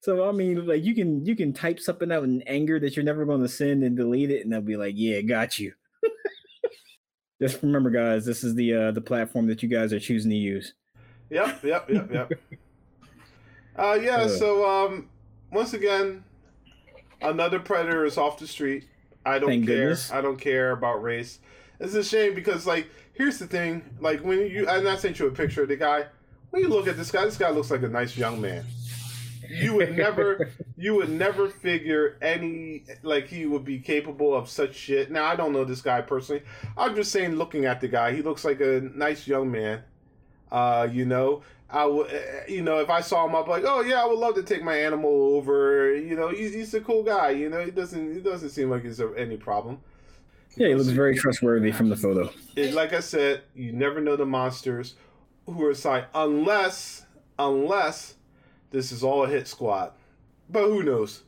So I mean, like you can you can type something out in anger that you're never going to send and delete it, and they'll be like, "Yeah, got you." Just remember, guys, this is the uh, the platform that you guys are choosing to use. Yep, yep, yep, yep. uh, yeah. Uh. So um, once again, another predator is off the street. I don't care. goodness. I don't care about race. It's a shame because like here's the thing. Like when you and I sent you a picture of the guy. When you look at this guy, this guy looks like a nice young man. You would never, you would never figure any like he would be capable of such shit. Now I don't know this guy personally. I'm just saying, looking at the guy, he looks like a nice young man. Uh, you know, I would, eh, eh, you know, if I saw him, I'd be like, oh yeah, I would love to take my animal over. You know, he's, he's a cool guy. You know, he doesn't, he doesn't seem like he's a, any problem. Yeah, he looks very trustworthy from the photo. It, like I said, you never know the monsters who are assigned unless, unless this is all a hit squad. But who knows?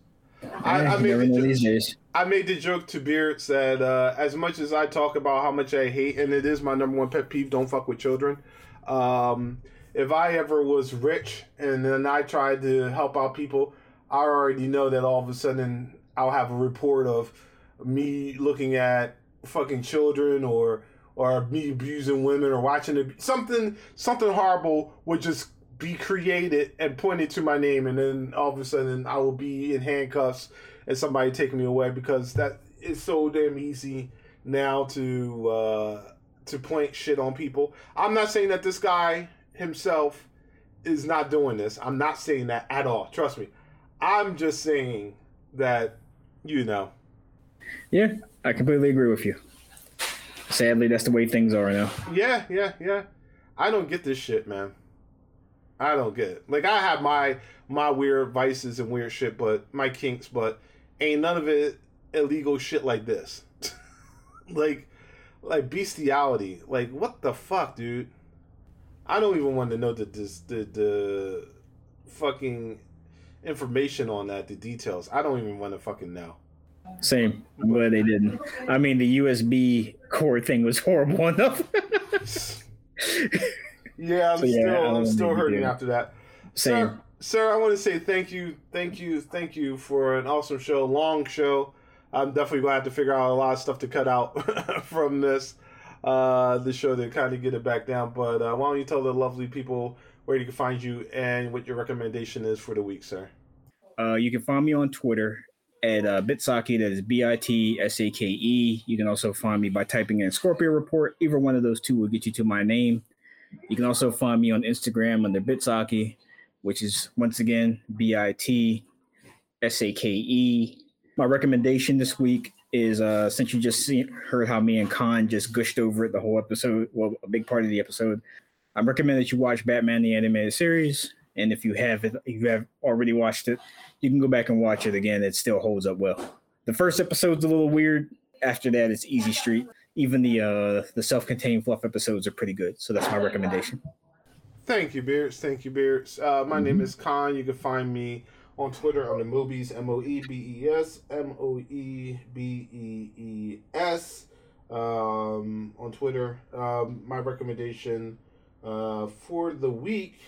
I, I made the know jo- I made the joke to Beard that uh, as much as I talk about how much I hate, and it is my number one pet peeve, don't fuck with children. Um, if I ever was rich and then I tried to help out people, I already know that all of a sudden I'll have a report of me looking at fucking children or or me abusing women or watching it, something something horrible would just be created and pointed to my name, and then all of a sudden I will be in handcuffs and somebody taking me away because that is so damn easy now to uh, to point shit on people. I'm not saying that this guy himself is not doing this. I'm not saying that at all. Trust me. I'm just saying that you know. Yeah, I completely agree with you. Sadly, that's the way things are now. Yeah, yeah, yeah. I don't get this shit, man. I don't get it. Like I have my my weird vices and weird shit, but my kinks, but ain't none of it illegal shit like this. like like bestiality. Like what the fuck, dude? I don't even want to know the this the the fucking information on that, the details. I don't even want to fucking know. Same. I'm glad they didn't. I mean, the USB cord thing was horrible enough. Yeah, I'm So, yeah, still I'm still hurting after that. Same. Sir, sir, I want to say thank you, thank you, thank you for an awesome show, long show. I'm definitely gonna have to figure out a lot of stuff to cut out from this, uh, the show to kind of get it back down. But uh, why don't you tell the lovely people where you can find you and what your recommendation is for the week, sir? Uh, you can find me on Twitter at uh, Bitsake. That is B I T S A K E. You can also find me by typing in Scorpio Report. Either one of those two will get you to my name. You can also find me on Instagram under Bitsake, which is once again B I T S A K E. My recommendation this week is uh, since you just heard how me and Khan just gushed over it the whole episode, well, a big part of the episode. I recommend that you watch Batman the animated series, and if you have if you have already watched it, you can go back and watch it again. It still holds up well. The first episode's a little weird. After that, it's easy street. Even the uh, the self-contained fluff episodes are pretty good. So that's my recommendation. Thank you, Beards. Thank you, Beards. Uh, my mm-hmm. name is Khan. You can find me on Twitter on the movies M O E B E S M O E B E E S um, on Twitter. Um, my recommendation uh, for the week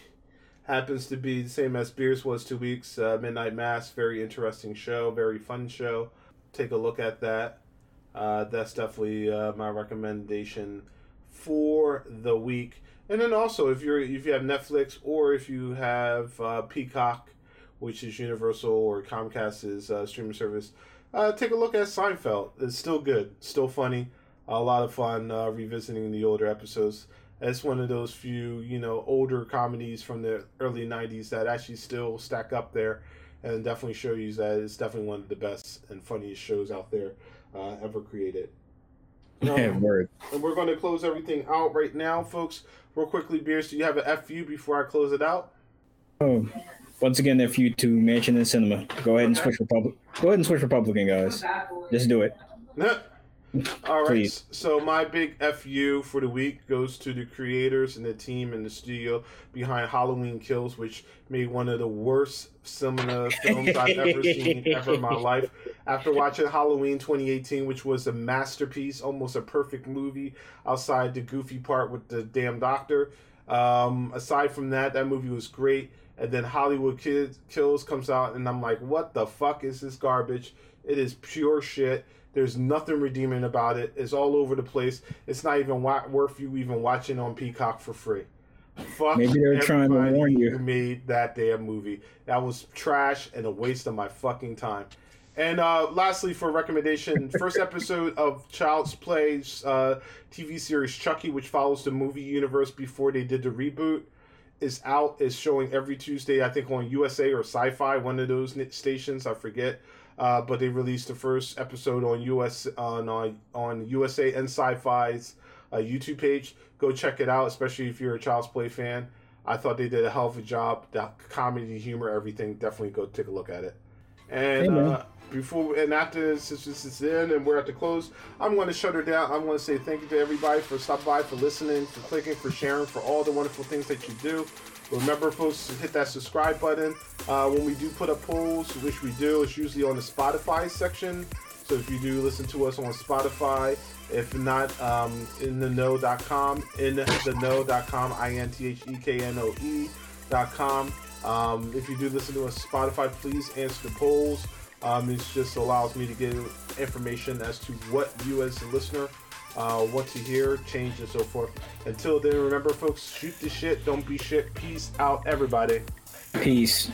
happens to be the same as Beers was two weeks. Uh, Midnight Mass, very interesting show, very fun show. Take a look at that. Uh, that's definitely uh, my recommendation for the week. And then also, if you're if you have Netflix or if you have uh, Peacock, which is Universal or Comcast's uh, streaming service, uh, take a look at Seinfeld. It's still good, still funny, a lot of fun revisiting the older episodes it's one of those few, you know, older comedies from the early 90s that actually still stack up there and definitely show you that it's definitely one of the best and funniest shows out there uh, ever created. Um, word. And we're going to close everything out right now, folks. Real quickly, Beers, do you have an FU before I close it out? Oh, once again, FU to Manchin and Sinema. Go ahead and switch Republic. Go ahead and switch Republican, guys. Just do it. All right. Please. So my big fu for the week goes to the creators and the team and the studio behind Halloween Kills, which made one of the worst cinema films I've ever seen ever in my life. After watching Halloween 2018, which was a masterpiece, almost a perfect movie, outside the goofy part with the damn doctor. Um, aside from that, that movie was great. And then Hollywood Kids Kills comes out, and I'm like, what the fuck is this garbage? It is pure shit there's nothing redeeming about it. It's all over the place. It's not even worth you even watching on Peacock for free. Fuck Maybe they're trying to warn you. Made that damn movie? That was trash and a waste of my fucking time. And uh, lastly, for recommendation, first episode of Child's Play's uh, TV series Chucky, which follows the movie universe before they did the reboot, is out. Is showing every Tuesday, I think, on USA or Sci-Fi, one of those stations. I forget. Uh, but they released the first episode on US on on, on USA and Sci-Fi's uh, YouTube page. Go check it out, especially if you're a Child's Play fan. I thought they did a hell of a job. The comedy, humor, everything. Definitely go take a look at it. And hey, uh, before and after since this is in and we're at the close, I'm going to shut her down. I'm going to say thank you to everybody for stopping by, for listening, for clicking, for sharing, for all the wonderful things that you do. Remember, folks, to hit that subscribe button. Uh, when we do put up polls, which we do, it's usually on the Spotify section. So if you do listen to us on Spotify, if not, um, in the know.com, in the know.com, I N T H E K N O E.com. Um, if you do listen to us Spotify, please answer the polls. Um, it just allows me to get information as to what you as a listener uh, what to hear, change, and so forth. Until then, remember, folks, shoot the shit, don't be shit. Peace out, everybody. Peace.